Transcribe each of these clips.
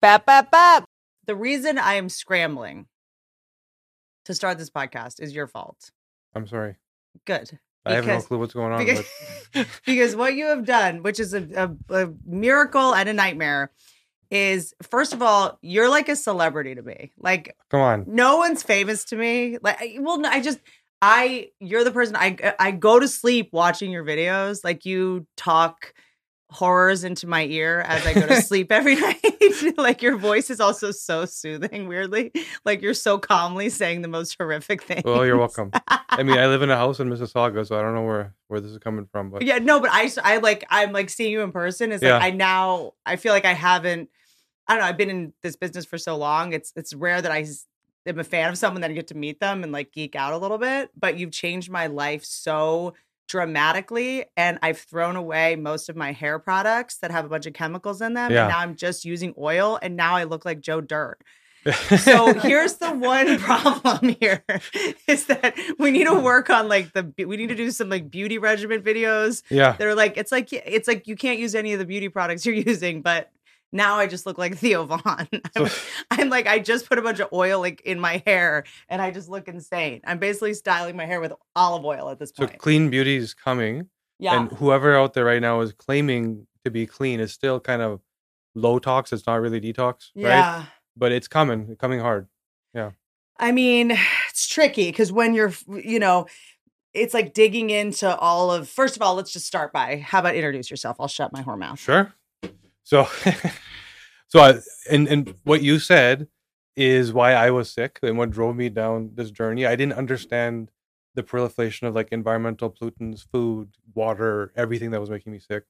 Bap, bap, bap. The reason I am scrambling to start this podcast is your fault. I'm sorry. Good. I have no clue what's going on. Because, because what you have done, which is a, a, a miracle and a nightmare, is first of all, you're like a celebrity to me. Like come on. no one's famous to me. Like, well, no, I just, I, you're the person I, I go to sleep watching your videos. Like you talk horrors into my ear as I go to sleep every night. like your voice is also so soothing, weirdly. Like you're so calmly saying the most horrific things. Well, you're welcome. I mean, I live in a house in Mississauga, so I don't know where where this is coming from, but yeah, no, but I, I like, I'm like seeing you in person. Is Yeah. like I now, I feel like I haven't. I don't know. I've been in this business for so long. It's it's rare that I am a fan of someone that I get to meet them and like geek out a little bit. But you've changed my life so dramatically, and I've thrown away most of my hair products that have a bunch of chemicals in them. Yeah. And now I'm just using oil, and now I look like Joe Dirt. So here's the one problem here is that we need to mm. work on like the we need to do some like beauty regimen videos yeah. they're like, it's like it's like you can't use any of the beauty products you're using, but now I just look like Theo Von. I'm, So- I'm like, I just put a bunch of oil like in my hair and I just look insane. I'm basically styling my hair with olive oil at this point. So clean beauty is coming, yeah. and whoever out there right now is claiming to be clean is still kind of low tox. It's not really detox, right? yeah. But it's coming, coming hard. Yeah. I mean, it's tricky because when you're, you know, it's like digging into all of, first of all, let's just start by how about introduce yourself? I'll shut my whore mouth. Sure. So, so I, and and what you said is why I was sick and what drove me down this journey. I didn't understand the proliferation of like environmental pollutants, food, water, everything that was making me sick.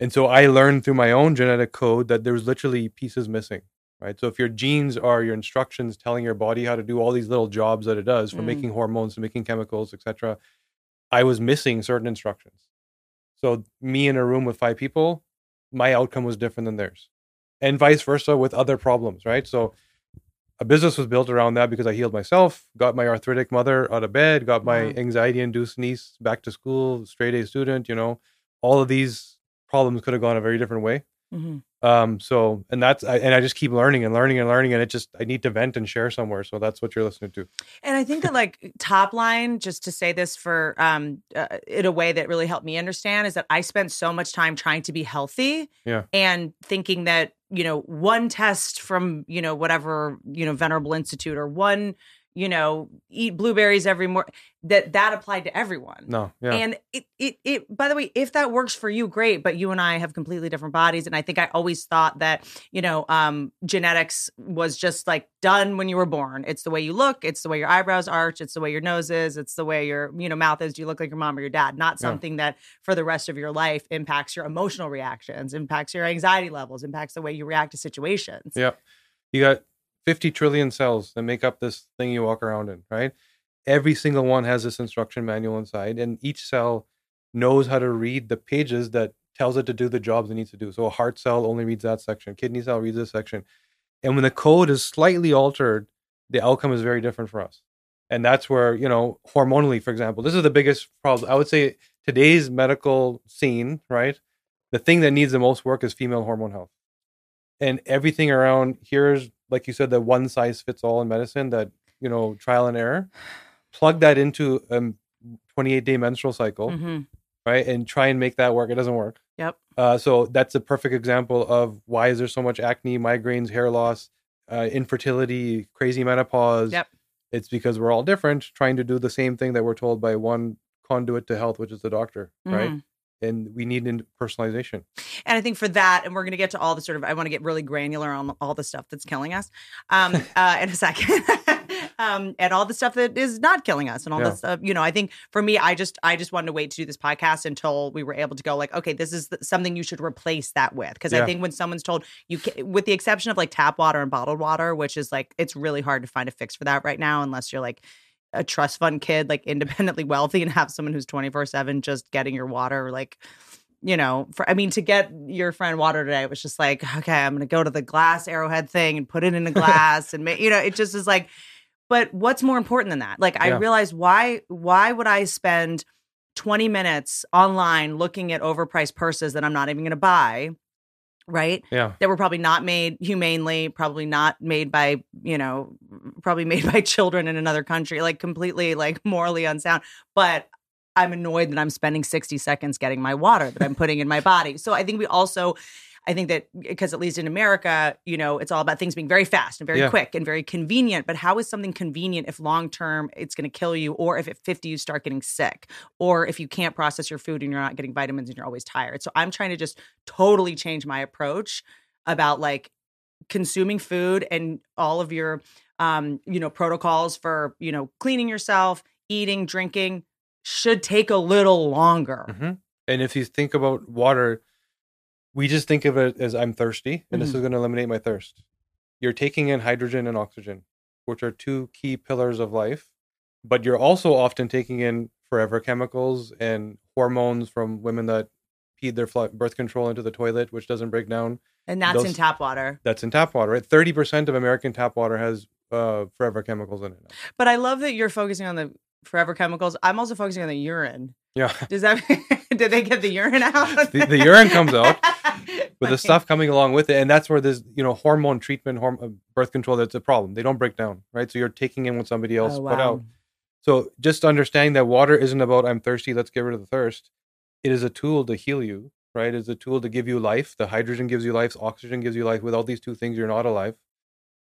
And so I learned through my own genetic code that there's literally pieces missing, right? So if your genes are your instructions telling your body how to do all these little jobs that it does, from Mm. making hormones to making chemicals, etc., I was missing certain instructions. So me in a room with five people, my outcome was different than theirs, and vice versa with other problems, right? So a business was built around that because I healed myself, got my arthritic mother out of bed, got my Wow. anxiety-induced niece back to school, straight A student. You know, all of these problems could have gone a very different way. Mhm. Um, so and that's I, and I just keep learning and learning and learning, and it just I need to vent and share somewhere. So that's what you're listening to. And I think that like top line, just to say this for um uh, in a way that really helped me understand is that I spent so much time trying to be healthy, Yeah. and thinking that you know one test from you know whatever you know Venerable Institute or one you know eat blueberries every morning that that applied to everyone. No, yeah, And it, it, it, by the way, if that works for you, great. But you and I have completely different bodies. And I think I always thought that, you know, um, genetics was just like done when you were born. It's the way you look, it's the way your eyebrows arch, it's the way your nose is, it's the way your, you know, mouth is. Do you look like your mom or your dad? Not Yeah. something that for the rest of your life impacts your emotional reactions, impacts your anxiety levels, impacts the way you react to situations. Yeah. You got 50 trillion cells that make up this thing you walk around in, right? Every single one has this instruction manual inside, and each cell knows how to read the pages that tells it to do the jobs it needs to do. So a heart cell only reads that section, kidney cell reads this section. And when the code is slightly altered, the outcome is very different for us. And that's where, you know, hormonally, for example, this is the biggest problem. I would say today's medical scene, right? The thing that needs the most work is female hormone health and everything around here's like you said the one size fits all in medicine that you know trial and error plug that into a 28 day menstrual cycle Mhm. right and try and make that work it doesn't work Yep. uh, so that's a perfect example of why is there so much acne migraines hair loss uh, infertility crazy menopause Yep. it's because we're all different trying to do the same thing that we're told by one conduit to health which is the doctor right Mhm. And we need in- personalization And I think for that, and we're going to get to all the sort of, I want to get really granular on all the stuff that's killing us um, uh, in a second. um, and all the stuff that is not killing us and all Yeah. this stuff. You know, I think for me, I just, I just wanted to wait to do this podcast until we were able to go like, okay, this is th- something you should replace that with. Cause I think when someone's told you, ca- with the exception of like tap water and bottled water, which is like, it's really hard to find a fix for that right now, unless you're like, a trust fund kid, like independently wealthy, and have someone who's 24 7 just getting your water, like, you know, for I mean, to get your friend water today, it was just like, okay, I'm gonna go to the glass arrowhead thing and put it in a glass and you know, it just is like, but what's more important than that? Like, I Yeah. realized why why would I spend 20 minutes online looking at overpriced purses that I'm not even gonna buy? Right? Yeah. That were probably not made humanely, probably not made by, you know, probably made by children in another country, like completely like morally unsound. But I'm annoyed that I'm spending 60 seconds getting my water that I'm putting in my body. So I think we also I think that because at least in America, you know, it's all about things being very fast and very Yeah. quick and very convenient. But how is something convenient if long term it's going to kill you, or if at 50 you start getting sick, or if you can't process your food and you're not getting vitamins and you're always tired? So I'm trying to just totally change my approach about like consuming food and all of your um you know protocols for you know cleaning yourself eating drinking should take a little longer hmm And if you think about water, we just think of it as I'm thirsty, and this Mhm. is going to eliminate my thirst. You're taking in hydrogen and oxygen, which are two key pillars of life, but you're also often taking in forever chemicals and hormones from women that feed their birth control into the toilet, which doesn't break down. and that's in tap water That's in tap water, right? 30% of American tap water has uh, forever chemicals in it. now. but i love that you're focusing on the forever chemicals i'm also focusing on the urine Yeah. does that did they get the urine out? The- the urine comes out with the stuff coming along with it and that's where this you know hormone treatment horm- uh, birth control that's a problem. They don't break down right? So you're taking in what somebody else Oh, put out. so just understanding that water isn't about i'm thirsty let's get rid of the thirst. It is a tool to heal you right? It's a tool to give you life. The hydrogen gives you life oxygen gives you life. Without these two things you're not alive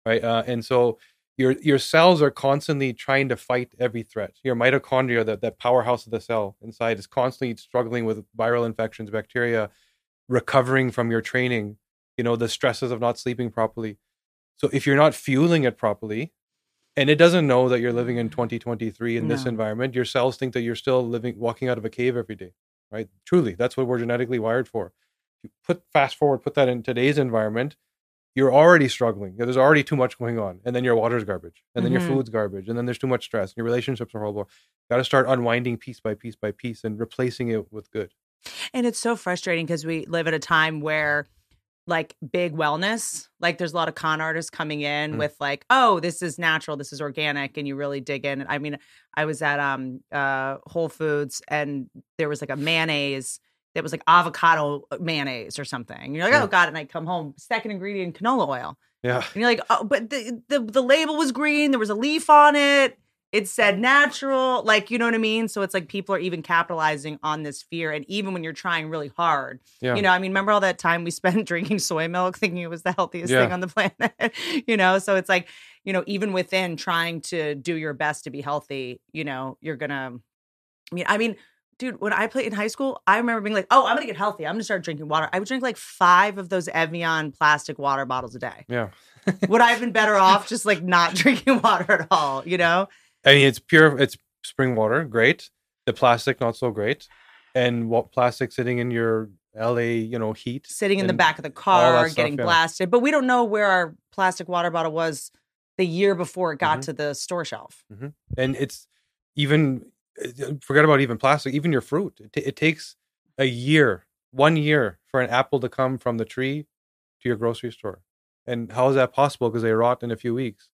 right? Uh, and so your your cells are constantly trying to fight every threat your mitochondria that, that powerhouse of the cell inside is constantly struggling with viral infections bacteria recovering from your training, you know, the stresses of not sleeping properly. So if you're not fueling it properly, and it doesn't know that you're living in 2023 in this environment, your cells think that you're still living, walking out of a cave every day, right? Truly, that's what we're genetically wired for. You put fast forward, put that in today's environment, you're already struggling. There's already too much going on, and then your water's garbage, and then Mhm. your food's garbage, and then there's too much stress, and your relationships are horrible. Got to start unwinding piece by piece by piece and replacing it with good. And it's so frustrating because we live at a time where like big wellness, like there's a lot of con artists coming in Mm. with like, oh, this is natural, this is organic, and you really dig in. I mean, I was at um uh Whole Foods and there was like a mayonnaise that was like avocado uh, mayonnaise or something. You're like, oh, Yeah. oh god, and I come home, second ingredient canola oil. Yeah. And you're like, oh, but the, the the label was green, there was a leaf on it. It said natural, like you know what I mean. So it's like people are even capitalizing on this fear, and even when you're trying really hard, Yeah. you know, I mean, remember all that time we spent drinking soy milk, thinking it was the healthiest Yeah. thing on the planet, you know? So it's like, you know, even within trying to do your best to be healthy, you know, you're gonna. I mean, I mean, dude, when I played in high school, I remember being like, "Oh, I'm gonna get healthy. I'm gonna start drinking water." I would drink like five of those Evian plastic water bottles a day yeah. would I have been better off just like not drinking water at all? You know? I mean, it's pure. It's spring water, great. The plastic, not so great. And what plastic sitting in your LA, you know, heat. Sitting in the back of the car, stuff, getting yeah. blasted. But we don't know where our plastic water bottle was the year before it got Mhm. to the store shelf. And it's even forget about even plastic. Even your fruit. It, ta- it takes a year, one year, for an apple to come from the tree to your grocery store. And how is that possible? Because they rot in a few weeks.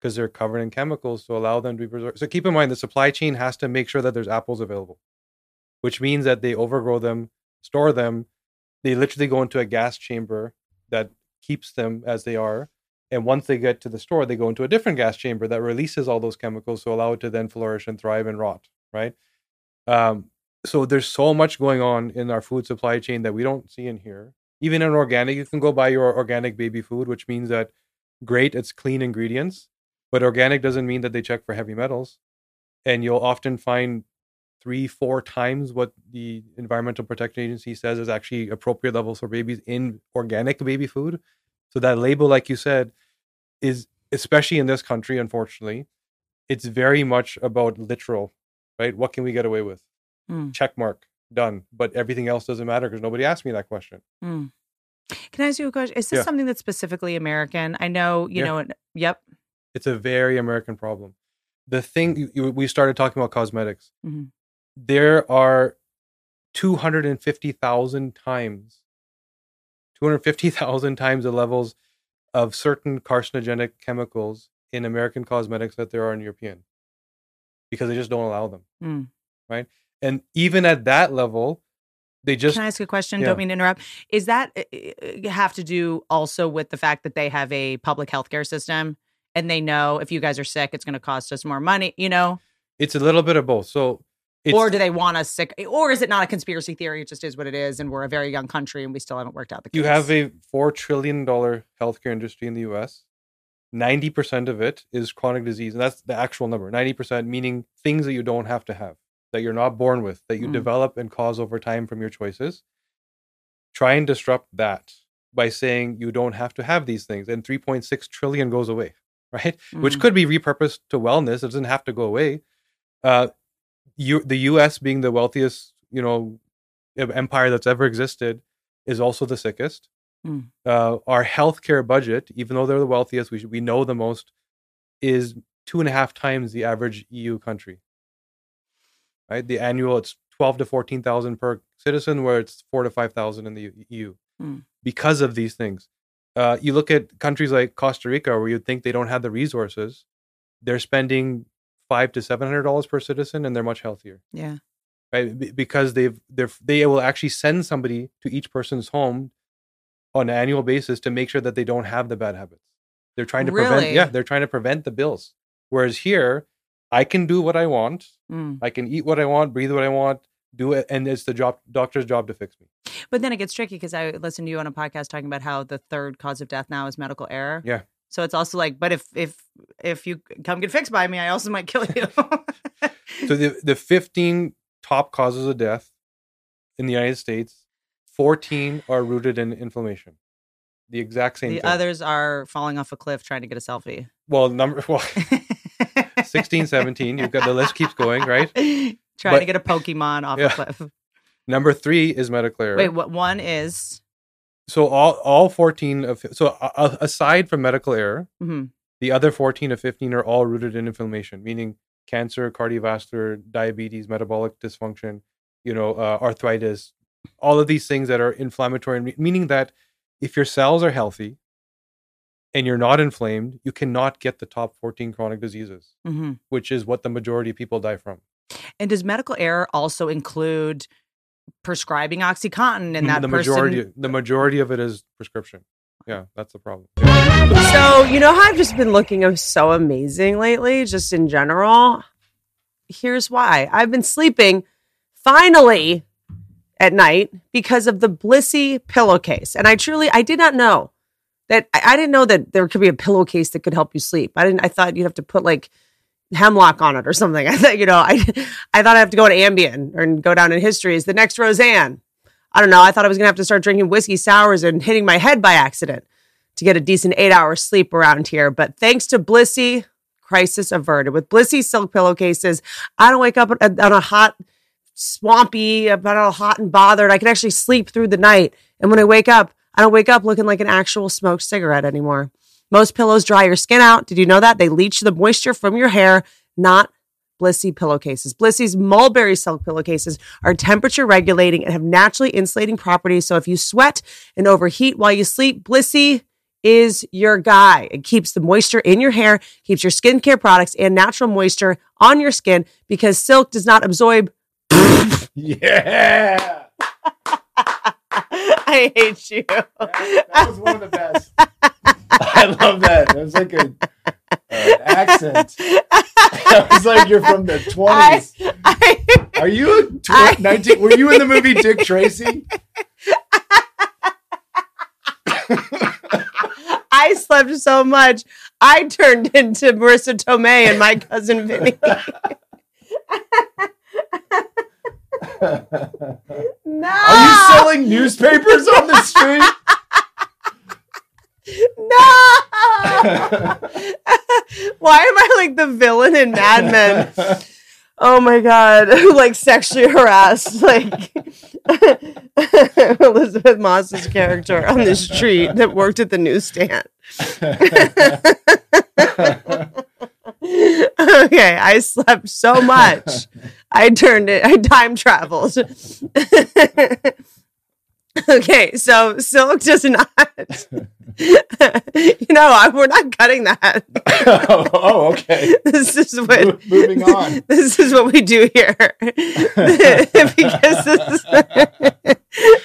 Because they're covered in chemicals to allow them to be preserved. So keep in mind the supply chain has to make sure that there's apples available, which means that they overgrow them, store them. They literally go into a gas chamber that keeps them as they are. And once they get to the store, they go into a different gas chamber that releases all those chemicals to allow it to then flourish and thrive and rot, right? Um, so there's so much going on in our food supply chain that we don't see in here. Even in organic, you can go buy your organic baby food, which means that great, it's clean ingredients, but organic doesn't mean that they check for heavy metals. And you'll often find three, four times what the Environmental Protection Agency says is actually appropriate levels for babies in organic baby food. So that label, like you said, is especially in this country, unfortunately, it's very much about literal, right? What can we get away with? Mm. Check mark, done. But everything else doesn't matter because nobody asked me that question. Mm. Can I ask you a question? Is this Yeah. something that's specifically American? I know, you Yeah. know, yep. It's a very American problem. The thing we started talking about cosmetics. Mhm. There are 250,000 times, 250,000 times the levels of certain carcinogenic chemicals in American cosmetics that there are in European because they just don't allow them. Mm. Right. And even at that level, they just Can I ask a question? Yeah. Don't mean to interrupt. Is that uh, uh, have to do also with the fact that they have a public healthcare system and they know if you guys are sick, it's going to cost us more money, you know? it's a little bit of both. So it's, or do they want us sick? Or is it not a conspiracy theory? It just is what it is. And we're a very young country and we still haven't worked out the you have a four trillion dollar healthcare industry in the U.S. Ninety percent of it is chronic disease, and that's the actual number. Ninety percent meaning things that you don't have to have, that you're not born with, that you Mm. develop and cause over time from your choices. Try and disrupt that by saying you don't have to have these things, and three point six trillion goes away, right? Which Mm. could be repurposed to wellness. It doesn't have to go away. Uh, you, the U.S. being the wealthiest, you know, empire that's ever existed, is also the sickest. Mm. Uh, our healthcare budget, even though they're the wealthiest, we should, we know the most, is two and a half times the average EU country. Right, the annual it's twelve to fourteen thousand per citizen, where it's four to five thousand in the EU, Mm. because of these things. Uh, you look at countries like Costa Rica, where you'd think they don't have the resources, they're spending five to seven hundred dollars per citizen, and they're much healthier Yeah. right? Be- Because they've they're they will actually send somebody to each person's home on an annual basis to make sure that they don't have the bad habits. They're trying to prevent yeah, they're trying to prevent the bills. Whereas here, I can do what I want, Mm. I can eat what I want, breathe what I want, do it, and it's the job doctor's job to fix me. But then it gets tricky because I listened to you on a podcast talking about how the third cause of death now is medical error. Yeah. So it's also like, but if if if you come get fixed by me, I also might kill you. So the the 15 top causes of death in the United States, 14 are rooted in inflammation. The exact same the thing. others are falling off a cliff trying to get a selfie. well, number well, 16, 17, you've got the list keeps going, right? trying But- to get a Pokemon off Yeah. a cliff. Number three is medical error. Wait, what one is? So all all 14 of so uh, aside from medical error, mhm. the other 14 of 15 are all rooted in inflammation, meaning cancer, cardiovascular, diabetes, metabolic dysfunction, you know, uh, arthritis, all of these things that are inflammatory, meaning that if your cells are healthy and you're not inflamed, you cannot get the top 14 chronic diseases, Mhm. which is what the majority of people die from. And does medical error also include prescribing OxyContin and that the person? majority the majority of it is prescription. Yeah, that's the problem. So, you know how I've just been looking of so amazing lately, just in general? Here's why. I've been sleeping finally at night because of the Blissy pillowcase. And I truly I did not know that I, didn't know that there could be a pillowcase that could help you sleep. I didn't I thought you'd have to put like hemlock on it or something. I thought, you know, I I thought I have to go to Ambien and go down in history as the next Roseanne. I don't know. I thought I was gonna have to start drinking whiskey sours and hitting my head by accident to get a decent eight hours sleep around here. But thanks to Blissy, crisis averted. With Blissy silk pillowcases, I don't wake up on a hot, swampy, about all hot and bothered. I can actually sleep through the night. And when I wake up, I don't wake up looking like an actual smoked cigarette anymore. Most pillows dry your skin out. Did you know that? They leach the moisture from your hair, not Blissy pillowcases. Blissy's mulberry silk pillowcases are temperature regulating and have naturally insulating properties. So if you sweat and overheat while you sleep, Blissy is your guy. It keeps the moisture in your hair, keeps your skincare products and natural moisture on your skin because silk does not absorb. Yeah. I hate you. That was one of the best. I love that. That was like a uh, accent. That was like you're from the I, 20s. I, Are you a tw- I- 19? Were you in the movie Dick Tracy? I slept so much. I turned into Marisa Tomei and my cousin Vinny. No. Are you selling newspapers on the street? No. Why am I like the villain in Mad Men? Oh my god, like sexually harassed like Elisabeth Moss's character on the street that worked at the newsstand. okay, I slept so much. I turned it, I time traveled. okay, so Silk does not you know, I, we're not cutting that. oh, okay. This is what. Mo- moving on. This is what we do here because this,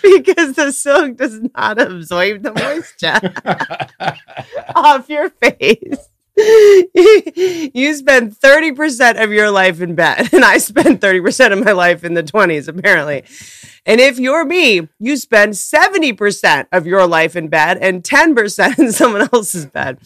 because the silk does not absorb the moisture off your face. you spend 30% of your life in bed, and I spend 30% of my life in the 20s, apparently. And if you're me, you spend 70% of your life in bed and 10% in someone else's bed.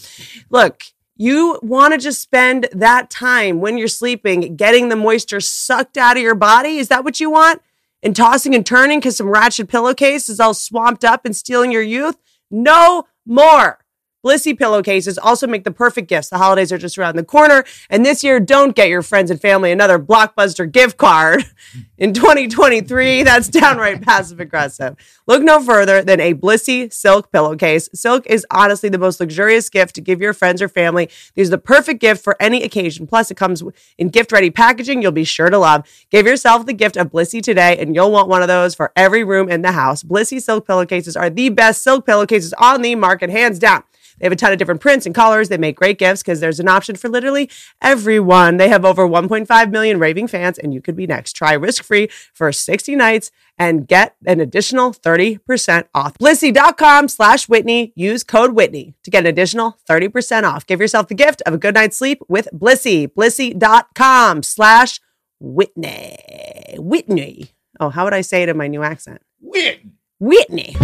Look, you want to just spend that time when you're sleeping getting the moisture sucked out of your body? Is that what you want? And tossing and turning because some ratchet pillowcase is all swamped up and stealing your youth? No more. Blissy pillowcases also make the perfect gifts. The holidays are just around the corner. And this year, don't get your friends and family another blockbuster gift card. In 2023, that's downright passive aggressive. Look no further than a Blissy silk pillowcase. Silk is honestly the most luxurious gift to give your friends or family. These are the perfect gift for any occasion. Plus, it comes in gift ready packaging you'll be sure to love. Give yourself the gift of Blissy today, and you'll want one of those for every room in the house. Blissy silk pillowcases are the best silk pillowcases on the market, hands down. They have a ton of different prints and colors. They make great gifts because there's an option for literally everyone. They have over 1.5 million raving fans, and you could be next. Try risk free for 60 nights and get an additional 30% off. Blissy.com slash Whitney. Use code Whitney to get an additional 30% off. Give yourself the gift of a good night's sleep with Blissy. Blissy.com slash Whitney. Whitney. Oh, how would I say it in my new accent? Win. Whitney.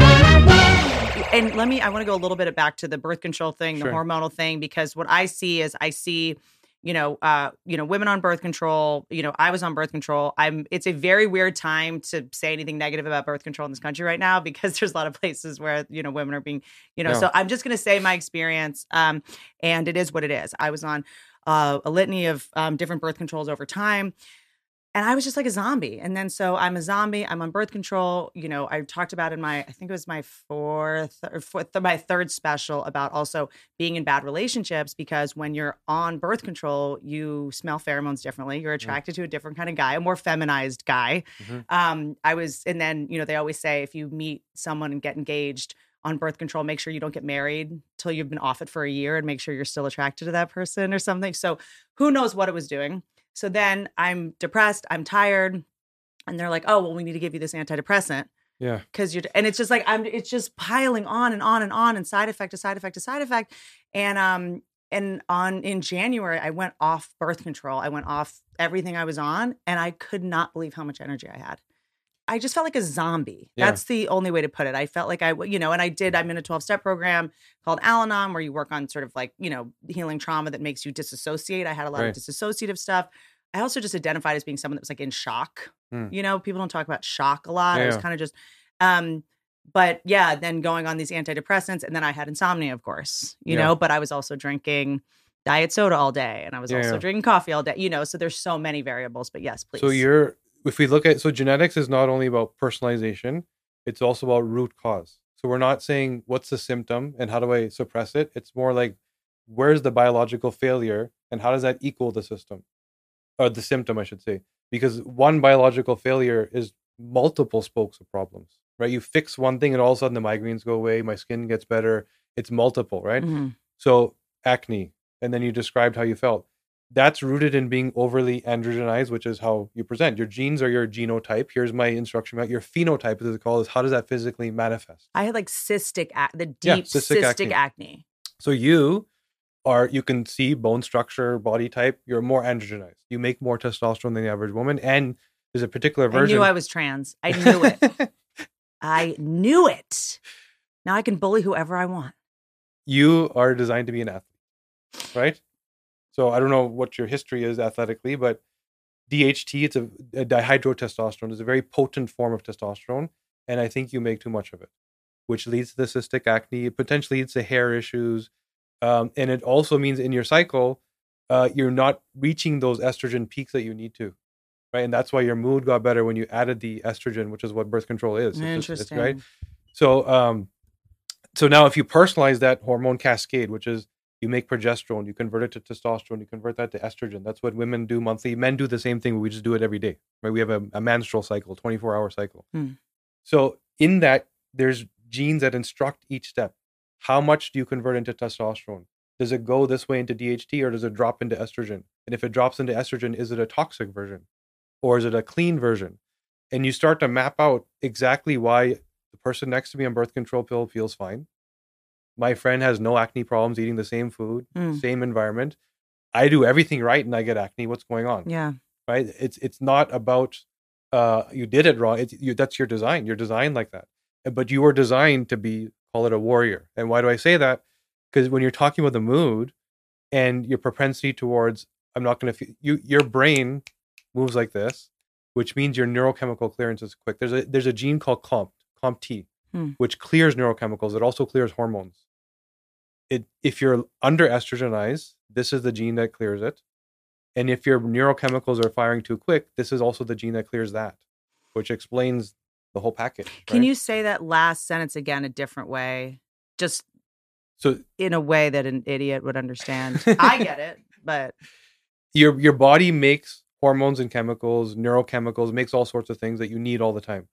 and let me i want to go a little bit back to the birth control thing Sure. the hormonal thing because what i see is i see you know uh you know women on birth control you know i was on birth control i'm it's a very weird time to say anything negative about birth control in this country right now because there's a lot of places where you know women are being you know Yeah. so i'm just going to say my experience um and it is what it is i was on uh, a litany of um, different birth controls over time and I was just like a zombie. And then so I'm a zombie. I'm on birth control. You know, I talked about in my, I think it was my fourth or fourth, my third special about also being in bad relationships because when you're on birth control, you smell pheromones differently. You're attracted to a different kind of guy, a more feminized guy. Mhm. Um, I was, and then you know they always say if you meet someone and get engaged on birth control, make sure you don't get married till you've been off it for a year and make sure you're still attracted to that person or something. So who knows what it was doing. So then I'm depressed, I'm tired, and they're like, "Oh, well, we need to give you this antidepressant Yeah. because you're." And it's just like I'm. It's just piling on and on and on, and side effect to side effect to side effect, and um, and on in January I went off birth control. I went off everything I was on, and I could not believe how much energy I had. I just felt like a zombie. Yeah. That's the only way to put it. I felt like I, you know, and I did. I'm in a 12 step program called Al Anon, where you work on sort of like, you know, healing trauma that makes you disassociate. I had a lot Right. of disassociative stuff. I also just identified as being someone that was like in shock. Hmm. You know, people don't talk about shock a lot. I was kind of just, um, but yeah, then going on these antidepressants, and then I had insomnia, of course, you Yeah. know, but I was also drinking diet soda all day, and I was Yeah, also yeah. drinking coffee all day, you know. So there's so many variables, but yes, please. So you're if we look at so genetics is not only about personalization, it's also about root cause. So we're not saying what's the symptom and how do I suppress it. It's more like where's the biological failure and how does that equal the system or the symptom, I should say. Because one biological failure is multiple spokes of problems, right? You fix one thing and all of a sudden the migraines go away, my skin gets better. It's multiple, right? Mhm. So acne, and then you described how you felt. That's rooted in being overly androgenized, which is how you present. Your genes are your genotype. Here's my instruction about your phenotype, as it's called, is how does that physically manifest? I had like cystic, ac- the deep Yeah, cystic cystic, acne. acne. So you are you can see bone structure, body type. You're more androgenized. You make more testosterone than the average woman, and there's a particular version. I knew I was trans. I knew it. I knew it. Now I can bully whoever I want. you are designed to be an athlete, right? So I don't know what your history is athletically, but DHT, it's a, a dihydrotestosterone, is a very potent form of testosterone, and I think you make too much of it, which leads to the cystic acne. It potentially leads to hair issues, um, and it also means in your cycle, uh, you're not reaching those estrogen peaks that you need to, right? And that's why your mood got better when you added the estrogen, which is what birth control is. It's Interesting. it's, right? So, um, so now if you personalize that hormone cascade, which is you make progesterone, you convert it to testosterone, you convert that to estrogen. That's what women do monthly. Men do the same thing, but we just do it every day. Right? We have a, a menstrual cycle, 24 hour cycle. Hmm. So in that, there's genes that instruct each step. how much do you convert into testosterone? Does it go this way into DHT or does it drop into estrogen? And if it drops into estrogen, is it a toxic version or is it a clean version? And you start to map out exactly why the person next to me on birth control pill feels fine. My friend has no acne problems eating the same food, Mm. same environment. I do everything right and I get acne. What's going on? Yeah. right it's it's not about uh you did it wrong it's you that's your design you're designed like that Uh, but you were designed to be call it a warrior and why do i say that because when you're talking about the mood and your propensity towards i'm not going to feel you your brain moves like this which means your neurochemical clearance is quick there's a there's a gene called COMT COMT Hmm. which clears neurochemicals it also clears hormones it if you're under estrogenized this is the gene that clears it and if your neurochemicals are firing too quick, this is also the gene that clears that, which explains the whole package. Can right? you say that last sentence again a different way? Just So in a way that an idiot would understand. I get it, but your your body makes hormones and chemicals, neurochemicals, makes all sorts of things that you need all the time.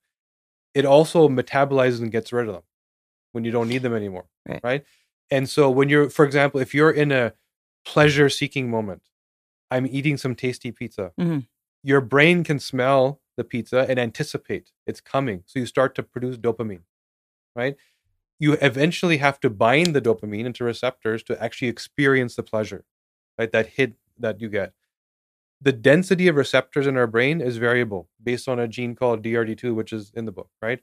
It also metabolizes and gets rid of them when you don't need them anymore. Right. And so when you're, for example, if you're in a pleasure seeking moment, I'm eating some tasty pizza. Mhm. Your brain can smell the pizza and anticipate it's coming. So you start to produce dopamine, right? You eventually have to bind the dopamine into receptors to actually experience the pleasure, right? That hit that you get. The density of receptors in our brain is variable based on a gene called DRD2, which is in the book, right?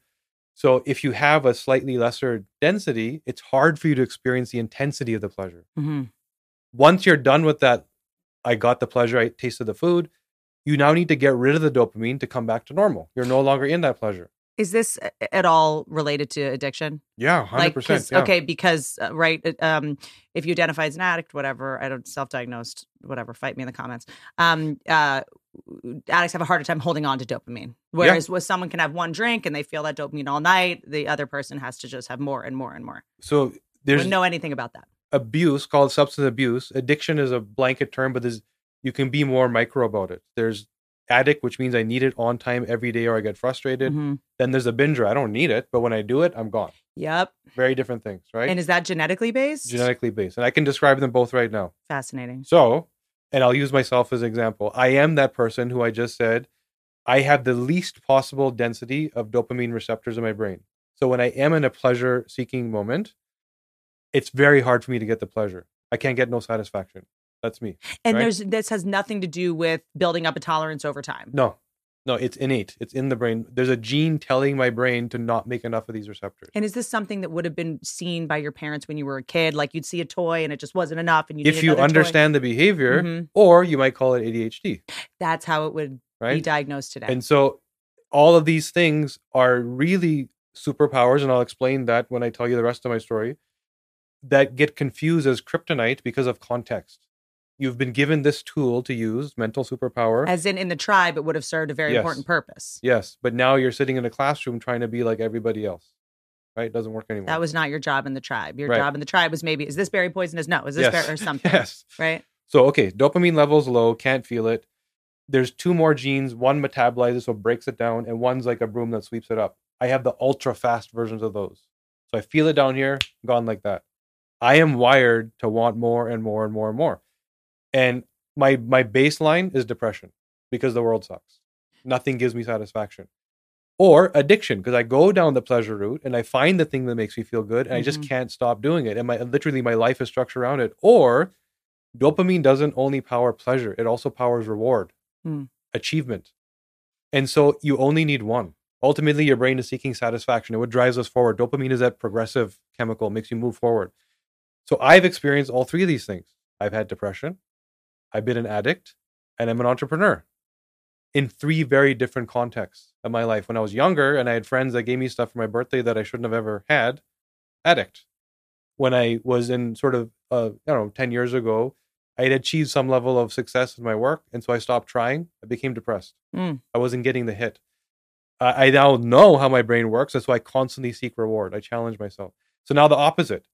So if you have a slightly lesser density, it's hard for you to experience the intensity of the pleasure. Mhm. Once you're done with that, I got the pleasure, I tasted the food, you now need to get rid of the dopamine to come back to normal. You're no longer in that pleasure. is this at all related to addiction? Yeah, 100%. Like, 'cause- yeah. okay, because uh, right, uh, um, if you identify as an addict, whatever, I don't self-diagnosed, whatever, fight me in the comments. Um, uh, addicts have a harder time holding on to dopamine, whereas with someone can have one drink and they feel that dopamine all night. The other person has to just have more and more and more. So there's Wouldn't know anything about that. abuse called substance abuse. Addiction is a blanket term, but there's you can be more micro about it. There's addict, which means I need it on time every day or I get frustrated. Mhm. Then there's a binger. I don't need it, but when I do it, I'm gone. Yep. Very different things, right? And is that genetically based? Genetically based. And I can describe them both right now. Fascinating. So, and I'll use myself as an example. I am that person who I just said I have the least possible density of dopamine receptors in my brain. So when I am in a pleasure seeking moment, it's very hard for me to get the pleasure. I can't get no satisfaction. That's me. And Right. there's this has nothing to do with building up a tolerance over time. No, no, it's innate. It's in the brain. There's a gene telling my brain to not make enough of these receptors. And is this something that would have been seen by your parents when you were a kid? Like you'd see a toy and it just wasn't enough, and you if you understand the behavior, Mhm. or you might call it ADHD, that's how it would be diagnosed today. And so all of these things are really superpowers, and I'll explain that when I tell you the rest of my story, that get confused as kryptonite because of context. You've been given this tool to use, mental superpower. As in, in the tribe, it would have served a very Yes. important purpose. yes, but now you're sitting in a classroom trying to be like everybody else. Right? It doesn't work anymore. That was not your job in the tribe. Your Right. job in the tribe was maybe, is this berry poisonous? No. Is this yes. berry or something? yes. Right? So okay, dopamine levels low, can't feel it. There's two more genes. One metabolizes, so breaks it down, and one's like a broom that sweeps it up. I have the ultra fast versions of those. So I feel it down here, gone like that. I am wired to want more and more and more and more. And my my baseline is depression because the world sucks. Nothing gives me satisfaction. Or addiction, because I go down the pleasure route and I find the thing that makes me feel good and I just Mhm. can't stop doing it. And my literally my life is structured around it. Or dopamine doesn't only power pleasure, it also powers reward, Hmm. achievement. And so you only need one. Ultimately, your brain is seeking satisfaction. And what drives us forward? Dopamine is that progressive chemical, makes you move forward. So I've experienced all three of these things. I've had depression, I've been an addict, and I'm an entrepreneur in three very different contexts of my life. When I was younger and I had friends that gave me stuff for my birthday that I shouldn't have ever had, addict. When I was in sort of, uh, I don't know, 10 years ago, I had achieved some level of success in my work. And so I stopped trying. I became depressed. Mm. I wasn't getting the hit. I I now know how my brain works. That's why I constantly seek reward. I challenge myself. So now the opposite.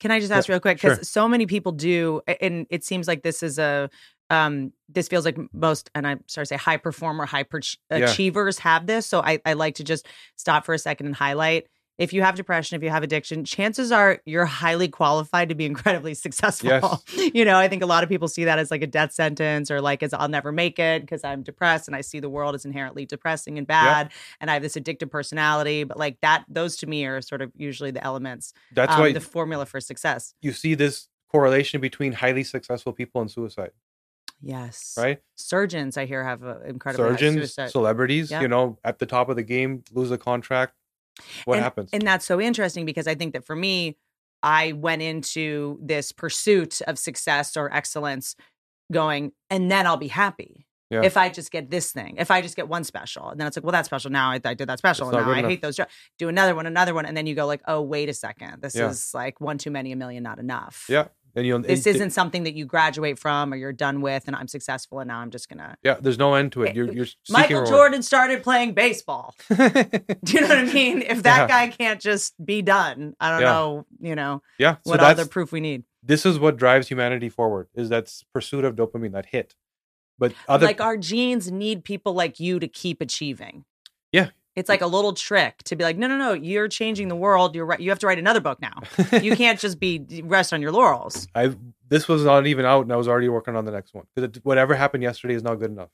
Can I just Yeah, ask real quick? Because sure. so many people do, and it seems like this is a, um, this feels like most, and I'm sorry to say, high performer, high per- Yeah. achievers have this. So I, I like to just stop for a second and highlight. If you have depression, if you have addiction, chances are you're highly qualified to be incredibly successful. Yes. you know, I think a lot of people see that as like a death sentence or like as I'll never make it because I'm depressed and I see the world as inherently depressing and bad and I have this addictive personality. But like that, those to me are sort of usually the elements, That's um, why the formula for success. you see this correlation between highly successful people and suicide, Yes. right? Surgeons, I hear, have a incredible Surgeons, celebrities, Yeah. you know, at the top of the game, lose a contract. What and, happens? And that's so interesting because I think that for me, I went into this pursuit of success or excellence going, and then I'll be happy. Yeah. If I just get this thing, if I just get one special, and then it's like, well, that's special. Now I, I did that special, and now I enough. hate those. jobs. Do another one, another one, and then you go like, oh, wait a second, this Yeah. is like one too many, a million not enough. yeah. And you know, this it- isn't something that you graduate from or you're done with, and I'm successful, and now I'm just gonna. Yeah, there's no end to it. Eh, you're, you're seeking Michael. Jordan started playing baseball. Do you know what I mean? If that Yeah. guy can't just be done, I don't Yeah. know, you know, yeah. So what other proof we need. this is what drives humanity forward is that pursuit of dopamine, that hit. But other like our genes need people like you to keep achieving. Yeah. It's like a little trick to be like, no, no, no, you're changing the world. You're right. You have to write another book now. You can't just be rest on your laurels. I this was not even out, and I was already working on the next one because whatever happened yesterday is not good enough.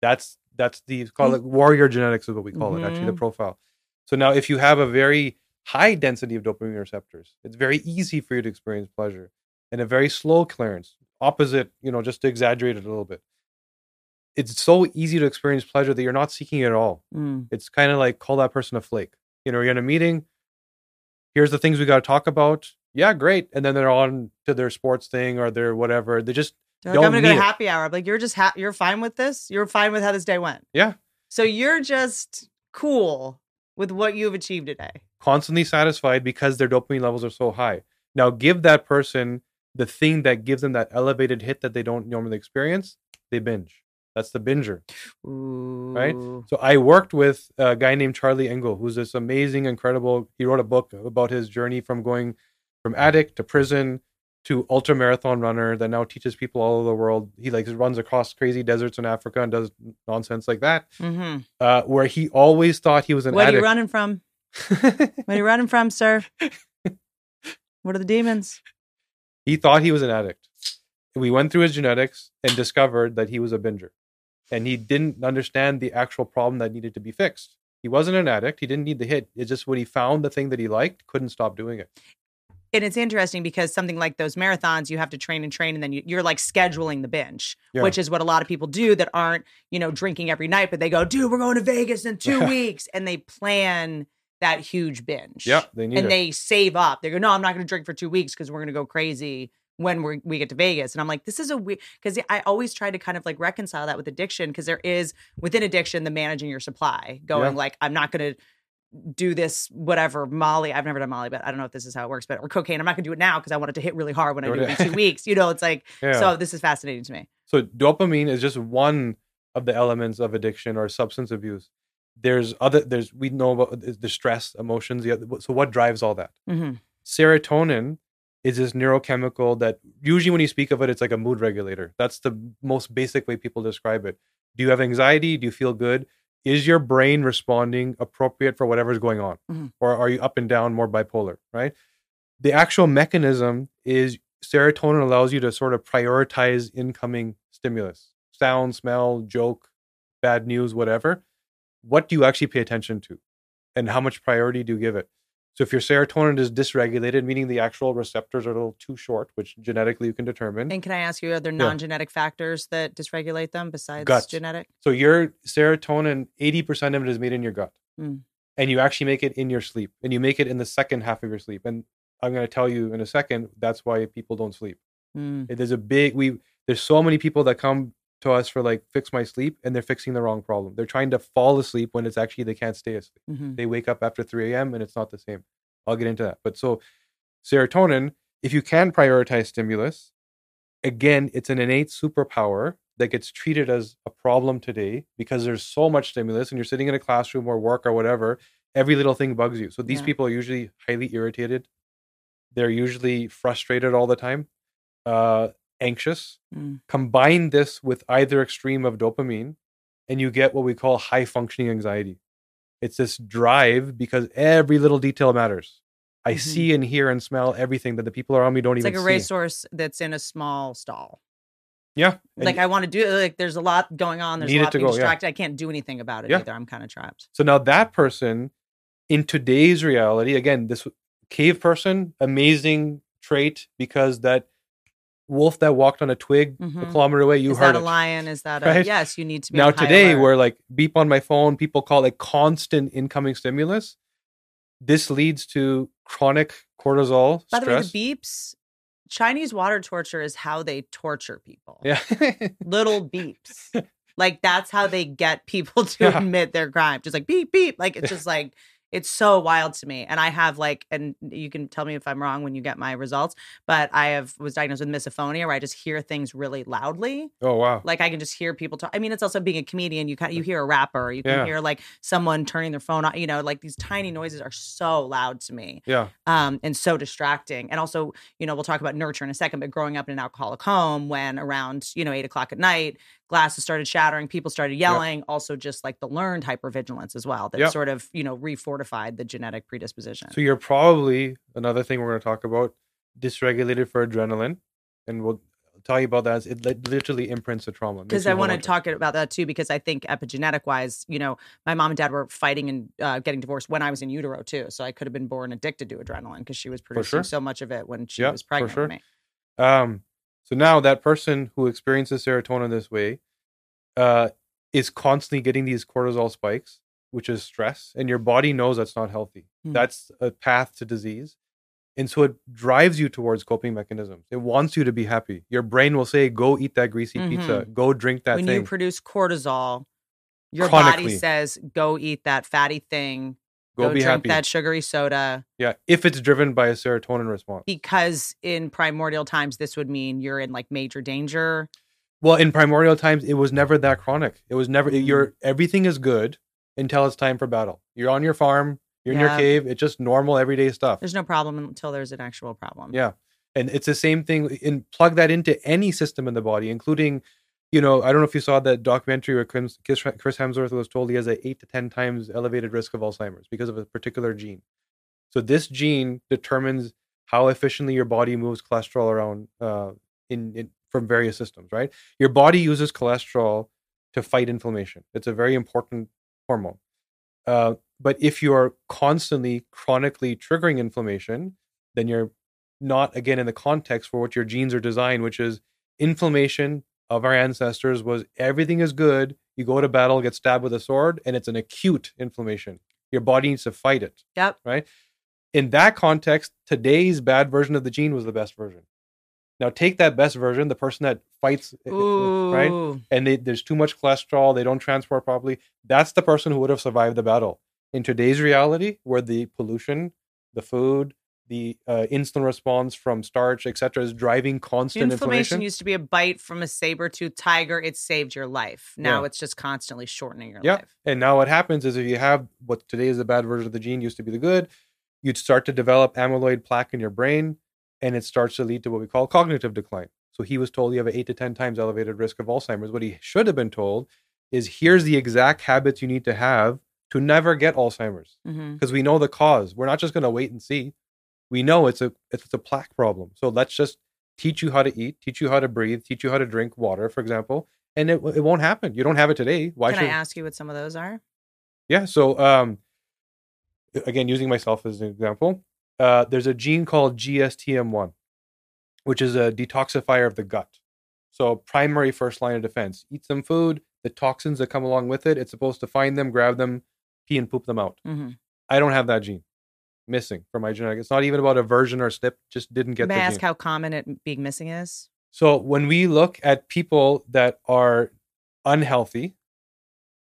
That's that's the call it warrior genetics is what we call it actually the Mhm. profile. So now if you have a very high density of dopamine receptors, it's very easy for you to experience pleasure, and a very slow clearance. Opposite, you know, just to exaggerate it a little bit. It's so easy to experience pleasure that you're not seeking it at all. Mm. It's kind of like call that person a flake. You know, you're in a meeting. Here's the things we got to talk about. Yeah, great. And then they're on to their sports thing or their whatever. They just They're like, Don't I'm gonna go to happy hour. I'm like, you're just ha- you're fine with this. You're fine with how this day went. Yeah. So you're just cool with what you've achieved today. constantly satisfied because their dopamine levels are so high. Now, give that person the thing that gives them that elevated hit that they don't normally experience. They binge. That's the binger. Ooh. So I worked with a guy named Charlie Engle, who's this amazing, incredible. He wrote a book about his journey from going from addict to prison to ultra marathon runner that now teaches people all over the world. He like runs across crazy deserts in Africa and does nonsense like that. Mm-hmm. Uh, where he always thought he was an What are you running from? What are you running from, sir? What are the demons? he thought he was an addict. We went through his genetics and discovered that he was a binger. And he didn't understand the actual problem that needed to be fixed. He wasn't an addict. He didn't need the hit. It's just when he found the thing that he liked, couldn't stop doing it. And it's interesting because something like those marathons, you have to train and train, and then you, you're like scheduling the binge, Yeah. which is what a lot of people do that aren't, you know, drinking every night, but they go, dude, we're going to Vegas in two weeks. And they plan that huge binge. Yeah, they need and it. they save up. They go, no, I'm not going to drink for two weeks because we're going to go crazy when we we get to Vegas. And I'm like, this is a weird because I always try to kind of like reconcile that with addiction because there is within addiction the managing your supply, going Yeah. like, I'm not going to do this whatever Molly. I've never done Molly, but I don't know if this is how it works. But or cocaine, I'm not going to do it now because I want it to hit really hard when I do it in two weeks. You know, it's like yeah. so. This is fascinating to me. So dopamine is just one of the elements of addiction or substance abuse. There's other. There's we know about the the stress, emotions. So what drives all that? hmm serotonin is this neurochemical that usually when you speak of it it's like a mood regulator. That's the most basic way people describe it. Do you have anxiety? Do you feel good? Is your brain responding appropriate for whatever's going on? Mhm. or are you up and down more bipolar right? The actual mechanism is serotonin allows you to sort of prioritize incoming stimulus. Sound smell joke bad news whatever. What do you actually pay attention to? And how much priority do you give it so if your serotonin is dysregulated, meaning the actual receptors are a little too short, which genetically you can determine. And can I ask you, are there non-genetic factors that dysregulate them besides Guts. genetic? So your serotonin, 80% of it is made in your gut. Mm. And you actually make it in your sleep. And you make it in the second half of your sleep. And I'm going to tell you in a second, that's why people don't sleep. Mm. There's a big we there's so many people that come to us for like fix my sleep and they're fixing the wrong problem. They're trying to fall asleep when it's actually they can't stay asleep. Mhm. they wake up after 3 a.m. and it's not the same. I'll get into that. But so serotonin, if you can prioritize stimulus, again, it's an innate superpower that gets treated as a problem today because there's so much stimulus and you're sitting in a classroom or work or whatever, every little thing bugs you. So these Yeah. people are usually highly irritated. They're usually frustrated all the time, uh, anxious. Mm. Combine this with either extreme of dopamine, and you get what we call high functioning anxiety. It's this drive because every little detail matters. I Mhm. see and hear and smell everything that the people around me don't It's even like a racehorse that's in a small stall. Yeah. and Like I want to do like there's a lot going on. There's a lot to being go, yeah. distracted. I can't do anything about it Yeah. either. I'm kind of trapped. So now that person in today's reality, again, this cave person, amazing trait because that wolf that walked on a twig a Mhm. kilometer away, you is heard that a it. lion? Is that a Right? yes? You need to be Now today, alert. where like beep on my phone, people call it constant incoming stimulus. This leads to chronic cortisol by the way, the beeps. Chinese water torture is how they torture people. yeah, Little beeps. like that's how they get people to Yeah. admit their crime. Just like beep beep. Like it's just like it's so wild to me. And I have like, and you can tell me if I'm wrong when you get my results, but I have was diagnosed with misophonia where I just hear things really loudly. oh wow, Like I can just hear people talk. I mean, it's also being a comedian. You kind you hear a rapper. You can Yeah. hear like someone turning their phone on. You know, like these tiny noises are so loud to me yeah, um, and so distracting. And also, you know, we'll talk about nurture in a second, but growing up in an alcoholic home when around, you know, eight o'clock at night, glasses started shattering, people started yelling, also just like the learned hypervigilance as well that Yep. sort of, you know, refortified the genetic predisposition. So you're probably another thing we're going to talk about dysregulated for adrenaline, and we'll tell you about that. It literally imprints the trauma. because I want to talk about that too, because I think epigenetic wise, you know, my mom and dad were fighting and uh, getting divorced when I was in utero too. So I could have been born addicted to adrenaline because she was producing sure. so much of it when she Yeah, was for pregnant sure. with me. Um, so now that person who experiences serotonin this way uh, is constantly getting these cortisol spikes, which is stress, and your body knows that's not healthy. Hmm. That's a path to disease. And so it drives you towards coping mechanisms. It wants you to be happy. Your brain will say, go eat that greasy pizza, go drink that Mm-hmm. when you produce cortisol, your body says, "Go eat that fatty thing. Go Go, be drink happy. that sugary soda." yeah. If it's driven by a serotonin response. Because in primordial times, this would mean you're in like major danger. Well, in primordial times, it was never that chronic. It was never. Mm. Your everything is good until it's time for battle. You're on your farm. You're in your cave. It's just normal everyday stuff. There's no problem until there's an actual problem. Yeah, and it's the same thing. And plug that into any system in the body, including, you know, I don't know if you saw that documentary where Chris Hemsworth was told he has a eight to ten times elevated risk of Alzheimer's because of a particular gene. So this gene determines how efficiently your body moves cholesterol around uh, in, in from various systems. Right, your body uses cholesterol to fight inflammation. It's a very important hormone. Uh, but if you are constantly chronically triggering inflammation, then you're not again in the context for what your genes are designed, which is inflammation of our ancestors was everything is good. You go to battle, get stabbed with a sword, and it's an acute inflammation. Your body needs to fight it. Yep. Right. In that context, today's bad version of the gene was the best version. Now take that best version, the person that fights, uh, Ooh. right? and they, there's too much cholesterol, they don't transport properly. That's the person who would have survived the battle. In today's reality, where the pollution, the food, the uh, insulin response from starch, etc., is driving constant Inflammation inflammation. used to be a bite from a saber-toothed tiger. It saved your life. Now Yeah. it's just constantly shortening your Yeah. life. And now what happens is if you have what today is the bad version of the gene, used to be the good, you'd start to develop amyloid plaque in your brain, and it starts to lead to what we call cognitive decline. So he was told you have an eight to ten times elevated risk of Alzheimer's. What he should have been told is here's the exact habits you need to have to never get Alzheimer's. hmm because we know the cause. We're not just going to wait and see. We know it's a it's a plaque problem. So let's just teach you how to eat, teach you how to breathe, teach you how to drink water, for example, and it it won't happen. You don't have it today. Why Can should? I ask you what some of those are? Yeah. So um, again, using myself as an example, uh, there's a gene called GSTM1, which is a detoxifier of the gut. So primary first line of defense. Eat some food. The toxins that come along with it, it's supposed to find them, grab them, pee and poop them out. hmm I don't have that gene. Missing from my genetic. It's not even about a version or SNP. Just didn't get May I the ask gene. how common it being missing is? So when we look at people that are unhealthy,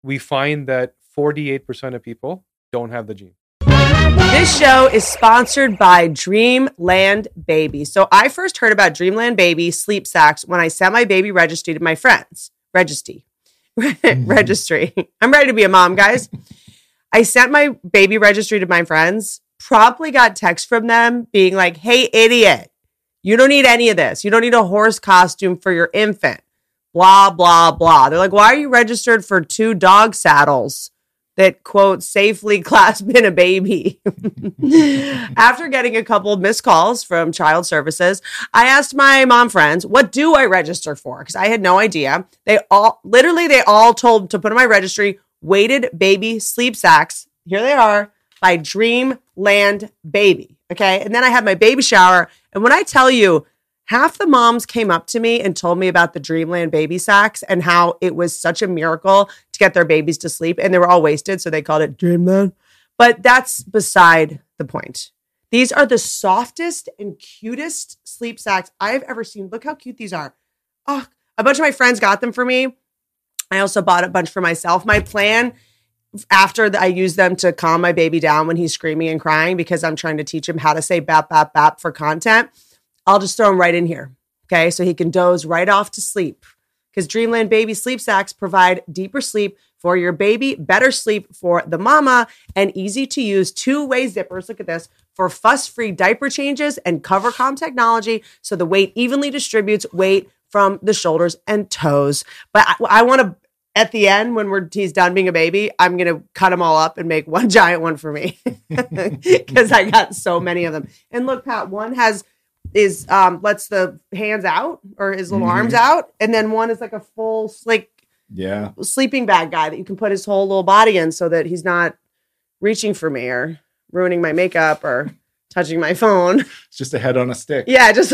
we find that 48% of people don't have the gene. This show is sponsored by Dreamland Baby. So I first heard about Dreamland Baby sleep sacks when I sent my baby registry to my friends. Registry. Mm-hmm. registry. I'm ready to be a mom, guys. I sent my baby registry to my friends, promptly got text from them being like, hey, idiot, you don't need any of this. You don't need a horse costume for your infant. Blah, blah, blah. They're like, why are you registered for two dog saddles? that quote safely clasp in a baby. After getting a couple of missed calls from child services, I asked my mom friends, what do I register for? Because I had no idea. They all literally they all told to put in my registry weighted baby sleep sacks. Here they are by Dreamland Baby. Okay. And then I had my baby shower. And when I tell you, half the moms came up to me and told me about the Dreamland baby sacks and how it was such a miracle to get their babies to sleep. And they were all wasted. So they called it Dreamland. But that's beside the point. These are the softest and cutest sleep sacks I've ever seen. Look how cute these are. Oh, a bunch of my friends got them for me. I also bought a bunch for myself. My plan after I use them to calm my baby down when he's screaming and crying because I'm trying to teach him how to say bap, bap, bap for content I'll just throw him right in here. Okay. So he can doze right off to sleep. Because Dreamland Baby Sleep Sacks provide deeper sleep for your baby, better sleep for the mama, and easy to use two way zippers. Look at this for fuss free diaper changes and cover calm technology. So the weight evenly distributes weight from the shoulders and toes. But I, I want to at the end when we're he's done being a baby i'm gonna cut them all up and make one giant one for me because i got so many of them and look pat one has is um lets the hands out or his little Mhm. arms out, and then one is like a full like Yeah. sleeping bag guy that you can put his whole little body in so that he's not reaching for me or ruining my makeup or touching my phone. It's just a head on a stick. Yeah, just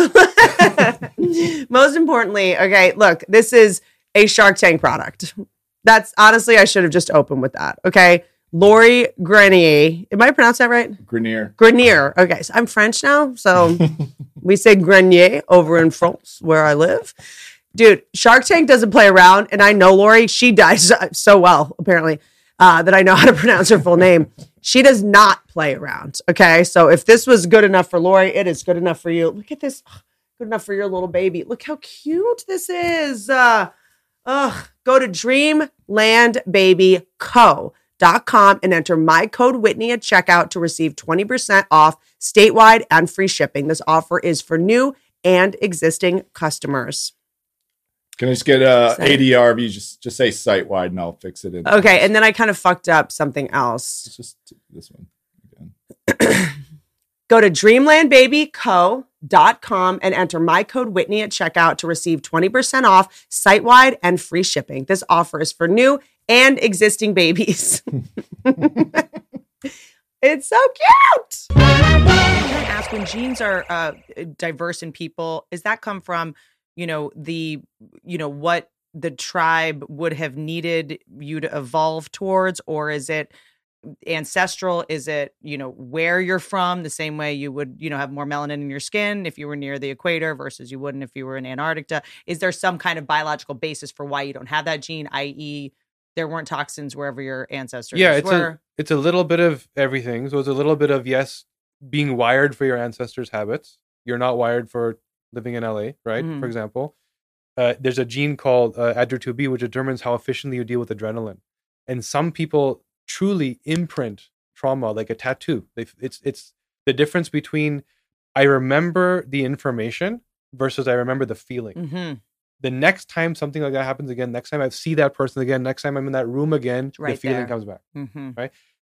most importantly, okay, look, this is a Shark Tank product. That's honestly, I should have just opened with that. Okay. Lori Grenier. Am I pronounced that right? Grenier. Grenier. Okay, so I'm French now, so we say Grenier over in France where I live. Dude, Shark Tank doesn't play around, and I know Lori. She does so well, apparently, uh, that I know how to pronounce her full name. She does not play around. Okay, so if this was good enough for Lori, it is good enough for you. Look at this, good enough for your little baby. Look how cute this is. Uh, ugh, go to dreamlandbabyco.com and enter my code Whitney at checkout to receive 20% off statewide and free shipping. This offer is for new and existing customers. Can I just get uh, Site. ADR? You just just say site wide, and I'll fix it. In Okay, and then I kind of fucked up something else. it's just this one. Again. Go to dreamlandbabyco.com and enter my code Whitney at checkout to receive 20% off site wide and free shipping. This offer is for new and existing babies. it's so cute. Can I ask when genes are uh, diverse in people, does that come from, you know, the, you know, what the tribe would have needed you to evolve towards, or is it ancestral? Is it, you know, where you're from? The same way you would, you know, have more melanin in your skin if you were near the equator versus you wouldn't if you were in Antarctica. Is there some kind of biological basis for why you don't have that gene, i.e., there weren't toxins wherever your ancestors yeah it's were? a it's a little bit of everything so it's a little bit of yes being wired for your ancestors habits you're not wired for living in la right Mhm. for example uh, there's a gene called uh, ADRA2B which determines how efficiently you deal with adrenaline and some people truly imprint trauma like a tattoo. It's it's the difference between i remember the information versus i remember the feeling. Hmm the next time something like that happens again next time i see that person again next time i'm in that room again the feeling there. comes back hmm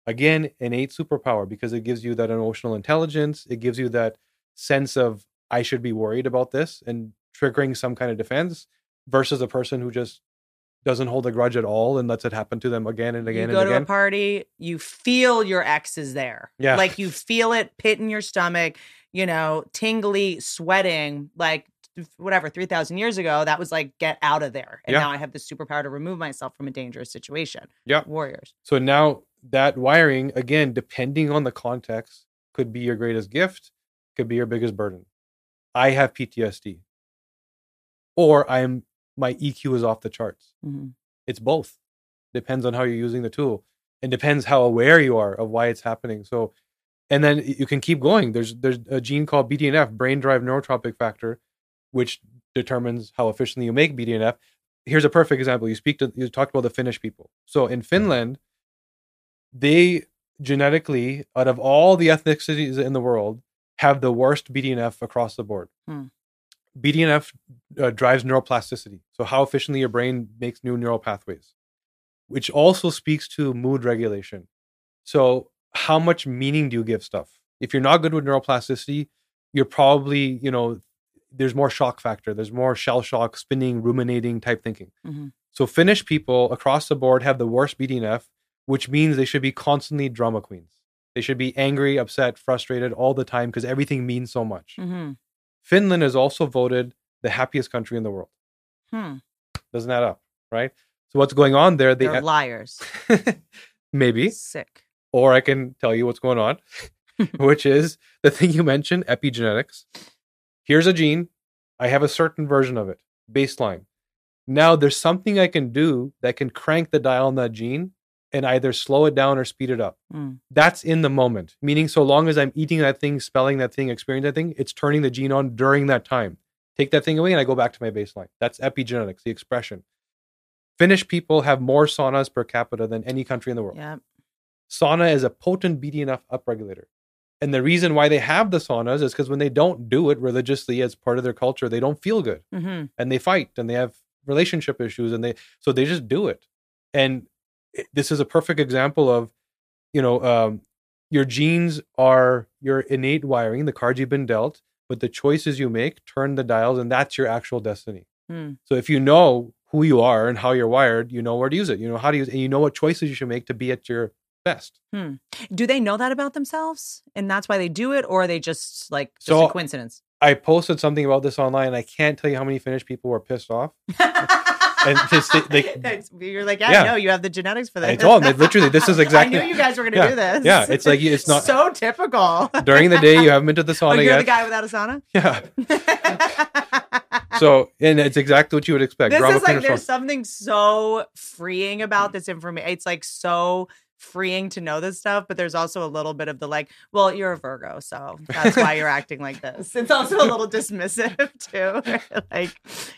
again innate superpower because it gives you that emotional intelligence. It gives you that sense of i should be worried about this and triggering some kind of defense versus a person who just doesn't hold a grudge at all and lets it happen to them again and again you go to again a party, you feel your ex is there. Yeah. Like you feel it pit in your stomach, you know, tingly, sweating, like whatever, 3,000 years ago, that was like, get out of there. And Yeah. now I have the superpower to remove myself from a dangerous situation. Yeah. Warriors. so now that wiring again depending on the context could be your greatest gift could be your biggest burden i have ptsd or i'm my eq is off the charts. Mhm. it's both. Depends on how you're using the tool and depends how aware you are of why it's happening. So and then you can keep going. There's there's a gene called bdnf brain derived neurotrophic factor which determines how efficiently you make bdnf here's a perfect example. You speak to you talked about the finnish people. So in finland they genetically out of all the ethnicities in the world have the worst bdnf across the board. Hmm. BDNF uh, drives neuroplasticity. So how efficiently your brain makes new neural pathways. which also speaks to mood regulation. So, how much meaning do you give stuff? If you're not good with neuroplasticity, you're probably, you know, there's more shock factor, there's more shell shock, spinning, ruminating type thinking. Mhm. So, Finnish people across the board have the worst BDNF, which means they should be constantly drama queens. They should be angry, upset, frustrated all the time because everything means so much. Mhm. Finland is also voted the happiest country in the world. Hmm. Doesn't add up, right? So what's going on there? They They're liars. maybe, Sick. or I can tell you what's going on, which is the thing you mentioned, epigenetics. Here's a gene. I have a certain version of it, baseline. Now there's something I can do that can crank the dial on that gene and either slow it down or speed it up. Mm. That's in the moment. Meaning, so long as I'm eating that thing, spelling that thing, experiencing that thing, it's turning the gene on during that time. Take that thing away and I go back to my baseline. That's epigenetics, the expression. Finnish people have more saunas per capita than any country in the world. Yeah. Sauna is a potent BDNF upregulator. And the reason why they have the saunas is because when they don't do it religiously as part of their culture, they don't feel good hmm and they fight and they have relationship issues and they so they just do it and this is a perfect example of you know um, your genes are your innate wiring the cards you've been dealt but the choices you make turn the dials and that's your actual destiny. Hmm. so if you know who you are and how you're wired you know where to use it. You know how to use it and you know what choices you should make to be at your best. Do they know that about themselves, and that's why they do it, or are they just like just So- a coincidence? i posted something about this online and i can't tell you how many finnish people were pissed off and just they- they- you're like, yeah, Yeah. no, you have the genetics for this. i told them literally this is exactly I knew you guys were going to Yeah, do this. yeah, it's like it's not- so typical. during the day you haven't been to the oh, sauna you're yet the guy without a sauna. yeah So, and it's exactly what you would expect. this Drama is like there's song. something so freeing about this information. It's like so freeing to know this stuff, but there's also a little bit of the like, well, you're a Virgo, so that's why you're acting like this. It's also a little dismissive too. like,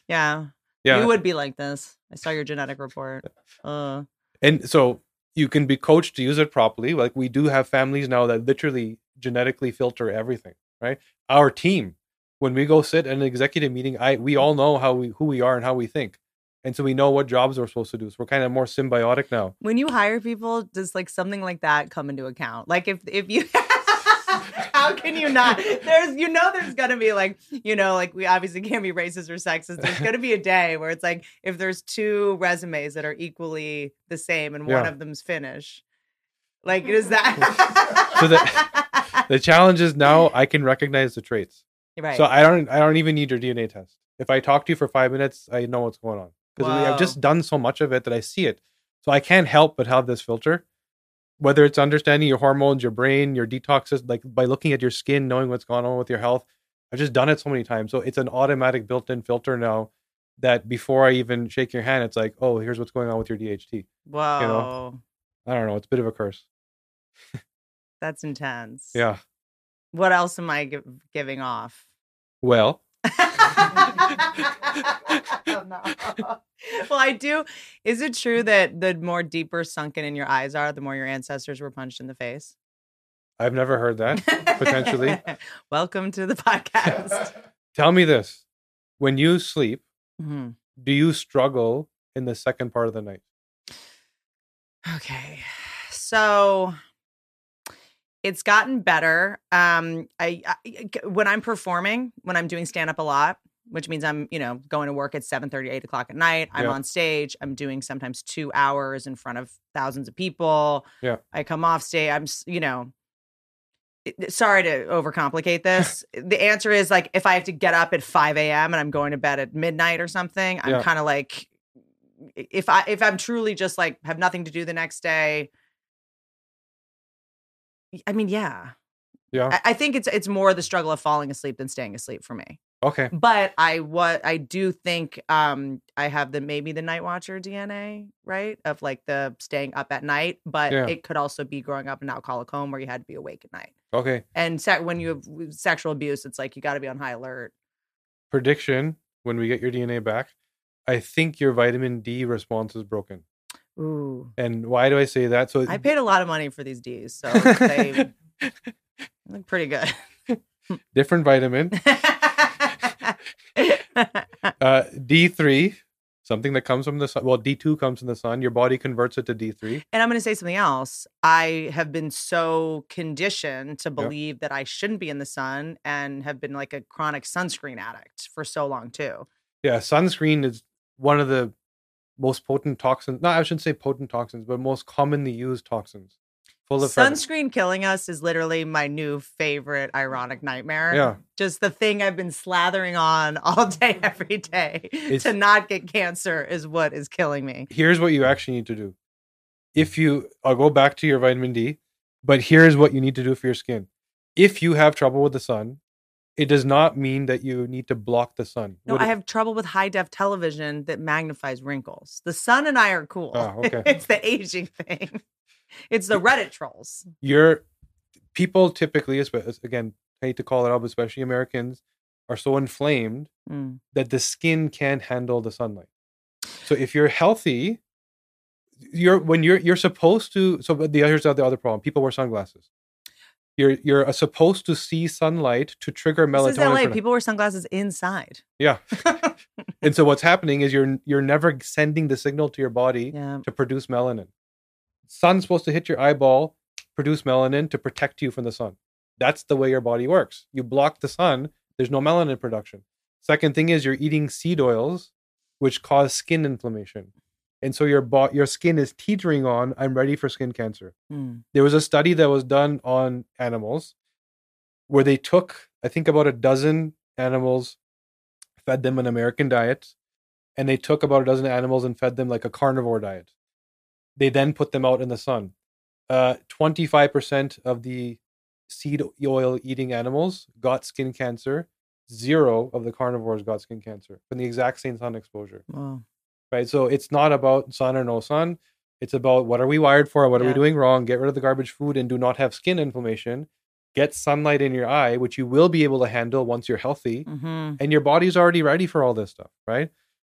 yeah, yeah. you would be like this. I saw your genetic report. Uh, and so you can be coached to use it properly. Like we do have families now that literally genetically filter everything, right? Our team, when we go sit in an executive meeting, I we all know how we who we are and how we think. And so we know what jobs we're supposed to do. So we're kind of more symbiotic now. when you hire people, does like something like that come into account? Like if if you how can you not? There's you know there's gonna be like, you know, like we obviously can't be racist or sexist. There's gonna be a day where it's like if there's two resumes that are equally the same and one of them's Finnish. Like is that So the- The challenge is now I can recognize the traits. right. So I don't I don't even need your DNA test. If I talk to you for five minutes, I know what's going on because I've just done so much of it that I see it. So I can't help but have this filter. Whether it's understanding your hormones, your brain, your detoxes, like by looking at your skin, knowing what's going on with your health. I've just done it so many times. So it's an automatic built-in filter now that before I even shake your hand, it's like, oh, here's what's going on with your DHT. Whoa. I don't know. It's a bit of a curse. That's intense. Yeah. What else am I gi- giving off? Well, Oh, no. well, I do. Is it true that the more deeper sunken in your eyes are, the more your ancestors were punched in the face? I've never heard that. Potentially. Welcome to the podcast. Tell me this. When you sleep, Mhm. do you struggle in the second part of the night? Okay. So it's gotten better. Um I, I when I'm performing, when I'm doing stand up a lot, which means I'm, you know, going to work at 7 8 o'clock at night. I'm Yeah. on stage. I'm doing sometimes two hours in front of thousands of people. Yeah. I come off stage. I'm, you know, sorry to overcomplicate this. the answer is like if I have to get up at 5 a.m. and I'm going to bed at midnight or something, I'm Yeah. kind of like if I if I'm truly just like have nothing to do the next day. I mean, yeah. Yeah. I, I think it's it's more the struggle of falling asleep than staying asleep for me. Okay. But I what I do think um I have the maybe the night watcher DNA, right? Of like the staying up at night, but Yeah. it could also be growing up in an alcoholic home where you had to be awake at night. Okay. And se- when you have sexual abuse, it's like you got to be on high alert. Prediction when we get your DNA back, I think your vitamin D response is broken. Ooh. And why do I say that? So I paid a lot of money for these D's, so they look pretty good. different vitamin. Uh, D3 something that comes from the sun. Well, D2 comes from the sun. Your body converts it to D3. And I'm going to say something else. I have been so conditioned to believe that I shouldn't be in the sun and have been like a chronic sunscreen addict for so long too. Yeah, sunscreen is one of the most potent toxins. No, I shouldn't say potent toxins, but most commonly used toxins. Full of. Sunscreen killing us is literally my new favorite ironic nightmare. Yeah. Just the thing I've been slathering on all day, every day It's- to not get cancer is what is killing me. Here's what you actually need to do. If you, I'll go back to your vitamin D, but here's what you need to do for your skin. If you have trouble with the sun, it does not mean that you need to block the sun. No, I it- have trouble with high def television that magnifies wrinkles. The sun and I are cool. Oh, okay. it's the aging thing. It's the Reddit trolls. your people typically, again, hate to call it out, but especially Americans, are so inflamed Mm. that the skin can't handle the sunlight. So if you're healthy, you're when you're you're supposed to. So but the here's the other problem: people wear sunglasses. You're you're uh, supposed to see sunlight to trigger melatonin. This is LA. People wear sunglasses inside. yeah, and so what's happening is you're you're never sending the signal to your body yeah. to produce melanin. Sun's supposed to hit your eyeball, produce melanin to protect you from the sun. That's the way your body works. You block the sun, there's no melanin production. Second thing is you're eating seed oils, which cause skin inflammation. And so your bo- your skin is teetering on, I'm ready for skin cancer. Mm. There was a study that was done on animals where they took, I think, about a dozen animals, fed them an American diet, and they took about a dozen animals and fed them like a carnivore diet. They then put them out in the sun. Uh, 25% of the seed oil eating animals got skin cancer. Zero of the carnivores got skin cancer from the exact same sun exposure Wow. right? So it's not about sun or no sun. It's about what are we wired for? What are we doing wrong? Get rid of the garbage food and do not have skin inflammation. Get sunlight in your eye, which you will be able to handle once you're healthy, hmm and your body's already ready for all this stuff, right?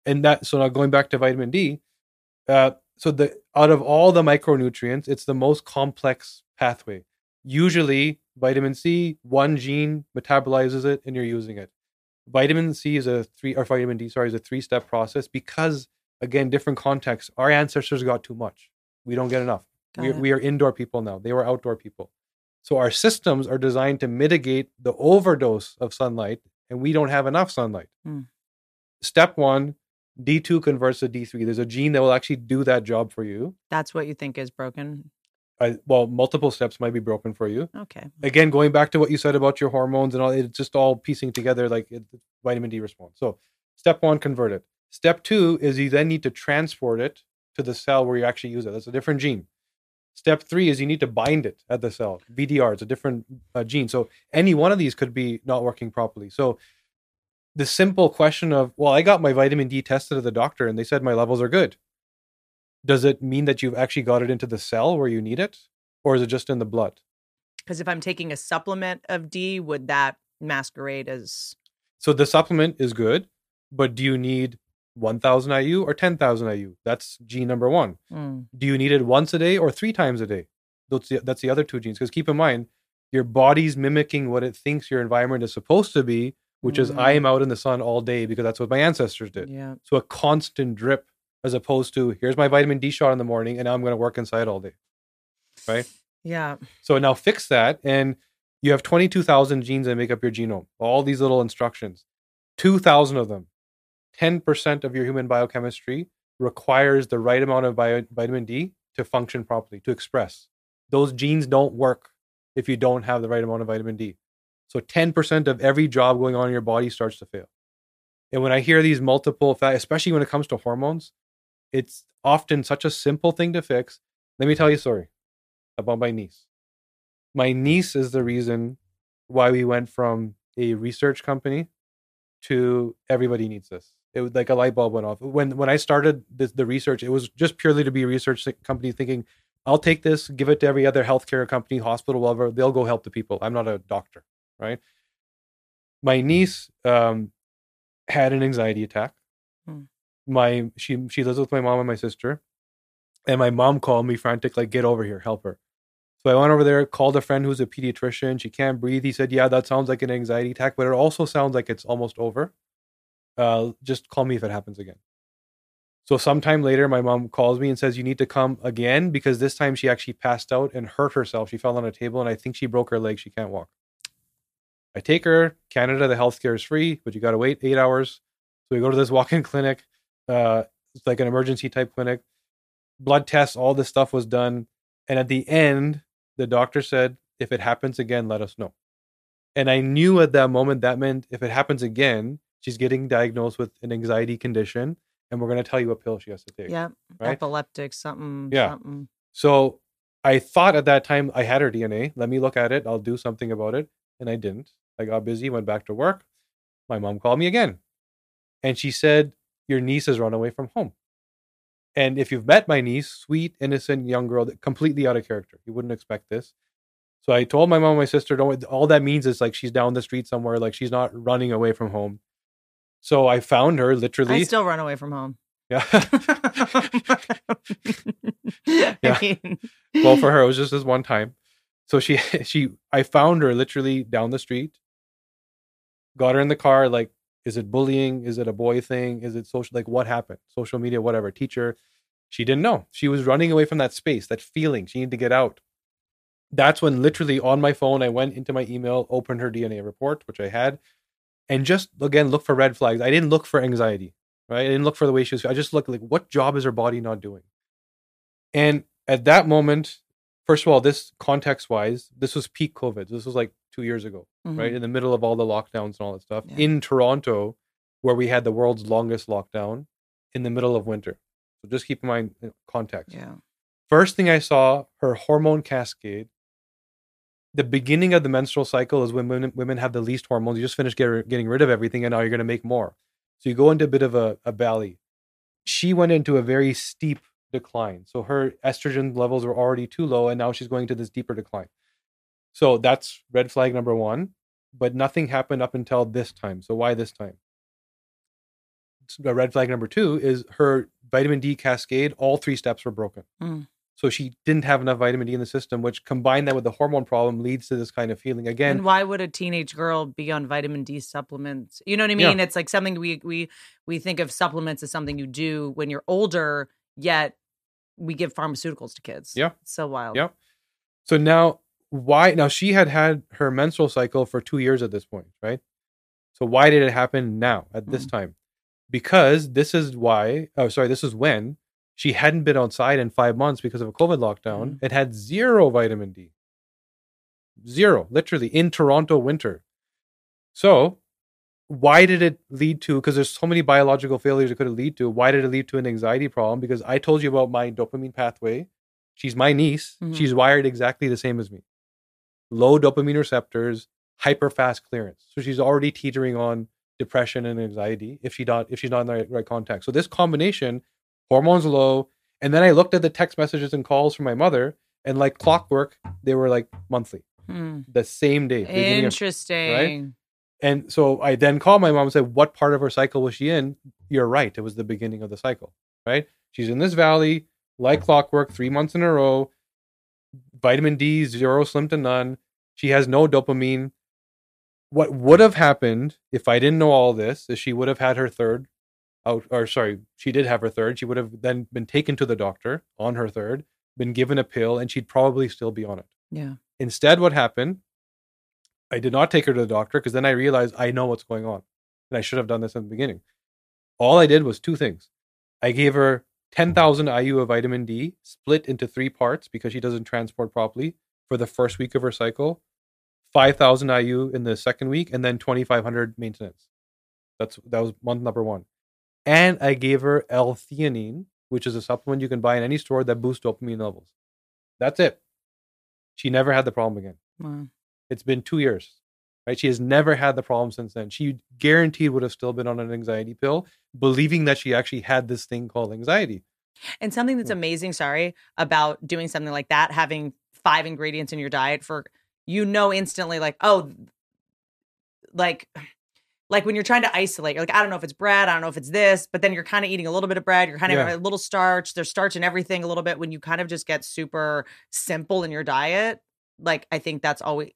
And that so now going back to vitamin D, uh, so the out of all the micronutrients, it's the most complex pathway. Usually, vitamin C, one gene metabolizes it, and you're using it. Vitamin C is a three, or vitamin D, sorry, is a three-step process because, again, different contexts. Our ancestors got too much. We don't get enough. We, we are indoor people now. They were outdoor people. So our systems are designed to mitigate the overdose of sunlight, and we don't have enough sunlight. Hmm. Step one, D2 converts to D3. There's a gene that will actually do that job for you. That's what you think is broken. I, well, multiple steps might be broken for you. Okay. Again, going back to what you said about your hormones and all, it's just all piecing together like it, vitamin D response. So, step one, convert it. Step two is you then need to transport it to the cell where you actually use it. That's a different gene. Step three is you need to bind it at the cell. VDR it's a different uh, gene. So, any one of these could be not working properly. So, the simple question of, well, I got my vitamin D tested at the doctor and they said my levels are good. Does it mean that you've actually got it into the cell where you need it? Or is it just in the blood? Because if I'm taking a supplement of D, would that masquerade as So the supplement is good, but do you need 1000 IU or 10,000 IU? That's gene number one. Mm. Do you need it once a day or three times a day? That's the, that's the other two genes. Because keep in mind, your body's mimicking what it thinks your environment is supposed to be, which is I Mm. am out in the sun all day because that's what my ancestors did. Yeah. So a constant drip as opposed to here's my vitamin D shot in the morning and now I'm going to work inside all day. Right? Yeah. So now fix that, and you have 22,000 genes that make up your genome. All these little instructions. 2,000 of them, 10% of your human biochemistry requires the right amount of bio- vitamin D to function properly, to express. Those genes don't work if you don't have the right amount of vitamin D. So 10% of every job going on in your body starts to fail. And when I hear these multiple, fa- especially when it comes to hormones, it's often such a simple thing to fix. Let me tell you a story about my niece. My niece is the reason why we went from a research company to everybody needs this. It was like a light bulb went off. When when I started this, the research, it was just purely to be a research company thinking, I'll take this, give it to every other healthcare company, hospital, whatever. They'll go help the people. I'm not a doctor, right? My niece um, had an anxiety attack. Hmm. My she she lives with my mom and my sister, and my mom called me frantic, like, "Get over here, help her." So I went over there, called a friend who's a pediatrician. She can't breathe. He said, "Yeah, that sounds like an anxiety attack, but it also sounds like it's almost over. Uh, just call me if it happens again." So sometime later, my mom calls me and says, "You need to come again because this time she actually passed out and hurt herself. She fell on a table and I think she broke her leg. She can't walk." I take her. Canada, the healthcare is free, but you got to wait eight hours. So we go to this walk-in clinic. Uh, it's like an emergency type clinic. Blood tests, all this stuff was done, and at the end, the doctor said, "If it happens again, let us know." And I knew at that moment that meant if it happens again, she's getting diagnosed with an anxiety condition, and we're going to tell you what pill she has to take. Yeah. Right? Epileptic, something. Yeah. Something. So I thought at that time I had her DNA. Let me look at it. I'll do something about it. And I didn't. I got busy, went back to work. My mom called me again. And she said, Your niece has run away from home. And if you've met my niece, sweet, innocent young girl, completely out of character. You wouldn't expect this. So I told my mom and my sister, don't all that means is like she's down the street somewhere, like she's not running away from home. So I found her literally. I still run away from home. yeah. Yeah. mean, well for her it was just this one time so she she i found her literally down the street got her in the car like is it bullying? Is it a boy thing? Is it social like what happened? Social media whatever teacher she didn't know. She was running away from that space that feeling she needed to get out. That's when literally on my phone i went into my email opened her dna report which i had and just again look for red flags. I didn't look for anxiety right? I didn't look for the way she was i just looked like what job is her body not doing? And at that moment, first of all, this context wise, this was peak COVID. This was like two years ago, mhm. right? In the middle of all the lockdowns and all that stuff Yeah. in Toronto, where we had the world's longest lockdown in the middle of winter. So just keep in mind you context. Yeah. First thing I saw, her hormone cascade. The beginning of the menstrual cycle is when women, women have the least hormones. You just finished get, getting rid of everything, and now you're going to make more. So you go into a bit of a, a valley. She went into a very steep decline. So her estrogen levels were already too low, and now she's going to this deeper decline. So that's red flag number one. But nothing happened up until this time. So why this time? Red flag number two is her vitamin D cascade. All three steps were broken. Mm. So she didn't have enough vitamin D in the system, which combined that with the hormone problem leads to this kind of feeling. Again, and why would a teenage girl be on vitamin D supplements? You know what I Yeah. mean? It's like something we we we think of supplements as something you do when you're older, yet we give pharmaceuticals to kids. Yeah. It's so wild. Yeah. So now, why? Now she had had her menstrual cycle for two years at this point, right? So why did it happen now at this time? Because this is why. Oh, sorry. This is when she hadn't been outside in five months because of a COVID lockdown Mhm. and had zero vitamin D. Zero, literally in Toronto winter. So why did it lead to because there's so many biological failures it could have lead to why did it lead to an anxiety problem because i told you about my dopamine pathway she's my niece Mhm. she's wired exactly the same as me low dopamine receptors hyper fast clearance so she's already teetering on depression and anxiety if she not if she's not in the right, right context so this combination hormones low and then i looked at the text messages and calls from my mother and like clockwork they were like monthly Hmm. the same day beginning of- Interesting. and so I then called my mom and said, What part of her cycle was she in? You're right. It was the beginning of the cycle, right? She's in this valley, like clockwork, three months in a row. Vitamin D, zero, slim to none. She has no dopamine. What would have happened if I didn't know all this is she would have had her third out, or sorry, she did have her third. She would have then been taken to the doctor on her third, been given a pill, and she'd probably still be on it. Yeah. Instead, what happened? I did not take her to the doctor because then I realized I know what's going on. And I should have done this in the beginning. All I did was two things. I gave her 10,000 IU of vitamin D split into three parts because she doesn't transport properly for the first week of her cycle, 5,000 IU in the second week, and then 2,500 maintenance. That's That was month number one. And I gave her L-theanine, which is a supplement you can buy in any store that boosts dopamine levels. That's it. She never had the problem again. Wow. It's been two years, right? She has never had the problem since then. She guaranteed would have still been on an anxiety pill, believing that she actually had this thing called anxiety. And something that's hmm. amazing, sorry, about doing something like that, having five ingredients in your diet for you know instantly like, oh, like like when you're trying to isolate, you're like, I don't know if it's bread, I don't know if it's this, but then you're kind of eating a little bit of bread, you're kind of Yeah. a little starch, there's starch in everything a little bit. When you kind of just get super simple in your diet, like I think that's always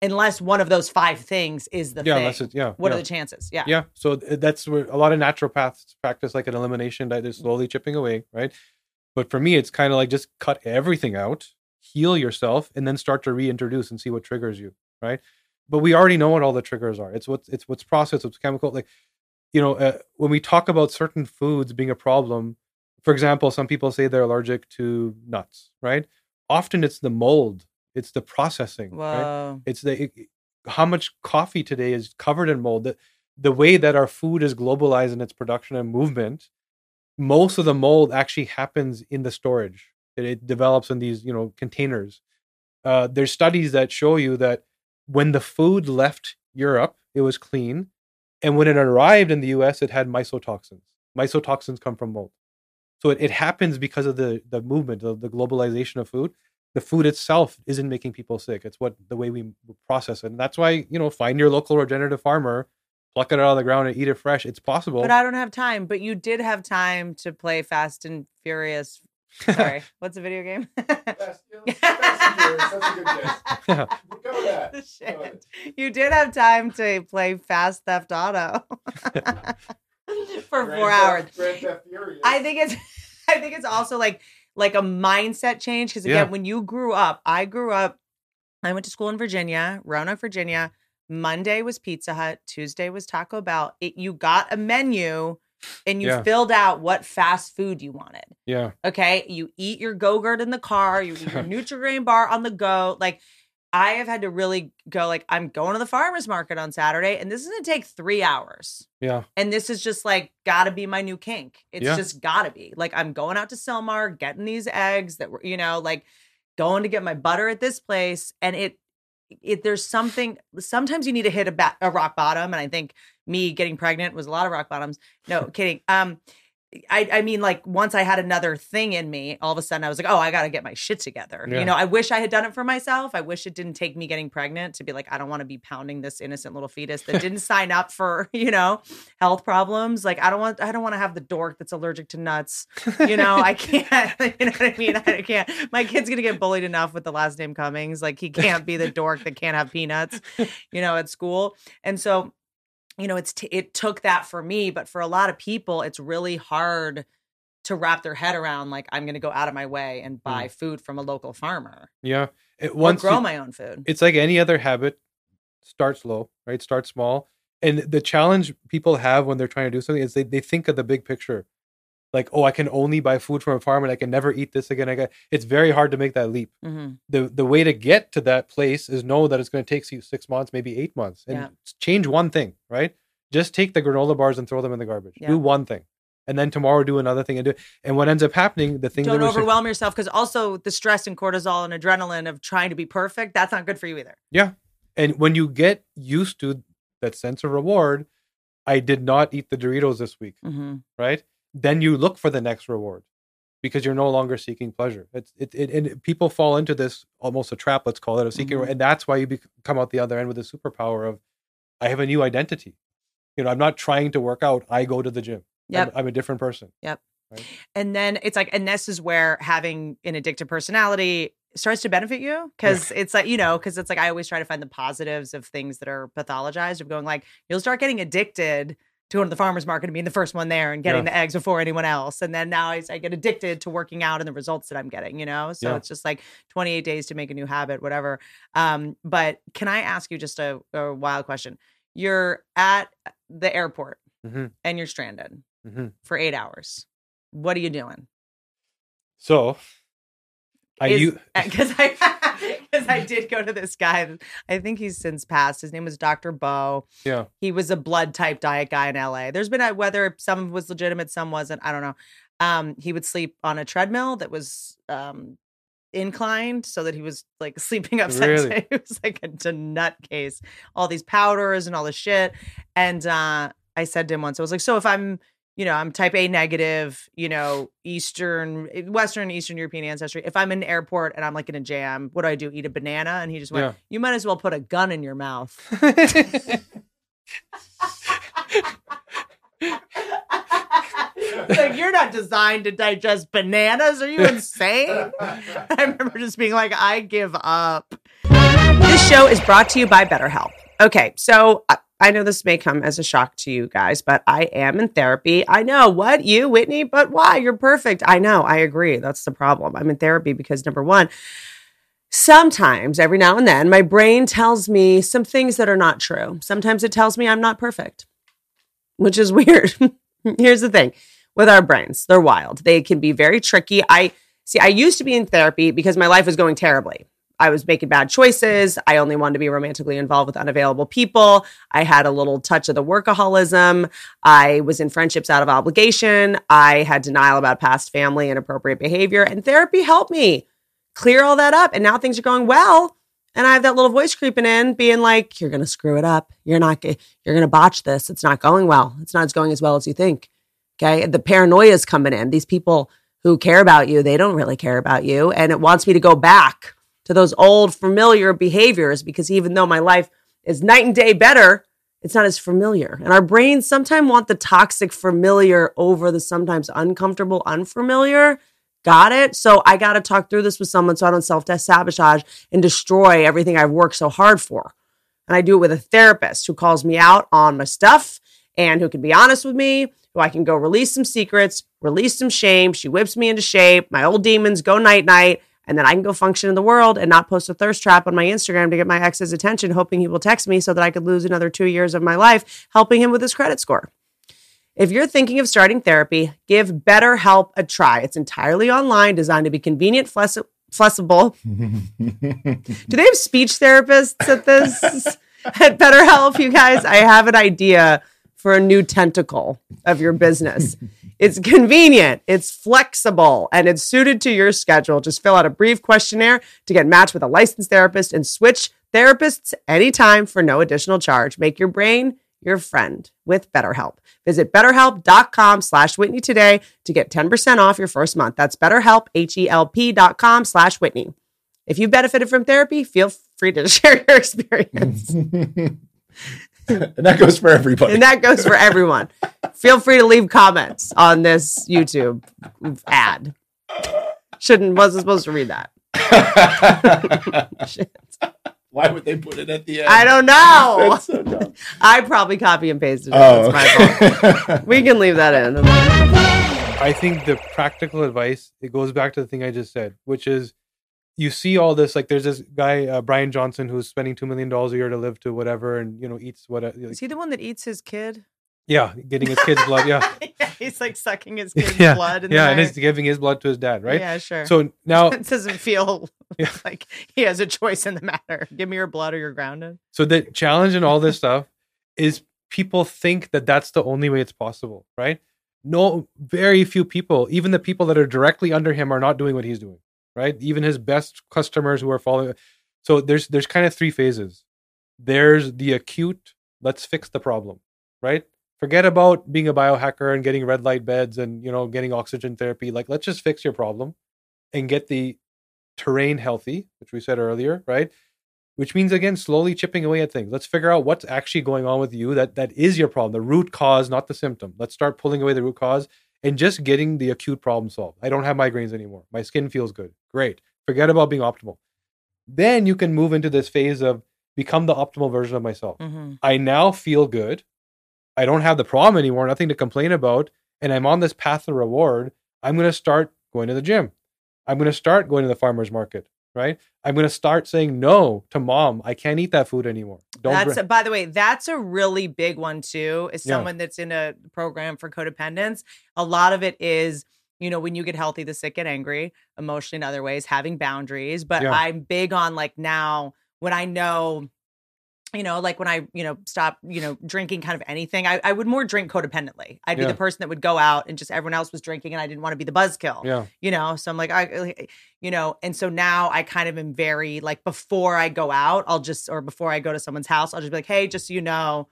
unless one of those five things is the yeah, thing. it's yeah. what yeah. are the chances? Yeah. Yeah, so that's where a lot of naturopaths practice like an elimination diet. They're slowly chipping away, right? But for me, it's kind of like just cut everything out, heal yourself, and then start to reintroduce and see what triggers you, right? But we already know what all the triggers are. It's what's it's what's processed, what's chemical. Like, you know, uh, when we talk about certain foods being a problem, for example, some people say they're allergic to nuts, right? Often it's the mold, it's the processing, right? It's the it, how much coffee today is covered in mold the, the way that our food is globalized in its production and movement most of the mold actually happens in the storage it, it develops in these you know containers. Uh, there's studies that show you that when the food left europe it was clean and when it arrived in the us it had mycotoxins. Mycotoxins come from mold. So it, it happens because of the the movement of the globalization of food the food itself isn't making people sick. It's what the way we process it. And that's why, you know, find your local regenerative farmer, pluck it out of the ground and eat it fresh. It's possible. But I don't have time. But you did have time to play Fast and Furious. Sorry, what's the video game? Fast, you know, Fast and Furious, that's a good guess. Yeah. We'll go with that. The Go with it. shit. You did have time to play Fast Theft Auto for Grand four Theft- hours. Grand Theft Furious. I think it's I think it's also like like a mindset change because again, Yeah. when you grew up, I grew up. I went to school in Virginia, Roanoke, Virginia. Monday was Pizza Hut. Tuesday was Taco Bell. It, you got a menu, and you Yeah. filled out what fast food you wanted. yeah. Okay, you eat your Go-Gurt in the car. You eat your Nutri-Grain bar on the go. Like I have had to really go. Like I'm going to the farmers market on Saturday, and this is gonna take three hours. Yeah. And this is just like gotta be my new kink. It's Yeah. just gotta be. Like I'm going out to Sylmar getting these eggs that were, you know, like going to get my butter at this place. And it it there's something sometimes you need to hit a, ba- a rock bottom. And I think me getting pregnant was a lot of rock bottoms. No, kidding. Um I, I mean, like once I had another thing in me, all of a sudden I was like, oh, I got to get my shit together. Yeah. You know, I wish I had done it for myself. I wish it didn't take me getting pregnant to be like, I don't want to be pounding this innocent little fetus that didn't sign up for, you know, health problems. Like, I don't want, I don't want to have the dork that's allergic to nuts. You know, I can't, you know what I mean? I can't. My kid's going to get bullied enough with the last name Cummings. Like, he can't be the dork that can't have peanuts, you know, at school. And so, you know it's t- it took that for me but for a lot of people it's really hard to wrap their head around like i'm going to go out of my way and buy mm. food from a local farmer Yeah. It, once grow you- my own food it's like any other habit start slow right start small and the challenge people have when they're trying to do something is they, they think of the big picture like oh i can only buy food from a farm and i can never eat this again i got it's very hard to make that leap hmm the the way to get to that place is know that it's going to take you six months maybe eight months and Yeah. change one thing right just take the granola bars and throw them in the garbage Yeah. do one thing and then tomorrow do another thing and do and what ends up happening the thing don't overwhelm yourself because also the stress and cortisol and adrenaline of trying to be perfect that's not good for you either Yeah. And when you get used to that sense of reward, I did not eat the Doritos this week, mm-hmm. right? Then you look for the next reward because you're no longer seeking pleasure. It's it, it and people fall into this almost a trap, let's call it, of seeking, Mhm. and that's why you bec come out the other end with a superpower of I have a new identity. You know, I'm not trying to work out. I go to the gym. I'm- I'm, a different person. Yep. Right? And then it's like and this is where having an addictive personality starts to benefit you because it's like you know because it's like i always try to find the positives of things that are pathologized of going like you'll start getting addicted to going to the farmer's market and being the first one there and getting Yeah. the eggs before anyone else and then now I, I get addicted to working out and the results that i'm getting you know so Yeah. it's just like 28 days to make a new habit whatever um but can i ask you just a, a wild question you're at the airport Mhm. and you're stranded Mhm. for eight hours what are you doing So, I you because I because I did go to this guy. I think he's since passed. His name was Dr. Bo. yeah He was a blood type diet guy in LA. There's been a, whether some was legitimate, some wasn't. I don't know. Um, he would sleep on a treadmill that was um inclined so that he was like sleeping upside Really? down. It was like a, a nutcase. All these powders and all this shit. And uh I said to him once, I was like, so if I'm you know, I'm type A negative, you know, Eastern, eh, Western, Eastern European ancestry. If I'm in an airport and I'm like in a jam, what do I do? Eat a banana? And he just went, Yeah. You might as well put a gun in your mouth. like, you're not designed to digest bananas. Are you insane? I remember just being like, I give up. This show is brought to you by BetterHelp. Okay, so I- know this may come as a shock to you guys, but I am in therapy. I know what you, Whitney, but why? You're perfect. I know. I agree. That's the problem. I'm in therapy because number one, sometimes every now and then, my brain tells me some things that are not true. Sometimes it tells me I'm not perfect, which is weird. Here's the thing with our brains, they're wild. They can be very tricky. I see, I used to be in therapy because my life was going terribly. I was making bad choices. I only wanted to be romantically involved with unavailable people. I had a little touch of the workaholism. I was in friendships out of obligation. I had denial about past family and appropriate behavior. And therapy helped me clear all that up. And now things are going well. And I have that little voice creeping in, being like, "You're gonna screw it up. You're not. You're gonna botch this. It's not going well. It's not going as well as you think." Okay, the paranoia is coming in. These people who care about you, they don't really care about you, and it wants me to go back to those old familiar behaviors because even though my life is night and day better, it's not as familiar. And our brains sometimes want the toxic familiar over the sometimes uncomfortable unfamiliar. Got it? So I got to talk through this with someone so I don't self sabotage and destroy everything I've worked so hard for. And I do it with a therapist who calls me out on my stuff and who can be honest with me, who I can go release some secrets, release some shame. She whips me into shape. My old demons go night night. And then I can go function in the world and not post a thirst trap on my Instagram to get my ex's attention, hoping he will text me so that I could lose another two years of my life helping him with his credit score. If you're thinking of starting therapy, give BetterHelp a try. It's entirely online, designed to be convenient, flessi- flexible. Do they have speech therapists at this? at BetterHelp, you guys? I have an idea for a new tentacle of your business. It's convenient, it's flexible, and it's suited to your schedule. Just fill out a brief questionnaire to get matched with a licensed therapist and switch therapists anytime for no additional charge. Make your brain your friend with BetterHelp. Visit betterhelp.com slash Whitney today to get 10% off your first month. That's betterhelp, H-E-L-P dot com slash Whitney. If you've benefited from therapy, feel free to share your experience. and that goes for everybody. and that goes for everyone. Feel free to leave comments on this YouTube ad. Shouldn't wasn't supposed to read that. Shit. Why would they put it at the end? I don't know. That's so dumb. I probably copy and pasted it. Oh, That's my fault. We can leave that in. I think the practical advice it goes back to the thing I just said, which is you see all this like there's this guy uh, Brian Johnson who's spending two million dollars a year to live to whatever and you know eats what Is he the one that eats his kid? yeah getting his kid's blood yeah yeah, he's like sucking his kid's yeah blood. Yeah and he's giving his blood to his dad right Yeah, sure. so now it doesn't feel Yeah. like he has a choice in the matter. Give me your blood or you're grounded. So the challenge in all this stuff is people think that that's the only way it's possible, right? No, very few people, even the people that are directly under him, are not doing what he's doing, right? Even his best customers who are following. So there's there's kind of three phases. There's the acute. Let's fix the problem, right? Forget about being a biohacker and getting red light beds and you know getting oxygen therapy. Like let's just fix your problem and get the terrain healthy, which we said earlier, right? which means again slowly chipping away at things let's figure out what's actually going on with you that that is your problem the root cause not the symptom let's start pulling away the root cause and just getting the acute problem solved. I don't have migraines anymore. My skin feels good. Great. Forget about being optimal. Then you can move into this phase of become the optimal version of myself. Mm-hmm. i now feel good. I don't have the problem anymore nothing to complain about and i'm on this path of reward. I'm going to start going to the gym. I'm going to start going to the farmers market right i'm going to start saying no to mom i can't eat that food anymore don't That's a, by the way, that's a really big one too. Is Yeah. someone that's in a program for codependence. A lot of it is, you know, when you get healthy, the sick get angry, emotionally in other ways, having boundaries. But Yeah. I'm big on like now when I know, you know, like when I, you know, stop, you know, drinking kind of anything, I, I would more drink codependently. I'd be the person that would go out and just everyone else was drinking and I didn't want to be the buzzkill yeah you know so i'm like i eh, you know and so now i kind of am very like before i go out i'll just or before i go to someone's house i'll just be like hey just so you know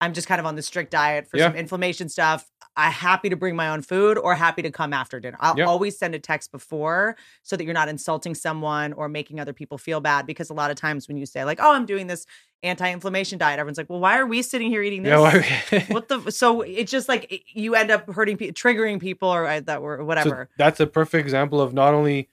i'm just kind of on the strict diet for Yeah. some inflammation stuff i'm happy to bring my own food or happy to come after dinner. I'll Yeah. always send a text before so that you're not insulting someone or making other people feel bad because a lot of times when you say like oh i'm doing this anti-inflammation diet everyone's like well why are we sitting here eating this yeah why- what the so it's just like you end up hurting pe- triggering people or uh, that were So whatever. that's a perfect example of not only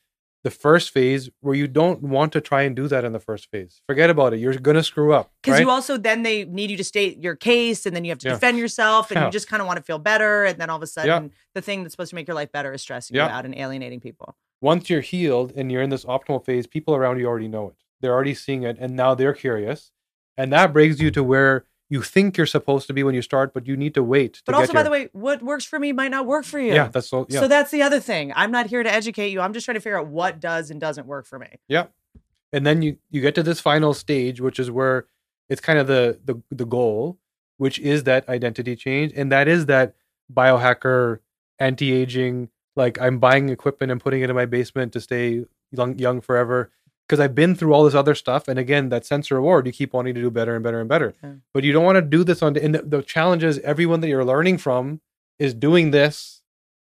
the first phase where you don't want to try and do that in the first phase. Forget about it. You're gonna screw up. Because right? you also then they need you to state your case, and then you have to Yeah. defend yourself, and Yeah. you just kind of want to feel better, and then all of a sudden, Yeah. the thing that's supposed to make your life better is stressing you out and alienating people. once you're healed and you're in this optimal phase, people around you already know it. They're already seeing it, and now they're curious, and that brings you to where you think you're supposed to be when you start, but you need to wait. But to also, by here. the way, what works for me might not work for you. yeah, that's so. Yeah, So that's the other thing. I'm not here to educate you. I'm just trying to figure out what does and doesn't work for me. yeah. And then you you get to this final stage, which is where it's kind of the the the goal, which is that identity change, and that is that biohacker, anti aging. Like I'm buying equipment and putting it in my basement to stay young young forever. Because I've been through all this other stuff, and again, that sense of reward, you keep wanting to do better and better and better. Yeah. But you don't want to do this on. And the, the challenge is everyone that you're learning from is doing this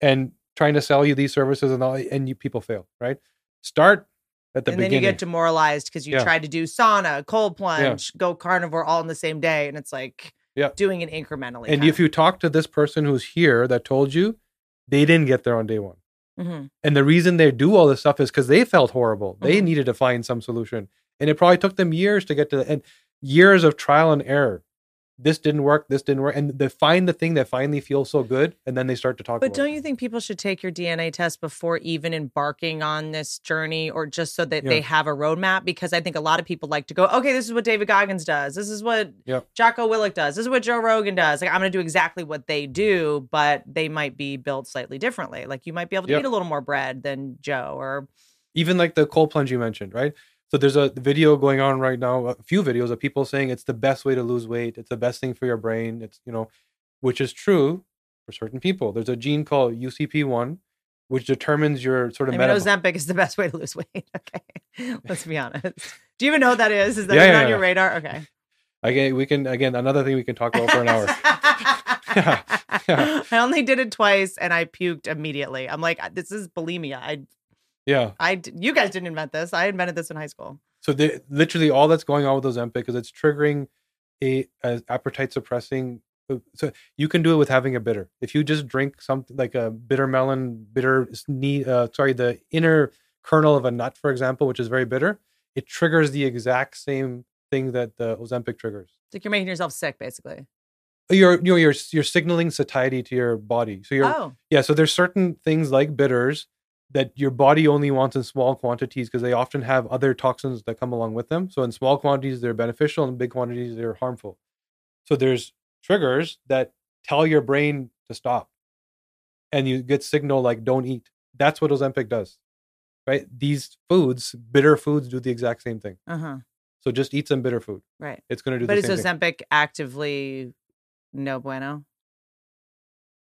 and trying to sell you these services, and all, and you people fail. Right? Start at the beginning. and then you get demoralized because you Yeah. tried to do sauna, cold plunge, go carnivore all in the same day. And it's like Yeah. doing it incrementally. and if you talk to this person who's here that told you, they didn't get there on day one. Hmm And the reason they do all this stuff is because they felt horrible. They Mhm. needed to find some solution. And it probably took them years to get to the and years of trial and error. This didn't work, this didn't work. And they find the thing that finally feels so good, and then they start to talk But don't it. you think people should take your DNA test before even embarking on this journey or just so that Yeah. they have a roadmap? Because I think a lot of people like to go, okay, this is what David Goggins does. This is what Yeah. Jocko Willink does. This is what Joe Rogan does. Like, I'm going to do exactly what they do, but they might be built slightly differently. Like, you might be able to Yeah. eat a little more bread than Joe or Even like the cold plunge you mentioned, right? So there's a video going on right now, a few videos of people saying it's the best way to lose weight. It's the best thing for your brain. It's, you know, which is true for certain people. There's a gene called UCP1, which determines your sort of I mean, metabolic. Ozempic is the best way to lose weight. Okay. Let's be honest. Do you even know what that is? Is that Yeah, yeah, on your radar? Okay. Again, we can again another thing we can talk about for an hour. Yeah. I only did it twice and I puked immediately. I'm like, uh, this is bulimia. I, Yeah. I you guys didn't invent this. I invented this in high school. So the, literally all that's going on with Ozempic is it's triggering a, a appetite suppressing. uh, So you can do it with having a bitter. If you just drink something like a bitter melon, bitter uh, sorry, the inner kernel of a nut, for example, which is very bitter, it triggers the exact same thing that the Ozempic triggers. It's like you're making yourself sick, basically. You're you know you're you're signaling satiety to your body. So you're Oh, Yeah, so there's certain things like bitters that your body only wants in small quantities because they often have other toxins that come along with them. So in small quantities they're beneficial, in big quantities they're harmful. So there's triggers that tell your brain to stop. And you get signal like don't eat. That's what Ozempic does. Right? These foods, bitter foods do the exact same thing. uh huh. So just eat some bitter food. Right. It's going to do But the is same thing. Ozempic actively no bueno?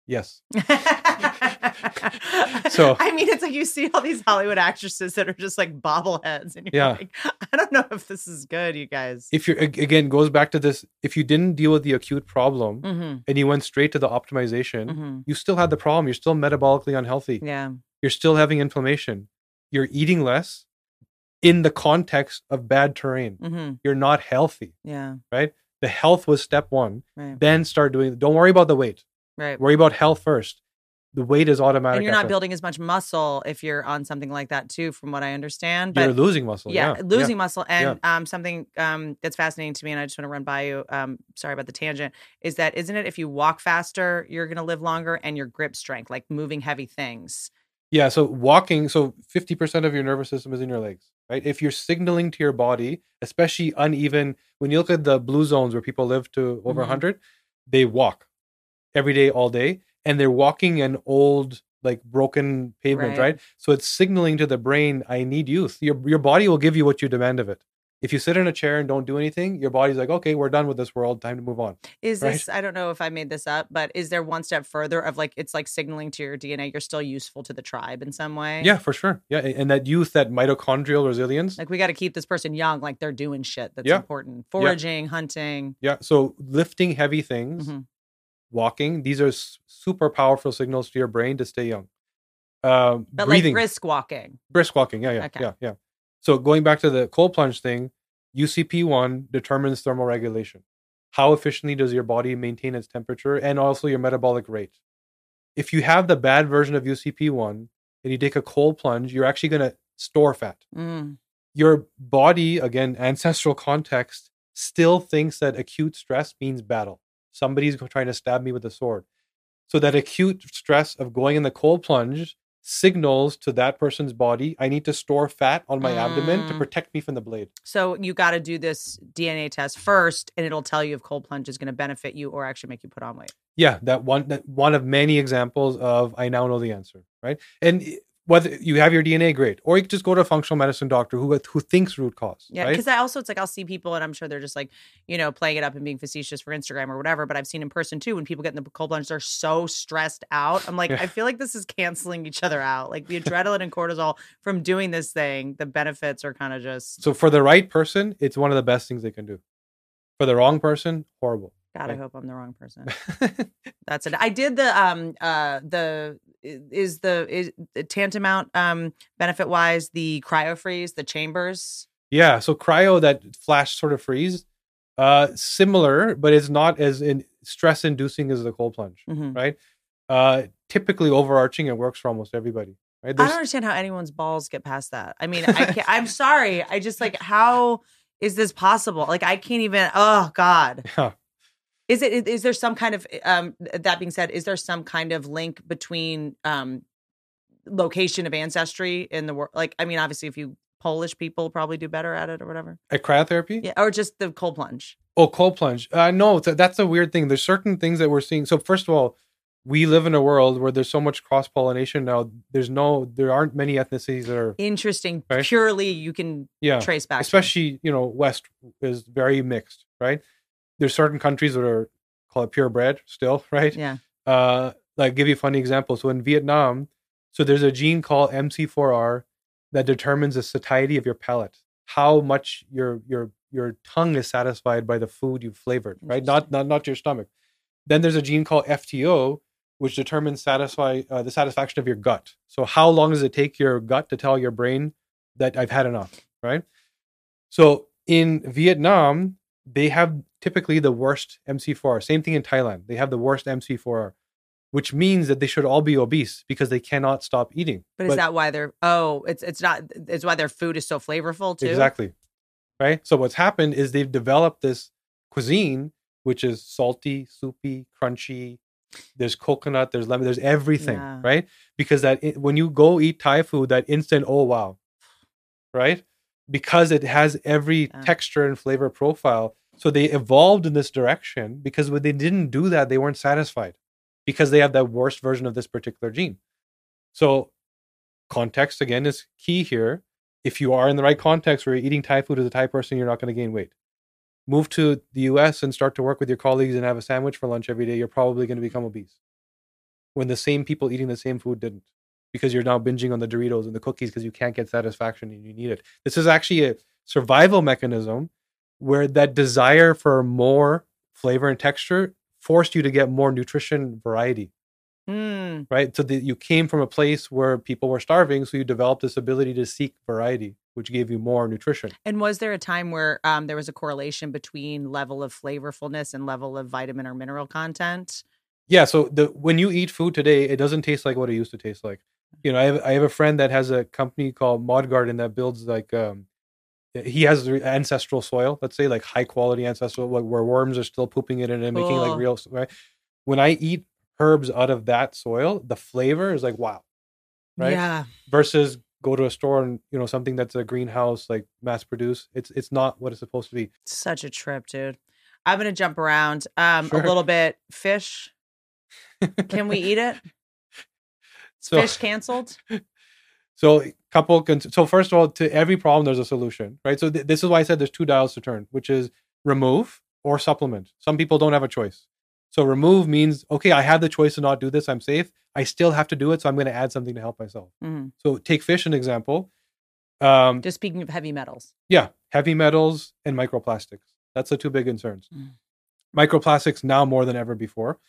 Yes. So- I mean, it's like you see all these Hollywood actresses that are just like bobbleheads, and you're Yeah. like, I don't know if this is good, you guys. If you're ag- again goes back to this, if you didn't deal with the acute problem hmm and you went straight to the optimization, hmm you still had the problem. You're still metabolically unhealthy. Yeah. You're still having inflammation. You're eating less in the context of bad terrain. hmm You're not healthy. Yeah. Right. The health was step one. Right. Then start doing. Don't worry about the weight. Right. Worry about health first. The weight is automatic. And you're not building as much muscle if you're on something like that too, from what I understand. You're But losing muscle. yeah, Yeah, losing muscle. And um, something um, that's fascinating to me, and I just want to run by you. Um, sorry about the tangent. Is that isn't it? If you walk faster, you're going to live longer, and your grip strength, like moving heavy things. Yeah. So walking. So fifty percent of your nervous system is in your legs. Right. If you're signaling to your body, especially uneven, when you look at the blue zones where people live to over Mhm. 100, they walk every day, all day, and they're walking an old, like broken pavement, Right. right? So it's signaling to the brain, I need youth. Your your body will give you what you demand of it. If you sit in a chair and don't do anything, your body's like, okay, we're done with this world. Time to move on. Is Right. this? I don't know if I made this up, but is there one step further of like it's like signaling to your DNA you're still useful to the tribe in some way? Yeah, for sure. Yeah, and that youth, that mitochondrial resilience. Like we got to keep this person young, like they're doing shit that's Yeah. important, foraging, hunting. Yeah. So lifting heavy things, Mhm. Walking, these are s- super powerful signals to your brain to stay young. Um, But breathing, like brisk walking. brisk walking. Yeah, yeah, Okay. yeah, yeah. So going back to the cold plunge thing, UCP1 determines thermal regulation. How efficiently does your body maintain its temperature and also your metabolic rate? If you have the bad version of UCP1 and you take a cold plunge, you're actually going to store fat. Mm. Your body, again, ancestral context, still thinks that acute stress means battle. Somebody's trying to stab me with a sword. So that acute stress of going in the cold plunge signals to that person's body, I need to store fat on my abdomen to Mm. protect me from the blade. So you got to do this DNA test first, and it'll tell you if cold plunge is going to benefit you or actually make you put on weight. Yeah, that one that one of many examples of I now know the answer, right? And i- whether you have your DNA, great, or you just go to a functional medicine doctor who who thinks root cause. Yeah, right? because I also it's like I'll see people and I'm sure they're just like you know playing it up and being facetious for Instagram or whatever. But I've seen in person too when people get in the cold plunge, they're so stressed out. I'm like, Yeah. I feel like this is canceling each other out. Like the adrenaline and cortisol from doing this thing, the benefits are kind of just. So for the right person, it's one of the best things they can do. For the wrong person, horrible. God, I hope I'm the wrong person. That's it. I did the um uh the is the is tantamount um benefit wise the cryo freeze the chambers. yeah, so cryo that flash sort of freeze, uh, similar, but it's not as in stress inducing as the cold plunge, Mhm. right? Uh, typically overarching, it works for almost everybody, right? I don't understand how anyone's balls get past that. I mean, I can't, I'm sorry. I just like how is this possible? Like I can't even. Oh God. yeah. Is it? Is there some kind of? Um. That being said, is there some kind of link between um location of ancestry in the world? Like, I mean, obviously, if you Polish people probably do better at it or whatever. At cryotherapy? Yeah, or just the cold plunge. Oh, cold plunge. Uh, no, th- that's a weird thing. There's certain things that we're seeing. So first of all, we live in a world where there's so much cross pollination now. There's no, there aren't many ethnicities that are, Interesting. Right. Purely, you can yeah, trace back. especially you know West is very mixed, right? There's certain countries that are call it purebred still, right? Yeah. Uh, like give you a funny example. So in Vietnam, so there's a gene called MC4R that determines the satiety of your palate, how much your your your tongue is satisfied by the food you've flavored, right? Not not not your stomach. Then there's a gene called FTO, which determines satisfy uh, the satisfaction of your gut. So how long does it take your gut to tell your brain that I've had enough, right? So in Vietnam, they have typically the worst MC4R. Same thing in Thailand. They have the worst MC4R, which means that they should all be obese because they cannot stop eating. But is that why they're? Oh, it's it's not. It's why their food is so flavorful too. Exactly. Right? So what's happened is they've developed this cuisine which is salty, soupy, crunchy. There's coconut, there's lemon, there's everything, Yeah. right? Because that when you go eat Thai food, that instant, oh wow, right? Because it has every texture and flavor profile. So they evolved in this direction because when they didn't do that, they weren't satisfied because they have that worst version of this particular gene. So context again is key here. If you are in the right context where you're eating Thai food as a Thai person, you're not going to gain weight. Move to the US and start to work with your colleagues and have a sandwich for lunch every day, you're probably going to become obese. When the same people eating the same food didn't, because you're now binging on the Doritos and the cookies because you can't get satisfaction and you need it. This is actually a survival mechanism where that desire for more flavor and texture forced you to get more nutrition variety Mm, right? So that you came from a place where people were starving, so you developed this ability to seek variety, which gave you more nutrition. And was there a time where um, there was a correlation between level of flavorfulness and level of vitamin or mineral content? Yeah. So the when you eat food today, it doesn't taste like what it used to taste like. You know, I have I have a friend that has a company called Mod Garden that builds like um he has ancestral soil, let's say like high quality ancestral like where worms are still pooping it in and making like real right. When I eat herbs out of that soil, the flavor is like wow. Right? Yeah. versus go to a store and you know something that's a greenhouse like mass produced it's it's not what it's supposed to be Such a trip, dude. I'm gonna jump around um, Sure. a little bit. Fish. Can we eat it? So Fish canceled. so couple so first of all to every problem there's a solution right so th- this is why i said there's two dials to turn which is remove or supplement some people don't have a choice so remove means okay i have the choice to not do this i'm safe i still have to do it so i'm going to add something to help myself Mhm. so take fish an example um Just speaking of heavy metals. Yeah, heavy metals and microplastics. That's the two big concerns. Mm. Microplastics now more than ever before.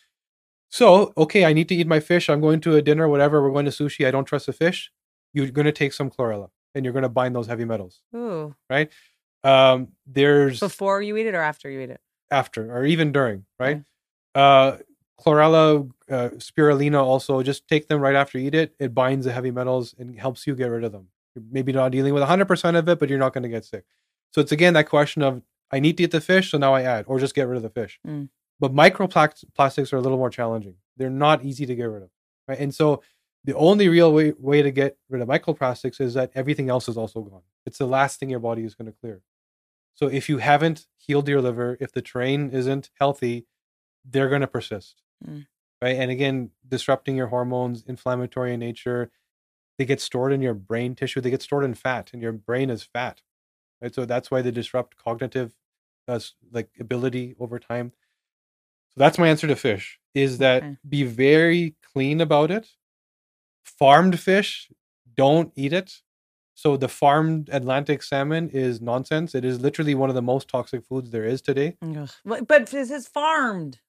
So, okay, I need to eat my fish. I'm going to a dinner, whatever. We're going to sushi. I don't trust the fish. You're going to take some chlorella and you're going to bind those heavy metals. Ooh. Right? Um, there's Before you eat it or after you eat it? after or even during, right? Uh, chlorella, uh, spirulina also, just take them right after you eat it. It binds the heavy metals and helps you get rid of them. You're maybe not dealing with 100% of it, but you're not going to get sick. So it's again that question of I need to eat the fish, so now I add, or just get rid of the fish. Mm. But microplastics are a little more challenging. They're not easy to get rid of, right? And so the only real way, way to get rid of microplastics is that everything else is also gone. It's the last thing your body is going to clear. So if you haven't healed your liver, if the terrain isn't healthy, they're going to persist, Mm. right? And again, disrupting your hormones, inflammatory in nature. They get stored in your brain tissue. They get stored in fat, and your brain is fat, right? So that's why they disrupt cognitive, uh, like ability over time. So that's my answer to fish: is that Okay. be very clean about it. Farmed fish, don't eat it. So the farmed Atlantic salmon is nonsense. It is literally one of the most toxic foods there is today. But, but this is farmed.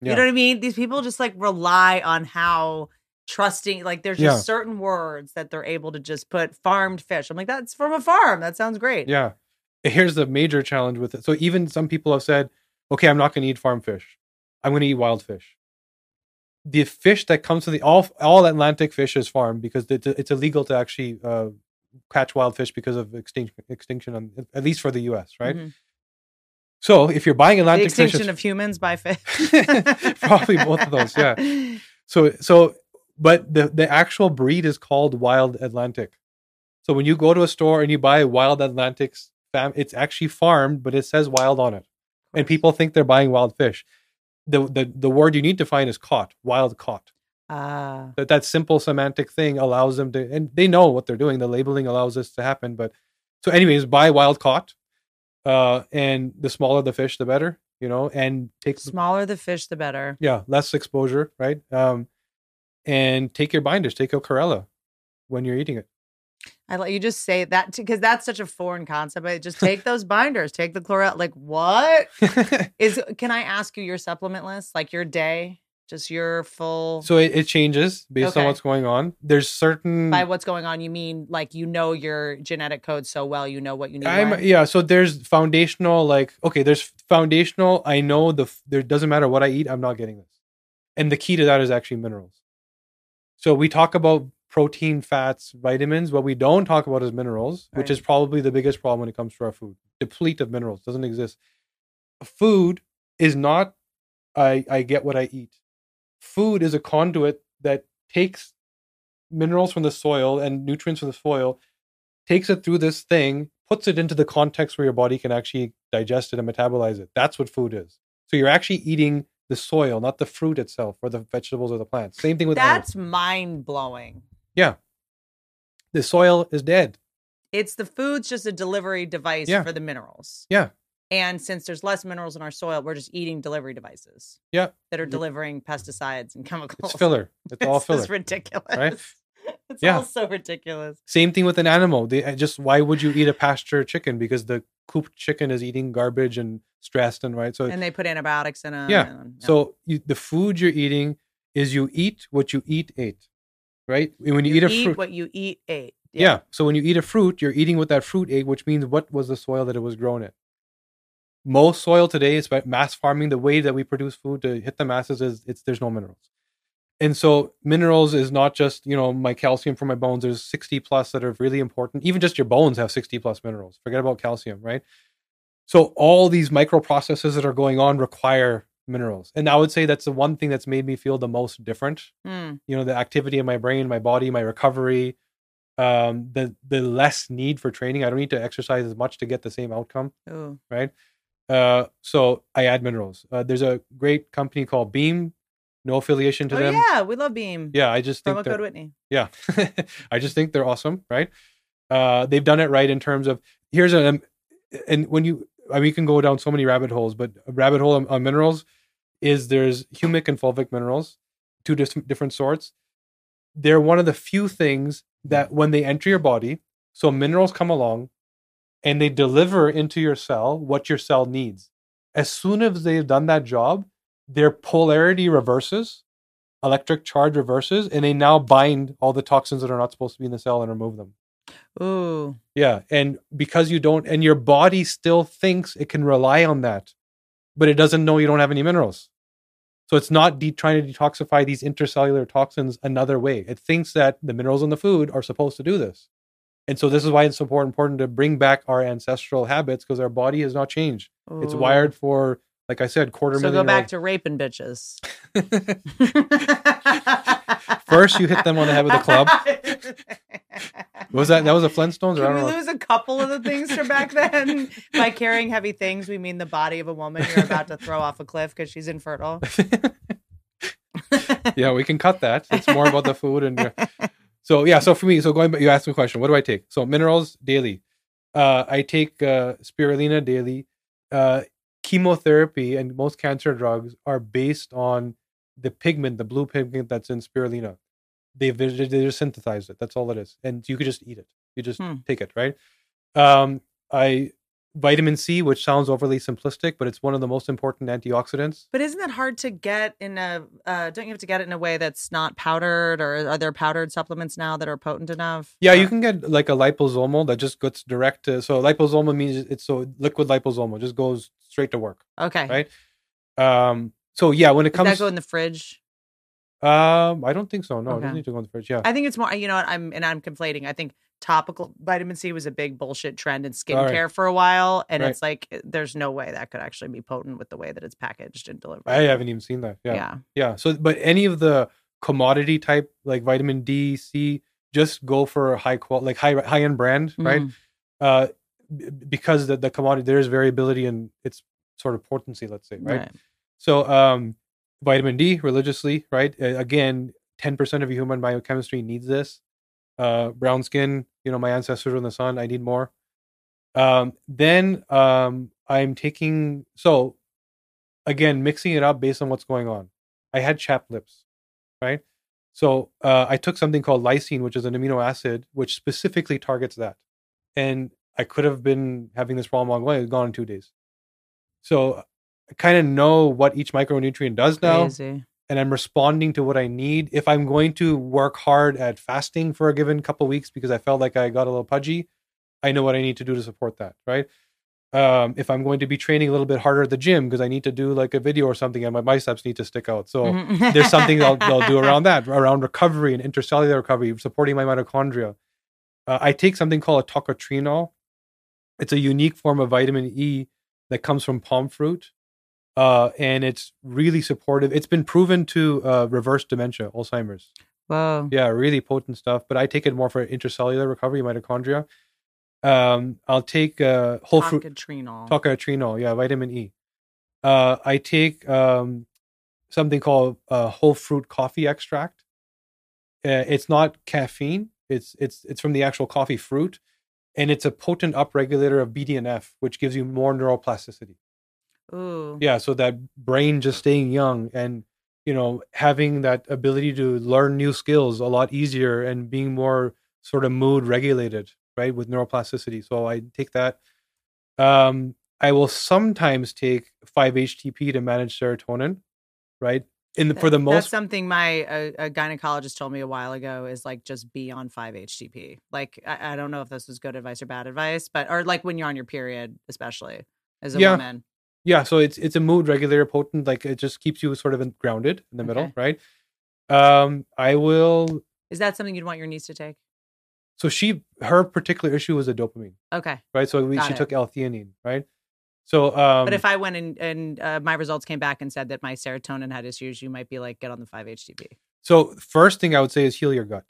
Yeah. You know what I mean? These people just like rely on how trusting, like there's just Yeah. certain words that they're able to just put farmed fish. I'm like, that's from a farm. That sounds great. Yeah. Here's the major challenge with it. So even some people have said, okay, I'm not going to eat farm fish. I'm going to eat wild fish. The fish that comes to the all all Atlantic fish is farmed because it's, it's illegal to actually uh, catch wild fish because of extinction extinction on, at least for the U.S. Right. Mhm. So if you're buying Atlantic fish, extinction it's- of humans by fish. Probably both of those, yeah. So so but the the actual breed is called wild Atlantic. So when you go to a store and you buy wild Atlantic fam it's actually farmed, but it says wild on it. And people think they're buying wild fish. The the the word you need to find is caught, wild caught. Ah. That that simple semantic thing allows them to and they know what they're doing. The labeling allows this to happen. But so anyways, buy wild caught. Uh and the smaller the fish the better, you know, and take smaller the fish, the better. yeah less exposure right um and take your binders take your chlorella when you're eating it I let you just say that because that's such a foreign concept. But just take those binders, take the chlorella. Like what is? Can I ask you your supplement list, like your day, just your full? so it, it changes based on what's going on there's certain by what's going on, you mean like you know your genetic code so well, you know what you need. I'm when? yeah so there's foundational like okay there's foundational I know the there doesn't matter what I eat I'm not getting this and the key to that is actually minerals so we talk about protein fats vitamins what we don't talk about is minerals which is probably the biggest problem when it comes to our food deplete of minerals doesn't exist food is not I I get what I eat food is a conduit that takes minerals from the soil and nutrients from the soil takes it through this thing, puts it into the context where your body can actually digest it and metabolize it. That's what food is. So you're actually eating the soil, not the fruit itself or the vegetables or the plants. Same thing with animals. That's mind blowing. The soil is dead. It's the food's just a delivery device Yeah. for the minerals. Yeah. And since there's less minerals in our soil, we're just eating delivery devices. Yeah. That are delivering pesticides and chemicals. It's filler. It's all filler. is ridiculous. right? It's Yeah. all so ridiculous. Same thing with an animal. They I just why would you eat a pasture chicken? Because the cooped chicken is eating garbage and stressed and right. So And they put antibiotics in them. Yeah. and- so you, the food you're eating is you eat what you eat ate, right? When you, eat a fruit, what you eat ate. Yeah. So when you eat a fruit, you're eating what that fruit ate, which means what was the soil that it was grown in. Most soil today is by mass farming. The way that we produce food to hit the masses is it's there's no minerals. And so minerals is not just, you know, my calcium for my bones. There's 60 plus that are really important. Even just your bones have 60 plus minerals. Forget about calcium, right? So all these microprocesses that are going on require minerals. And I would say that's the one thing that's made me feel the most different Hmm. you know the activity in my brain my body my recovery um the the less need for training i don't need to exercise as much to get the same outcome Ooh. uh so i add minerals uh, there's a great company called beam no affiliation to Oh them yeah, we love Beam. yeah i just Promo think code they're, Whitney. yeah i just think they're awesome right uh they've done it right in terms of here's a and when you I mean, you can go down so many rabbit holes but a rabbit hole on, on minerals is there's humic and fulvic minerals two dis- different sorts. They're one of the few things that when they enter your body so minerals come along and they deliver into your cell what your cell needs. As soon as they've done that job their polarity reverses electric charge reverses and they now bind all the toxins that are not supposed to be in the cell and remove them Ooh. yeah and because you don't and your body still thinks it can rely on that but it doesn't know you don't have any minerals so it's not de- trying to detoxify these intercellular toxins another way it thinks that the minerals in the food are supposed to do this And so this is why it's so important important to bring back our ancestral habits because our body has not changed. It's wired for, like I said, quarter So million. go year back to raping bitches. First, you hit them on the head with a club. Was that that was a Flintstones? Or I Can we don't know. lose a couple of the things from back then? By carrying heavy things, we mean the body of a woman you're about to throw off a cliff because she's infertile. yeah, we can cut that. It's more about the food and so yeah. So for me, so going back, you asked me a question. What do I take? So minerals daily. Uh, I take uh, spirulina daily. Uh, chemotherapy and most cancer drugs are based on the pigment, the blue pigment that's in spirulina. They've they just synthesized it. That's all it is, and you could just eat it. You just Hmm. take it, right? Um, I vitamin C, which sounds overly simplistic, but it's one of the most important antioxidants. But isn't that hard to get in a? Uh, don't you have to get it in a way that's not powdered, or are there powdered supplements now that are potent enough? Yeah, you can get like a liposomal that just goes direct to. So liposomal means it's so liquid liposomal just goes straight to work. Okay. right? Um. So yeah, when it Does comes, that go in the fridge? um, I don't think so. No, it doesn't need to go in the fridge. Yeah. I think it's more. You know what? I'm and I'm conflating. I think topical vitamin C was a big bullshit trend in All right. skincare for a while, and Right. it's like there's no way that could actually be potent with the way that it's packaged and delivered. I haven't even seen that. Yeah. yeah. Yeah. So, but any of the commodity type like vitamin D, C, just go for a high quality, like high high end brand, right? Mhm. Uh, because the the commodity there is variability in its sort of potency. Let's say, right? So, um, vitamin D religiously, right? Uh, again, ten percent of human biochemistry needs this. Uh, brown skin, you know, my ancestors were in the sun. I need more. Um, then um, I'm taking so again mixing it up based on what's going on. I had chapped lips, right? So uh, I took something called lysine, which is an amino acid which specifically targets that, and I could have been having this problem long way. It's gone in two days. So I kind of know what each micronutrient does now Crazy. and I'm responding to what I need. If I'm going to work hard at fasting for a given couple weeks because I felt like I got a little pudgy, I know what I need to do to support that, right? Um, if I'm going to be training a little bit harder at the gym because I need to do like a video or something and my biceps need to stick out. So Mhm. there's something they'll, they'll do around that, around recovery and intercellular recovery, supporting my mitochondria. Uh, I take something called a tocotrienol. It's a unique form of vitamin E that comes from palm fruit, uh, and it's really supportive. It's been proven to uh, reverse dementia, Alzheimer's. Whoa. Yeah, really potent stuff. But I take it more for intracellular recovery, mitochondria. Um, I'll take uh, whole fruit Tocotrienol. tocotrienol, yeah, vitamin E. Uh, I take um, something called uh, whole fruit coffee extract. Uh, it's not caffeine. It's it's it's from the actual coffee fruit, and it's a potent upregulator of BDNF, which gives you more neuroplasticity. Ooh. Yeah, so that brain just staying young and you know having that ability to learn new skills a lot easier and being more sort of mood regulated, right, with neuroplasticity. So I take that. Um, I will sometimes take 5-HTP to manage serotonin, right? In the, for the most that's something my uh, a gynecologist told me a while ago is like just be on 5-HTP. Like I, I don't know if this was good advice or bad advice, but or like when you're on your period, especially as a Yeah. woman. yeah, so it's it's a mood regulator, potent. Like it just keeps you sort of in, grounded in the middle, right? Um, I will. Is that something you'd want your niece to take? So she her particular issue was a dopamine, Okay. right? So we, she it. took L-theanine, right? So um, But if I went and, and uh, my results came back and said that my serotonin had issues, you might be like, get on the 5-HTP. So first thing I would say is heal your gut.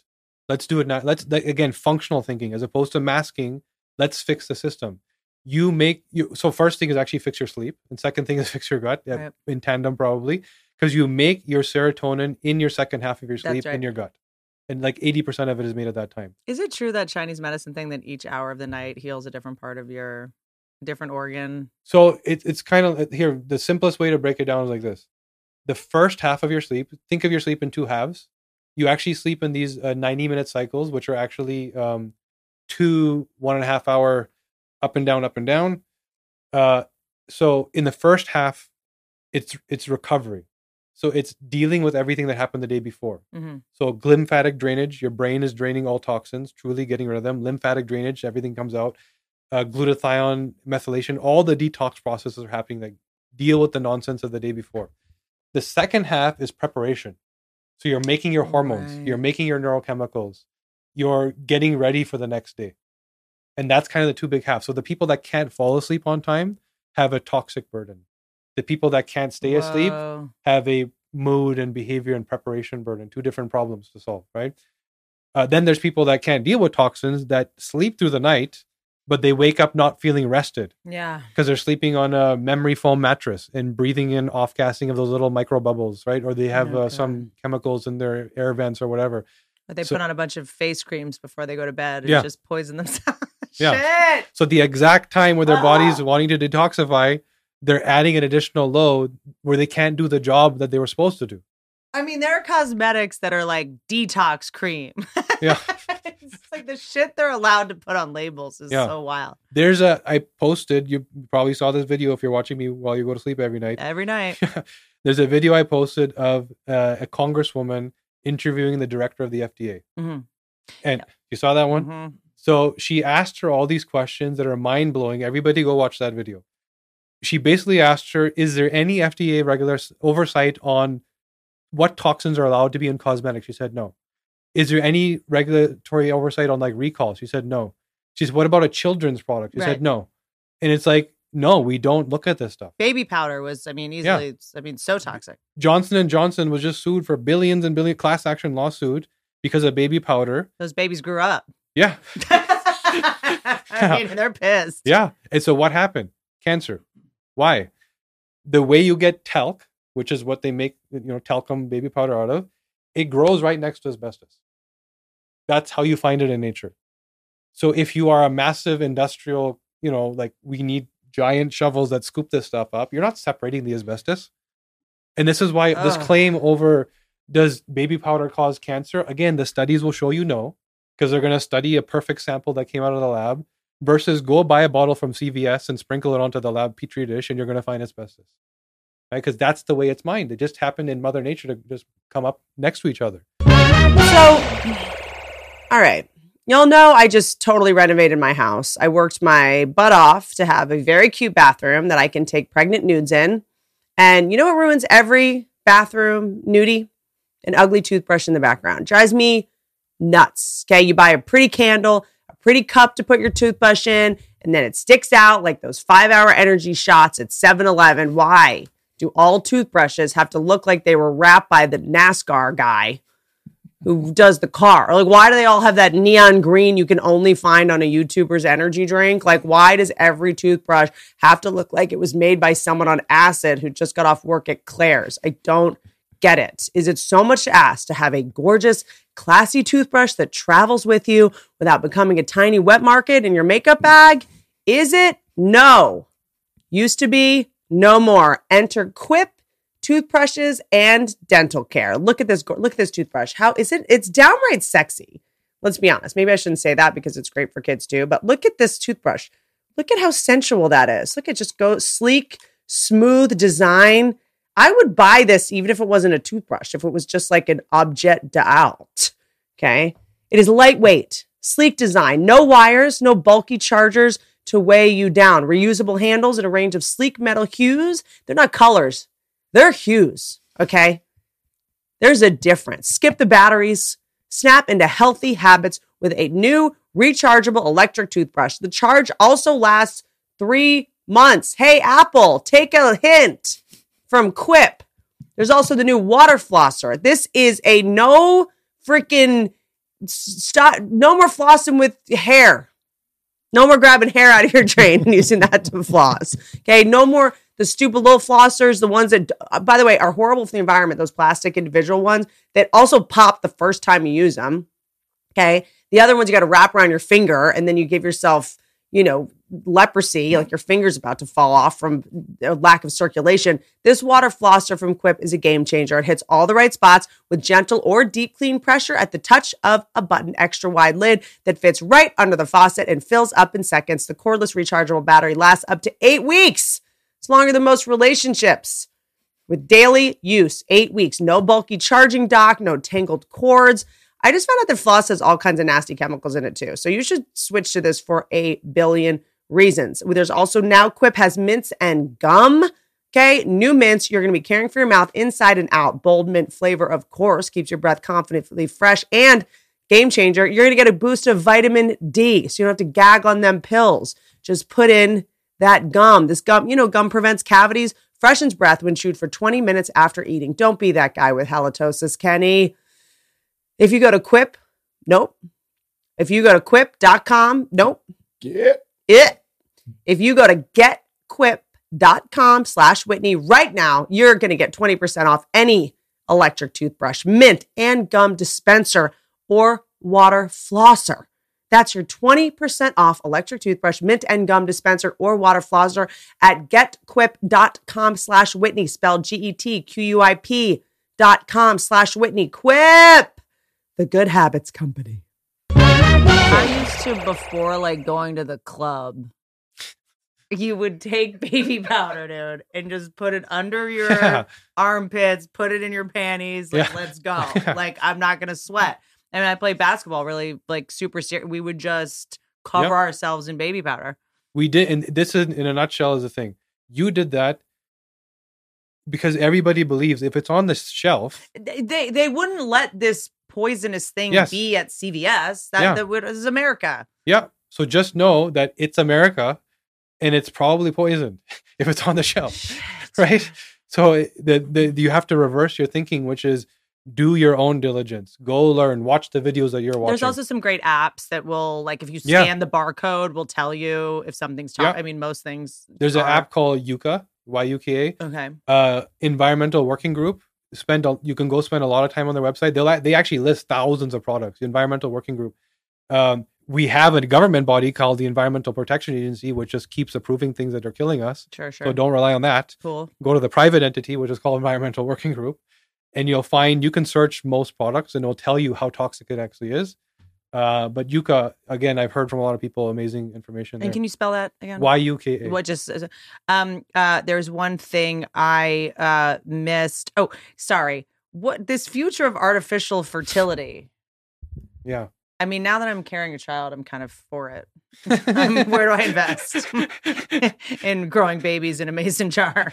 Let's do it now. Let's like, again functional thinking as opposed to masking. Let's fix the system. You make you. So first thing is actually fix your sleep, and second thing is fix your gut uh, Right. in tandem probably because you make your serotonin in your second half of your sleep right. in your gut, and like eighty percent of it is made at that time. Is it true that Chinese medicine thing that each hour of the night heals a different part of your different organ? So it, it's kind of here. The simplest way to break it down is like this: the first half of your sleep. Think of your sleep in two halves. You actually sleep in these uh, ninety-minute cycles, which are actually um, two one and a half hour up and down, up and down. Uh, so in the first half, it's it's recovery. So it's dealing with everything that happened the day before. hmm So lymphatic drainage, your brain is draining all toxins, truly getting rid of them. Lymphatic drainage, everything comes out. Uh, glutathione, methylation, all the detox processes are happening that deal with the nonsense of the day before. The second half is preparation. So you're making your hormones, Right. you're making your neurochemicals, you're getting ready for the next day. And that's kind of the two big halves. So the people that can't fall asleep on time have a toxic burden. The people that can't stay asleep have a mood and behavior and preparation burden, two different problems to solve, right? Uh, then there's people that can't deal with toxins that sleep through the night, but they wake up not feeling rested Yeah. because they're sleeping on a memory foam mattress and breathing in off gassing of those little micro bubbles, right? Or they have Oh, uh, some chemicals in their air vents or whatever. But they So- put on a bunch of face creams before they go to bed and Yeah. just poison themselves. Yeah. Shit. So the exact time where their body's Ah. wanting to detoxify, they're adding an additional load where they can't do the job that they were supposed to do. I mean, there are cosmetics that are like detox cream. Yeah. it's like the shit they're allowed to put on labels is Yeah. so wild. There's a I posted. You probably saw this video if you're watching me while you go to sleep every night. Every night. There's a video I posted of uh, a congresswoman interviewing the director of the FDA. Mhm. And you saw that one? Mhm. So she asked her all these questions that are mind blowing. Everybody go watch that video. She basically asked her, Is there any FDA regular oversight on what toxins are allowed to be in cosmetics? She said, No. Is there any regulatory oversight on like recalls? She said, No. She said, What about a children's product? She Right. said, No. And it's like, No, we don't look at this stuff. Baby powder was, I mean, easily, it's- I mean, so toxic. Johnson and Johnson was just sued for billions and billion class action lawsuit because of baby powder. Those babies grew up. Yeah. I mean, they're pissed. Yeah. And so what happened? Cancer. Why? The way you get talc, which is what they make, you know, talcum baby powder out of, it grows right next to asbestos. That's how you find it in nature. So if you are a massive industrial, you know, like we need giant shovels that scoop this stuff up, you're not separating the asbestos. And this is why this ah. claim over does baby powder cause cancer? Again, the studies will show you no, because they're going to study a perfect sample that came out of the lab versus go buy a bottle from CVS and sprinkle it onto the lab petri dish and you're going to find asbestos. Right? Because that's the way it's mined. It just happened in Mother Nature to just come up next to each other. So, all right. Y'all know I just totally renovated my house. I worked my butt off to have a very cute bathroom that I can take pregnant nudes in. And you know what ruins every bathroom nudie? An ugly toothbrush in the background. Drives me nuts. Okay. You buy a pretty candle, a pretty cup to put your toothbrush in, and then it sticks out like those five hour energy shots at 7 Eleven. Why do all toothbrushes have to look like they were wrapped by the NASCAR guy? who does the car. Like, why do they all have that neon green you can only find on a YouTuber's energy drink? Like, why does every toothbrush have to look like it was made by someone on acid who just got off work at Claire's? I don't get it. Is it so much to ask to have a gorgeous, classy toothbrush that travels with you without becoming a tiny wet market in your makeup bag? Is it? No. Used to be, no more. Enter Quip toothbrushes and dental care. Look at this. Look at this toothbrush. How is it? It's downright sexy. Let's be honest. Maybe I shouldn't say that because it's great for kids too. But look at this toothbrush. Look at how sensual that is. Look at just go sleek, smooth design. I would buy this even if it wasn't a toothbrush. If it was just like an objet d'art. Okay. It is lightweight, sleek design, no wires, no bulky chargers to weigh you down. Reusable handles in a range of sleek metal hues. They're not colors, they're hues. Okay. There's a difference. Skip the batteries, snap into healthy habits with a new rechargeable electric toothbrush. The charge also lasts three months. Hey, Apple, take a hint from Quip. There's also the new water flosser. This is a no freaking stop, no more flossing with hair. No more grabbing hair out of your drain and using that to floss. Okay, no more the stupid little flossers, the ones that, uh, by the way, are horrible for the environment. Those plastic individual ones that also pop the first time you use them. Okay, the other ones you got to wrap around your finger and then you give yourself, you know, leprosy, like your finger's about to fall off from lack of circulation. This water flosser from Quip is a game changer. It hits all the right spots with gentle or deep clean pressure at the touch of a button extra wide lid that fits right under the faucet and fills up in seconds. The cordless rechargeable battery lasts up to eight weeks. It's longer than most relationships. With daily use, eight weeks, no bulky charging dock, no tangled cords. I just found out that floss has all kinds of nasty chemicals in it too. So you should switch to this for a billion reasons. There's also now Quip has mints and gum. Okay, new mints you're going to be caring for your mouth inside and out. Bold mint flavor, of course, keeps your breath confidently fresh. And Game changer. You're going to get a boost of vitamin D. So you don't have to gag on them pills. Just put in that gum. This gum, you know, gum prevents cavities, freshens breath when chewed for 20 minutes after eating. Don't be that guy with halitosis, Kenny. If you go to Quip, nope. If you go to quip.com, nope. Get It. If you go to getquip.com slash Whitney right now, you're going to get 20% off any electric toothbrush, mint, and gum dispenser or water flosser. That's your 20% off electric toothbrush, mint and gum dispenser, or water flosser at getquip.com slash Whitney, spelled G-E-T-Q-U-I-P dot com slash Whitney. Quip, the good habits company. I used to before like going to the club. You would take baby powder, dude, and just put it under your Yeah. armpits, put it in your panties, like Yeah. let's go. Like I'm not gonna sweat. And I played basketball really like super serious. We would just cover Yep. ourselves in baby powder. We did, and this is in a nutshell is the thing. You did that because everybody believes if it's on the shelf, They they, they wouldn't let this poisonous thing Yes. be at CVS. That, Yeah. that would, this is America. yeah. So just know that it's America, and it's probably poisoned if it's on the shelf, right? So the, the you have to reverse your thinking, which is do your own diligence, go learn, watch the videos that you're watching. There's also some great apps that will like if you Yeah. scan the barcode will tell you if something's top. Yeah. I mean most things There's an app called Yuka, Y U K A, Okay. uh, environmental working group. Spend a, you can go spend a lot of time on their website. They'll they actually list thousands of products. The environmental working group. Um, we have a government body called the Environmental Protection Agency, which just keeps approving things that are killing us. Sure, sure. So don't rely on that. cool. Go to the private entity, which is called Environmental Working Group, and you'll find you can search most products and it'll tell you how toxic it actually is. Uh, but Yuka, again, I've heard from a lot of people amazing information And there. can you spell that again? Y U K A. What just um uh there's one thing I uh missed. Oh, sorry. What this future of artificial fertility. Yeah. I mean, now that I'm carrying a child, I'm kind of for it. Where do I invest? in growing babies in a mason jar.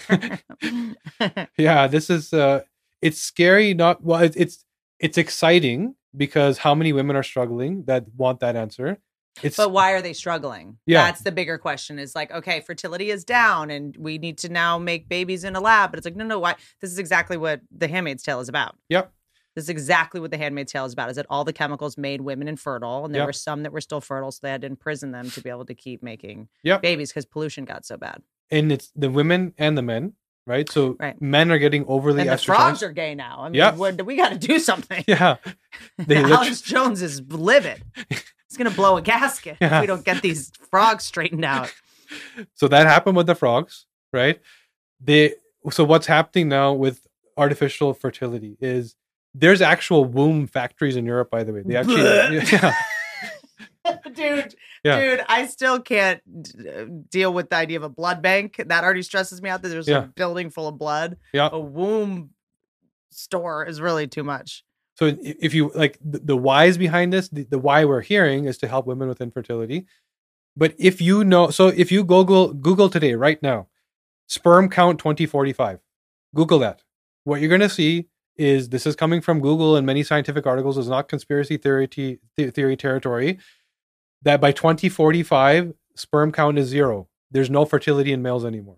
yeah this is uh it's scary not well it's it's, it's exciting because how many women are struggling that want that answer it's but why are they struggling? Yeah. That's the bigger question is like, okay, fertility is down and we need to now make babies in a lab. But it's like, no, no, why? This is exactly what The Handmaid's Tale is about. Yep. This is exactly what The Handmaid's Tale is about is that all the chemicals made women infertile. And there Yep. were some that were still fertile. So they had to imprison them to be able to keep making Yep. babies because pollution got so bad. and it's the women and the men right so Right. men are getting overly and the frogs are gay now. I mean, what, we got to do something. yeah they Alex Jones is livid. He's going to blow a gasket if we don't get these frogs straightened out. so that happened with the frogs right they so what's happening now with artificial fertility is there's actual womb factories in europe by the way they actually yeah dude, Yeah. dude, I still can't d- uh, deal with the idea of a blood bank. That already stresses me out. That there's Yeah. a building full of blood. Yeah. A womb store is really too much. So if you like the, the whys behind this, the, the why we're hearing is to help women with infertility. But if you know, so if you Google Google today right now, sperm count 2045, Google that. What you're going to see is this is coming from Google and many scientific articles. is not conspiracy theory te- theory territory. That by 2045, sperm count is zero. There's no fertility in males anymore,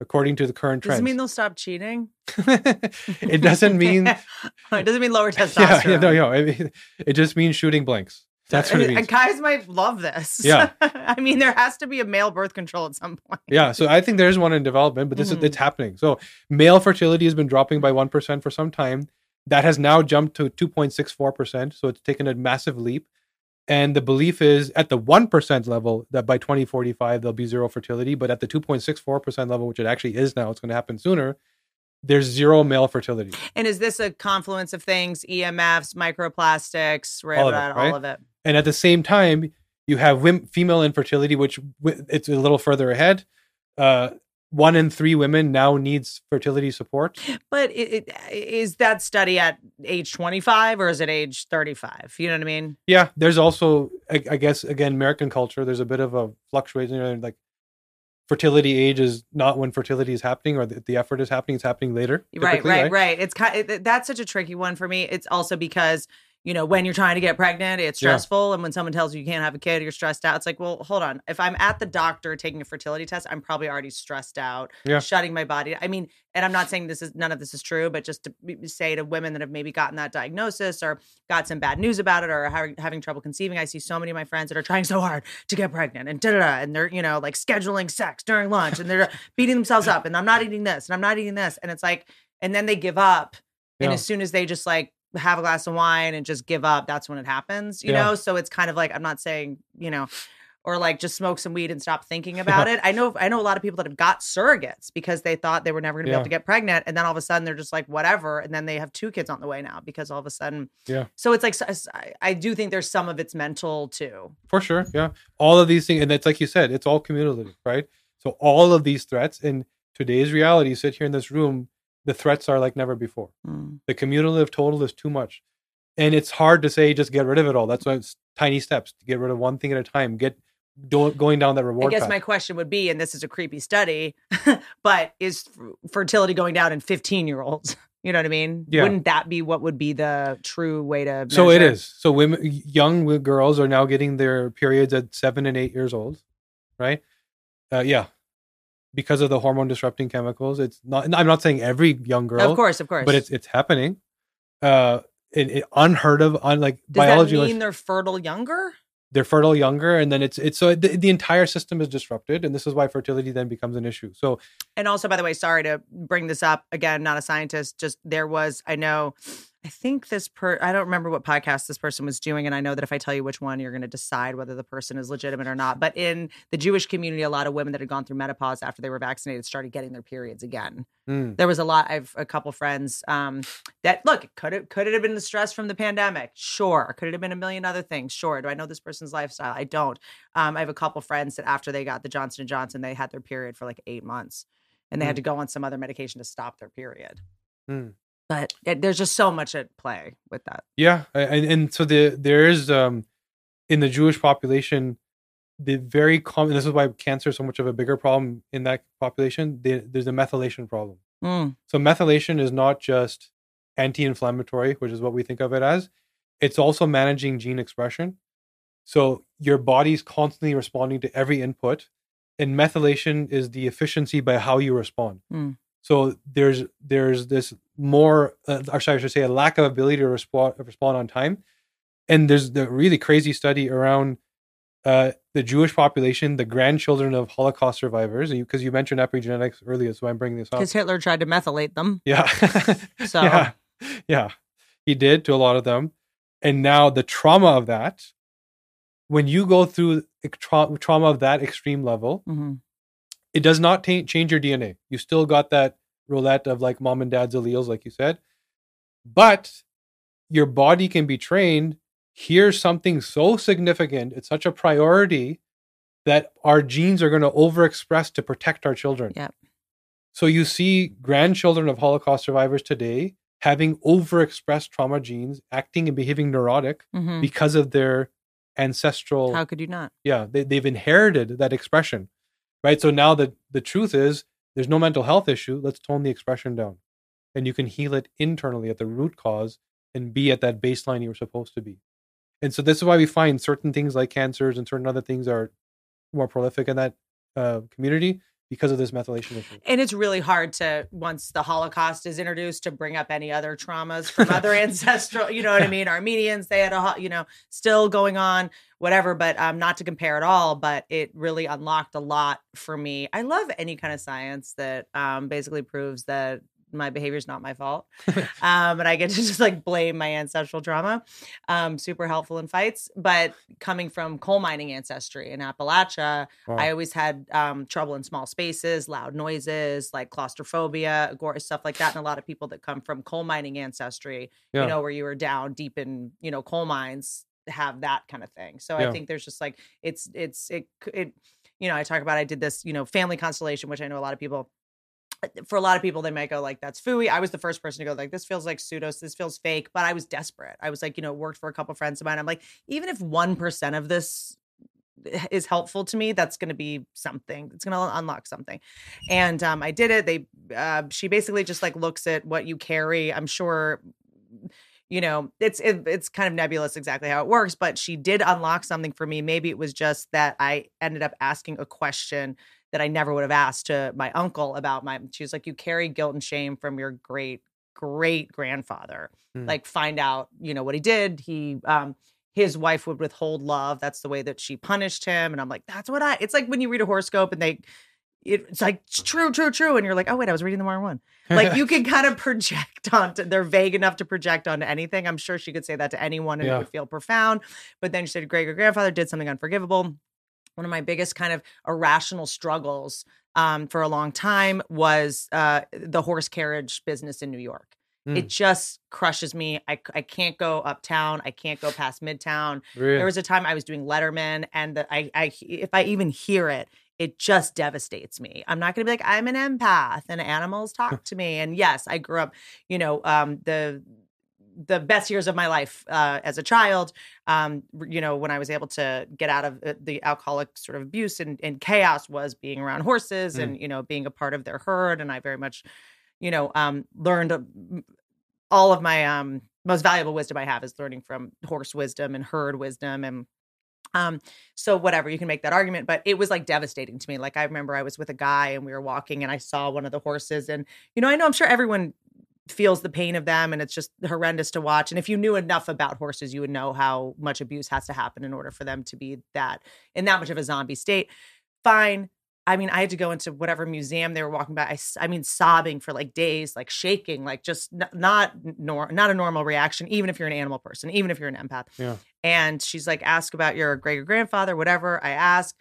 according to the current trends. Does it mean they'll stop cheating? it doesn't mean it doesn't mean lower testosterone. yeah, no, no. I mean, it just means shooting blanks. That's what it And- means. Guys might love this. Yeah. I mean, there has to be a male birth control at some point. Yeah, so I think there's one in development, but this Mhm. is it's happening. So male fertility has been dropping by one percent for some time. That has now jumped to two point six four percent. So it's taken a massive leap. And the belief is at the one percent level that by 2045 there'll be zero fertility, but at the 2.64 percent level, which it actually is now, it's going to happen sooner. There's zero male fertility. And is this a confluence of things? EMFs, microplastics, right? All of it, all right? of it. and at the same time you have female infertility which it's a little further ahead uh, one in three women now needs fertility support But it, it, is that study at age 25 or is it age 35? You know what I mean? yeah there's also I, I guess again american culture there's a bit of a fluctuation you know, like fertility age is not when fertility is happening or the, the effort is happening it's happening later Right, typically, right, right. It's kind. It, that's such a tricky one for me. It's also because you know, when you're trying to get pregnant, it's Yeah. stressful. And when someone tells you you can't have a kid, you're stressed out. It's like, well, hold on. If I'm at the doctor taking a fertility test, I'm probably already stressed out, Yeah. shutting my body. I mean, and I'm not saying this is none of this is true, but just to say to women that have maybe gotten that diagnosis or got some bad news about it or are having trouble conceiving, I see so many of my friends that are trying so hard to get pregnant and da da da, and they're you know like scheduling sex during lunch and they're beating themselves up and I'm not eating this and I'm not eating this and it's like, and then they give up, and as soon as they just like have a glass of wine and just give up, that's when it happens, you Yeah. know? So it's kind of like, I'm not saying, you know, or like just smoke some weed and stop thinking about it. I know, I know a lot of people that have got surrogates because they thought they were never gonna be able to get pregnant. And then all of a sudden they're just like, whatever. And then they have two kids on the way now because all of a sudden, Yeah. So it's like, I do think there's some of it's mental too. For sure. Yeah. All of these things. And it's like you said, it's all cumulative, right? So all of these threats in today's reality, sit here in this room, the threats are like never before. Mm. The cumulative total is too much. And it's hard to say just get rid of it all. That's why it's tiny steps to get rid of one thing at a time. Get going down that reward. I guess path. my question would be, and this is a creepy study, but is fertility going down in 15 year olds? You know what I mean? Yeah. Wouldn't that be what would be the true way to? so it is. So women, young girls are now getting their periods at seven and eight years old, right? Uh, yeah, because of the hormone disrupting chemicals. It's not. I'm not saying every young girl, Of course, of course. but it's it's happening. Uh, it, it unheard of. On like Does biology, mean they're fertile younger? they're fertile younger, and then it's it's so the, the entire system is disrupted, and this is why fertility then becomes an issue. So And also, by the way, sorry to bring this up again. Not a scientist. Just there was. I know. I think this per. I don't remember what podcast this person was doing, and I know that if I tell you which one, you're going to decide whether the person is legitimate or not. But in the Jewish community, a lot of women that had gone through menopause after they were vaccinated started getting their periods again. mm, there was a lot i've a couple friends um that look could it could it have been the stress from the pandemic sure could it have been a million other things sure do i know this person's lifestyle i don't um i have a couple friends that after they got the johnson and johnson they had their period for like eight months and they had Mm. to go on some other medication to stop their period mm. But it, there's just so much at play with that Yeah, and and so the there is um in the Jewish population the very common. This is why cancer is so much of a bigger problem in that population. The, there's a methylation problem. Mm, So methylation is not just anti-inflammatory, which is what we think of it as. It's also managing gene expression. So your body's constantly responding to every input, and methylation is the efficiency by how you respond. Hmm. So there's there's this more, uh, or sorry, I should say, a lack of ability to respond respond on time. And there's the really crazy study around uh, the Jewish population, the grandchildren of Holocaust survivors, because you, mentioned epigenetics earlier, so I'm bringing this up. because hitler tried to methylate them Yeah. So- yeah. Yeah. He did to a lot of them. And now the trauma of that, when you go through tra- trauma of that extreme level, Mhm. It does not ta- change your DNA. You still got that roulette of like mom and dad's alleles, like you said. But your body can be trained. Here's something so significant. It's such a priority that our genes are going to overexpress to protect our children. Yep. So you see grandchildren of Holocaust survivors today having overexpressed trauma genes, acting and behaving neurotic Mhm. because of their ancestral how could you not yeah they, they've inherited that expression right? So now the the truth is there's no mental health issue. Let's tone the expression down. And you can heal it internally at the root cause and be at that baseline you were supposed to be. And so this is why we find certain things like cancers and certain other things are more prolific in that uh, community because of this methylation issue And it's really hard to once the Holocaust is introduced to bring up any other traumas from other ancestral. You know what I mean? Armenians, they had a you know still going on, whatever. But um, not to compare at all. But it really unlocked a lot for me. I love any kind of science that um, basically proves that my behavior is not my fault, um, and I get to just like blame my ancestral trauma. Um, super helpful in fights, but coming from coal mining ancestry in Appalachia, Wow. I always had um, trouble in small spaces, loud noises, like claustrophobia, agor- stuff like that. And a lot of people that come from coal mining ancestry, Yeah. you know, where you were down deep in, you know, coal mines, have that kind of thing. So Yeah. I think there's just like it's it's it it. You know, I talk about I did this, you know, family constellation, which I know a lot of people. For a lot of people, they might go like, "That's fooey." I was the first person to go like, "This feels like pseudos. This feels fake." But I was desperate. I was like, you know, worked for a couple friends of mine. I'm like, even if one percent of this is helpful to me that's going to be something it's going to unlock something and um i did it they uh she basically just like looks at what you carry i'm sure you know, it's it, it's kind of nebulous exactly how it works, but she did unlock something for me. Maybe it was just that I ended up asking a question that I never would have asked to my uncle about my. She was like, "You carry guilt and shame from your great great grandfather. Hmm. Like, find out, you know, what he did. He um." His wife would withhold love. That's the way that she punished him. And I'm like, that's what I. It's like when you read a horoscope and they, it's like true, true, true, and you're like, oh wait, I was reading the wrong one like you can kind of project onto they're vague enough to project onto anything i'm sure she could say that to anyone and Yeah. it would feel profound but then she said great great grandfather did something unforgivable one of my biggest kind of irrational struggles um, for a long time was uh, the horse carriage business in new york Mm. it just crushes me I, I can't go uptown i can't go past midtown Really? there was a time I was doing Letterman, and the, I, I, if I even hear it, it just devastates me. I'm not going to be like I'm an empath, and animals talk to me. And yes, I grew up, you know, um, the the best years of my life uh, as a child. Um, you know, when I was able to get out of uh, the alcoholic sort of abuse and, and chaos, was being around horses Mm. and you know being a part of their herd. And I very much, you know, um, learned uh, all of my um, most valuable wisdom I have is learning from horse wisdom and herd wisdom and um so whatever you can make that argument but it was like devastating to me like i remember i was with a guy and we were walking and i saw one of the horses and you know i know i'm sure everyone feels the pain of them and it's just horrendous to watch and if you knew enough about horses you would know how much abuse has to happen in order for them to be that in that much of a zombie state fine I mean, I had to go into whatever museum they were walking by. i, I mean, sobbing for like days, like shaking, like just n- not nor- not a normal reaction, even if you're an animal person, even if you're an empath. Yeah. And she's like, ask about your great grandfather, whatever. I ask.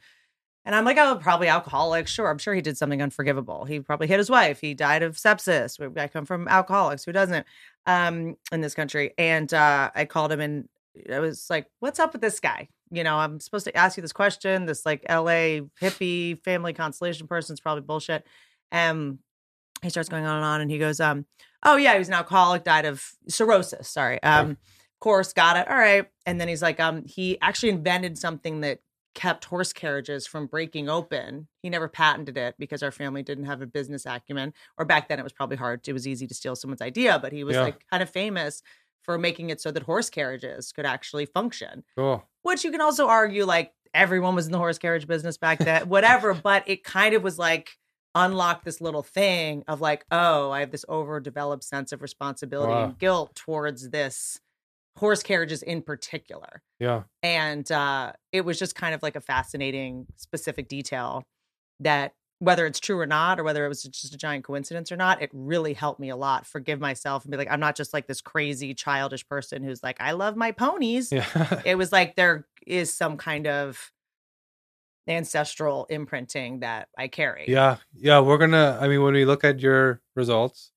And I'm like, oh, probably alcoholic. Sure. I'm sure he did something unforgivable. He probably hit his wife. He died of sepsis. We- I come from alcoholics. Who doesn't um, in this country? And uh, I called him and I was like, what's up with this guy? You know, I'm supposed to ask you this question. This like LA hippie family constellation person's probably bullshit. Um, he starts going on and on and he goes, um, oh yeah, he was an alcoholic, died of cirrhosis. Sorry. Um, of course, got it. All right. And then he's like, um, he actually invented something that kept horse carriages from breaking open. He never patented it because our family didn't have a business acumen. Or back then it was probably hard. It was easy to steal someone's idea, but he was Yeah. like kind of famous for making it so that horse carriages could actually function Cool. which you can also argue like everyone was in the horse carriage business back then, whatever. But it kind of was like unlocked this little thing of like, oh, I have this overdeveloped sense of responsibility Wow. and guilt towards this horse carriages in particular. Yeah. And uh, it was just kind of like a fascinating specific detail that whether it's true or not, or whether it was just a giant coincidence or not, it really helped me a lot. Forgive myself and be like, I'm not just like this crazy childish person who's like, I love my ponies Yeah. it was like there is some kind of ancestral imprinting that I carry. yeah. Yeah. We're gonna. I mean, when we look at your results,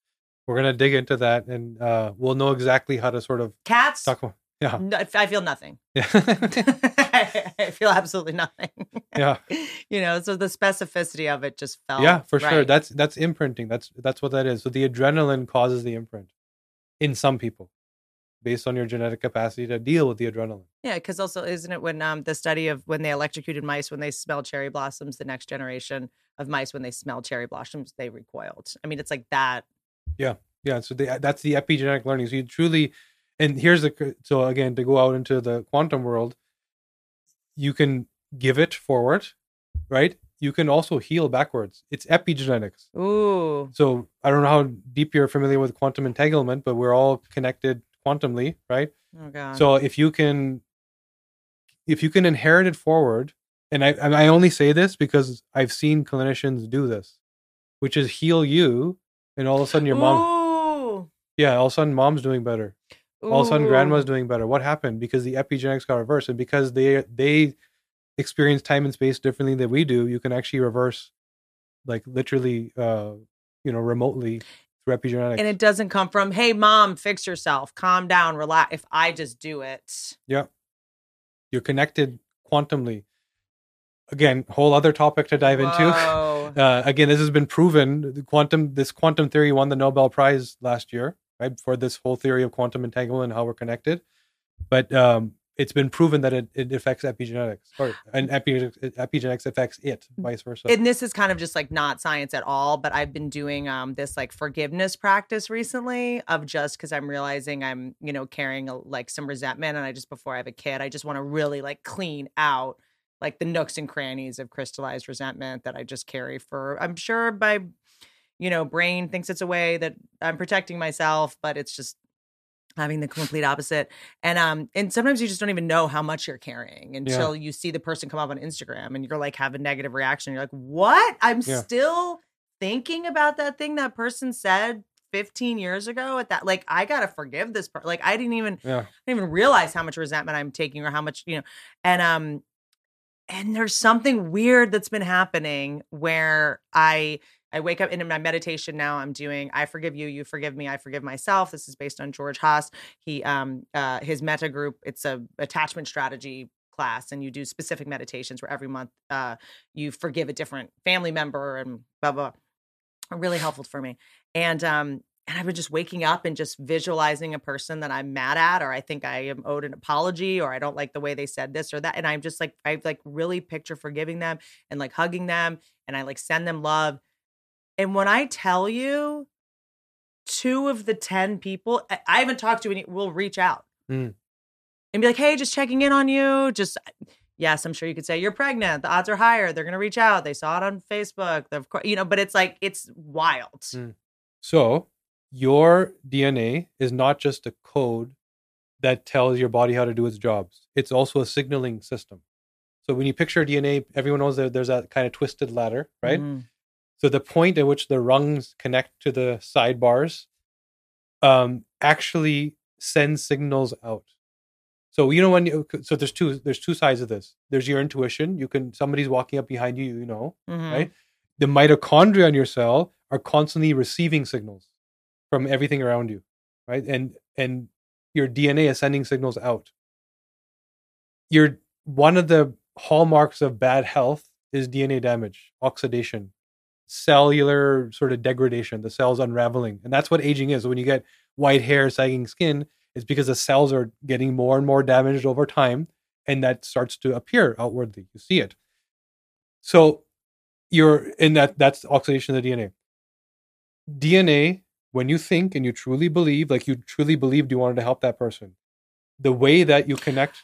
we're gonna dig into that, and uh, we'll know exactly how to sort of Cats, talk. about- Yeah. no, I feel nothing. Yeah. I feel absolutely nothing. yeah. you know, so the specificity of it just felt yeah for sure that's that's imprinting that's that's what that is so the adrenaline causes the imprint in some people based on your genetic capacity to deal with the adrenaline yeah, because also isn't it when um the study of when they electrocuted mice when they smelled cherry blossoms, the next generation of mice when they smelled cherry blossoms they recoiled. I mean, it's like that. Yeah yeah. so the, that's the epigenetic learning. So you truly and here's the so again to go out into the quantum world you can give it forward right? You can also heal backwards. It's epigenetics. Ooh, so i don't know how deep you're familiar with quantum entanglement but we're all connected quantumly right? Oh god. So if you can, if you can inherit it forward, and I and I only say this because I've seen clinicians do this, which is heal you, and all of a sudden your mom, Ooh. yeah, all of a sudden mom's doing better, all of a sudden grandma's doing better. What happened? Because the epigenetics got reversed, and because they they experience time and space differently than we do, you can actually reverse, like literally, uh, you know, remotely through epigenetics. and it doesn't come from hey mom fix yourself calm down relax if i just do it yeah You're connected quantumly. Again, whole other topic to dive into. Uh, again, this has been proven. The quantum, this quantum theory won the Nobel Prize last year, right? For this whole theory of quantum entanglement and how we're connected. But um, it's been proven that it, it affects epigenetics or and epigenetics, epigenetics affects it vice versa and this is kind of just like not science at all but i've been doing um this like forgiveness practice recently of just because i'm realizing i'm you know carrying a, like some resentment and i just before i have a kid i just want to really like clean out like the nooks and crannies of crystallized resentment that i just carry for i'm sure my you know brain thinks it's a way that i'm protecting myself but it's just having the complete opposite. And um and sometimes you just don't even know how much you're carrying until you see the person come up on instagram and you're like have a negative reaction. You're like what? I'm Yeah. still thinking about that thing that person said 15 years ago at that like i gotta forgive this person like i didn't even yeah. I didn't even realize how much resentment I'm taking or how much, you know, and um and there's something weird that's been happening where I I wake up in my meditation now I'm doing I forgive you, you forgive me, I forgive myself. This is based on George Haas. He um uh his meta group, it's a attachment strategy class and you do specific meditations where every month uh you forgive a different family member and blah blah. blah. Really helpful for me. And um and I've been just waking up and just visualizing a person that I'm mad at, or I think I am owed an apology, or I don't like the way they said this or that. And I'm just like, I like really picture forgiving them and like hugging them and I like send them love. And when I tell you, two of the 10 people I- I haven't talked to any will reach out Mm. and be like, hey, just checking in on you. Just, yes, I'm sure you could say you're pregnant. The odds are higher. They're going to reach out. They saw it on Facebook. Of course, you know, but it's like, it's wild. Mm. so your dna is not just a code that tells your body how to do its jobs it's also a signaling system so when you picture dna everyone knows that there's that kind of twisted ladder right Mhm. So the point at which the rungs connect to the sidebars um, actually sends signals out. So you know when you so there's two there's two sides of this. There's your intuition. You can somebody's walking up behind you, you know, Mhm. right? The mitochondria in your cell are constantly receiving signals from everything around you, right? And and your DNA is sending signals out. Your one of the hallmarks of bad health is DNA damage, oxidation, cellular sort of degradation, the cells unraveling. And that's what aging is. When you get white hair, sagging skin, it's because the cells are getting more and more damaged over time and that starts to appear outwardly. You see it. So you're in that that's oxidation of the DNA. DNA, when you think and you truly believe, like you truly believed you wanted to help that person, the way that you connect,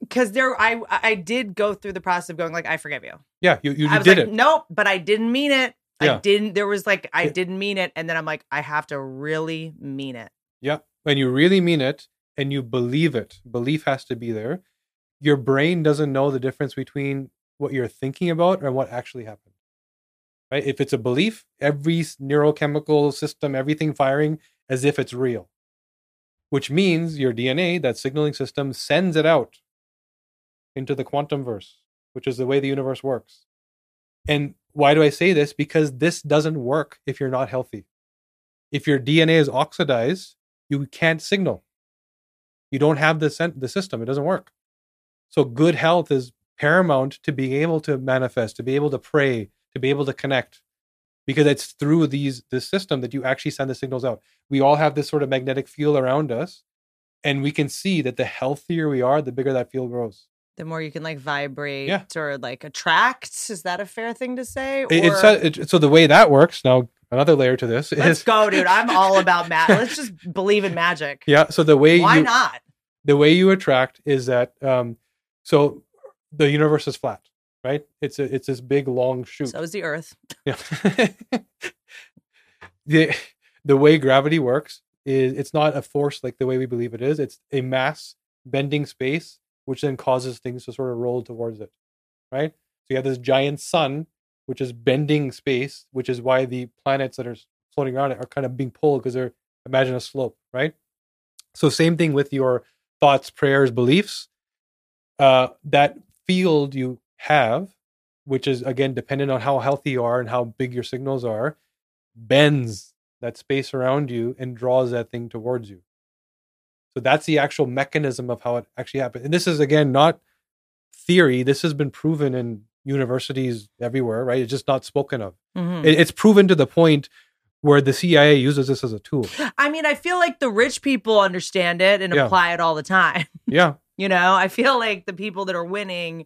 because there I I did go through the process of going like I forgive you. yeah, you, you, I you was did like, it. nope, but I didn't mean it. I Yeah. didn't. There was like I didn't mean it, and then I'm like I have to really mean it. Yeah. When you really mean it and you believe it, belief has to be there. Your brain doesn't know the difference between what you're thinking about and what actually happened. Right? If it's a belief, every neurochemical system, everything firing as if it's real. Which means your DNA, that signaling system, sends it out into the quantum verse, which is the way the universe works. And why do I say this? Because this doesn't work if you're not healthy. If your DNA is oxidized, you can't signal. You don't have the sen- the system. It doesn't work. So good health is paramount to being able to manifest, to be able to pray, to be able to connect, because it's through these this system that you actually send the signals out. We all have this sort of magnetic field around us, and we can see that the healthier we are, the bigger that field grows. The more you can like vibrate Yeah. or like attract. Is that a fair thing to say? It- it's Or- uh, it, so the way that works now. Another layer to this Let's is go, dude. I'm all about magic. Let's just believe in magic. yeah. So the way Why you not? the way you attract is that um so the universe is flat right? It's a it's this big long shoot So is the Earth. yeah. The the way gravity works is it's not a force like the way we believe it is. It's a mass bending space which then causes things to sort of roll towards it right? So you have this giant sun which is bending space which is why the planets that are floating around it are kind of being pulled because they're imagine a slope right? So same thing with your thoughts prayers beliefs. Uh that field you have which is again dependent on how healthy you are and how big your signals are bends that space around you and draws that thing towards you. So that's the actual mechanism of how it actually happens. And this is again not theory. This has been proven in universities everywhere right? It's just not spoken of. Mhm. It- it's proven to the point where the cia uses this as a tool. I mean, I feel like the rich people understand it and Yeah. apply it all the time. yeah. You know, I feel like the people that are winning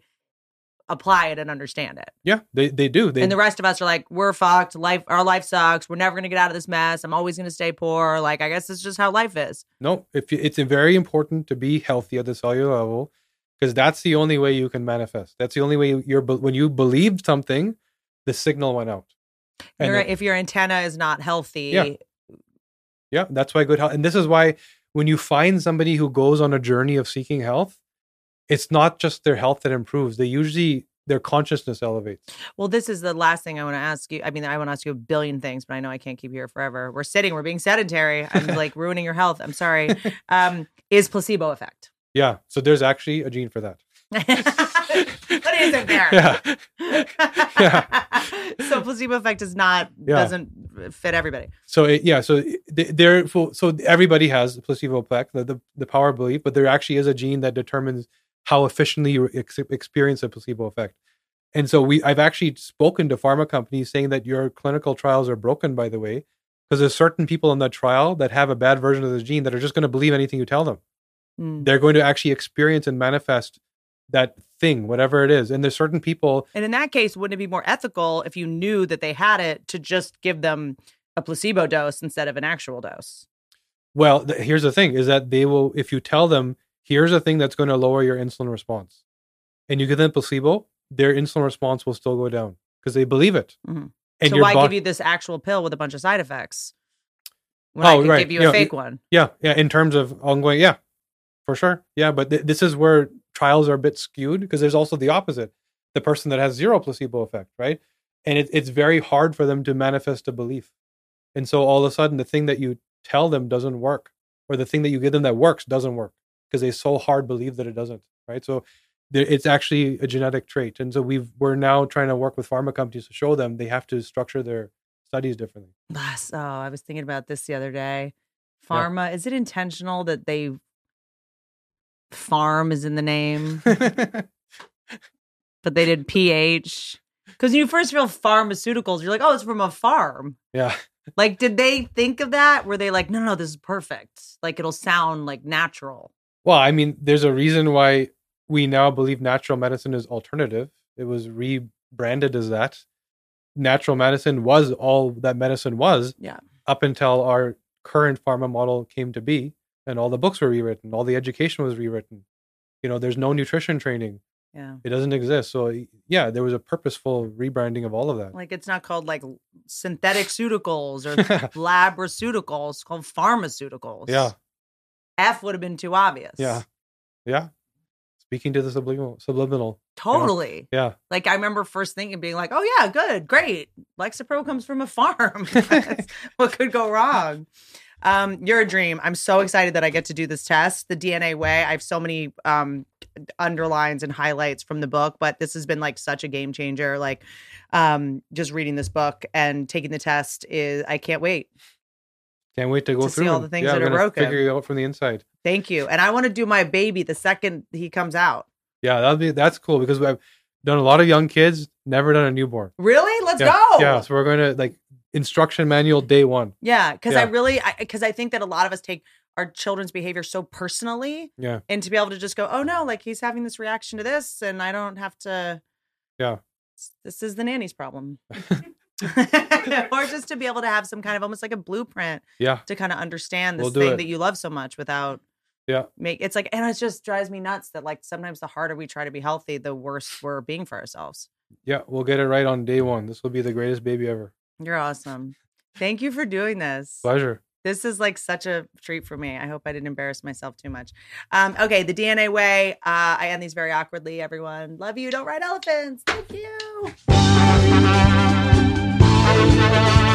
apply it and understand it. Yeah, they they do. They and the rest of us are like, we're fucked. Life, our life sucks. We're never gonna get out of this mess. I'm always gonna stay poor. Like, I guess it's just how life is. no. If you, it's very important to be healthy at the cellular level, because that's the only way you can manifest. That's the only way you- you're when you believed something, the signal went out. And Your- it- if your antenna is not healthy, Yeah. Yeah, that's why good health. And this is why when you find somebody who goes on a journey of seeking health, it's not just their health that improves. They usually their consciousness elevates. Well, this is the last thing I want to ask you. I mean, I want to ask you a billion things, but I know I can't keep you here forever. We're sitting, we're being sedentary. I'm like ruining your health. I'm sorry. Um, is placebo effect? Yeah. So there's actually a gene for that. what is it there? Yeah. so placebo effect is not Yeah. doesn't fit everybody. So it, yeah. So there. So everybody has placebo effect, the, the the power of belief, but there actually is a gene that determines how efficiently you ex- experience a placebo effect. And so we, I've actually spoken to pharma companies saying that your clinical trials are broken, by the way, because there's certain people in the trial that have a bad version of the gene that are just going to believe anything you tell them. Mm. They're going to actually experience and manifest that thing, whatever it is. And there's certain people. And in that case, wouldn't it be more ethical if you knew that they had it to just give them a placebo dose instead of an actual dose? Well, th- here's the thing: is that they will, if you tell them, here's a thing that's going to lower your insulin response, and you give them placebo, their insulin response will still go down because they believe it. Mhm. And so why bod- give you this actual pill with a bunch of side effects when Oh, I could right. give you Yeah, a fake one? Yeah, yeah. In terms of ongoing, yeah, for sure. Yeah, but th- this is where trials are a bit skewed because there's also the opposite: the person that has zero placebo effect, right? And it, it's very hard for them to manifest a belief, and so all of a sudden, the thing that you tell them doesn't work, or the thing that you give them that works doesn't work because they so hard believe that it doesn't, right? So there, it's actually a genetic trait, and so we've we're now trying to work with pharma companies to show them they have to structure their studies differently. Ah, So I was thinking about this the other day. Pharma, is it intentional that they farm is in the name, but they did pH? Because when you first feel pharmaceuticals, you're like, oh, it's from a farm. yeah. Like, did they think of that? Were they like, no, no, this is perfect. Like, it'll sound like natural. Well, I mean, there's a reason why we now believe natural medicine is alternative. It was rebranded as that. Natural medicine was all that medicine was. Yeah. Up until our current pharma model came to be, and all the books were rewritten, all the education was rewritten. You know, there's no nutrition training. Yeah. It doesn't exist. So yeah, there was a purposeful rebranding of all of that. Like, it's not called like synthetic ceuticals or labraceuticals, it's called pharmaceuticals. yeah. F would have been too obvious. Yeah. Yeah. Speaking to the subliminal subliminal. Totally. Yeah. Like I remember first thinking, being like, "Oh yeah, good, great. Lexapro comes from a farm. what could go wrong?" Um, you're a dream. I'm so excited that I get to do this test, the DNA way. I have so many um underlines and highlights from the book, but this has been like such a game changer. Like, um, just reading this book and taking the test is I can't wait. Can't wait to go To see all the things yeah, that are broken. Figure it out from the inside. Thank you. And I want to do my baby the second he comes out. Yeah, that'll be that's cool because I've done a lot of young kids, never done a newborn. Really? Let's yeah, go. Yeah, so we're going to like instruction manual day one. Yeah, because I really, because I, think that a lot of us take our children's behavior so personally, Yeah, and to be able to just go, oh no, like he's having this reaction to this, and I don't have to. Yeah. This is the nanny's problem. or just to be able to have some kind of almost like a blueprint yeah, to kind of understand this We'll thing it. that you love so much without yeah, make it's like and it just drives me nuts that like sometimes the harder we try to be healthy, the worse we're being for ourselves. yeah. We'll get it right on day one. This will be the greatest baby ever. You're awesome. Thank you for doing this. Pleasure. This is like such a treat for me. I hope I didn't embarrass myself too much. Um, okay, the DNA way. Uh, I end these very awkwardly, everyone. Love you. Don't ride elephants. Thank you. Música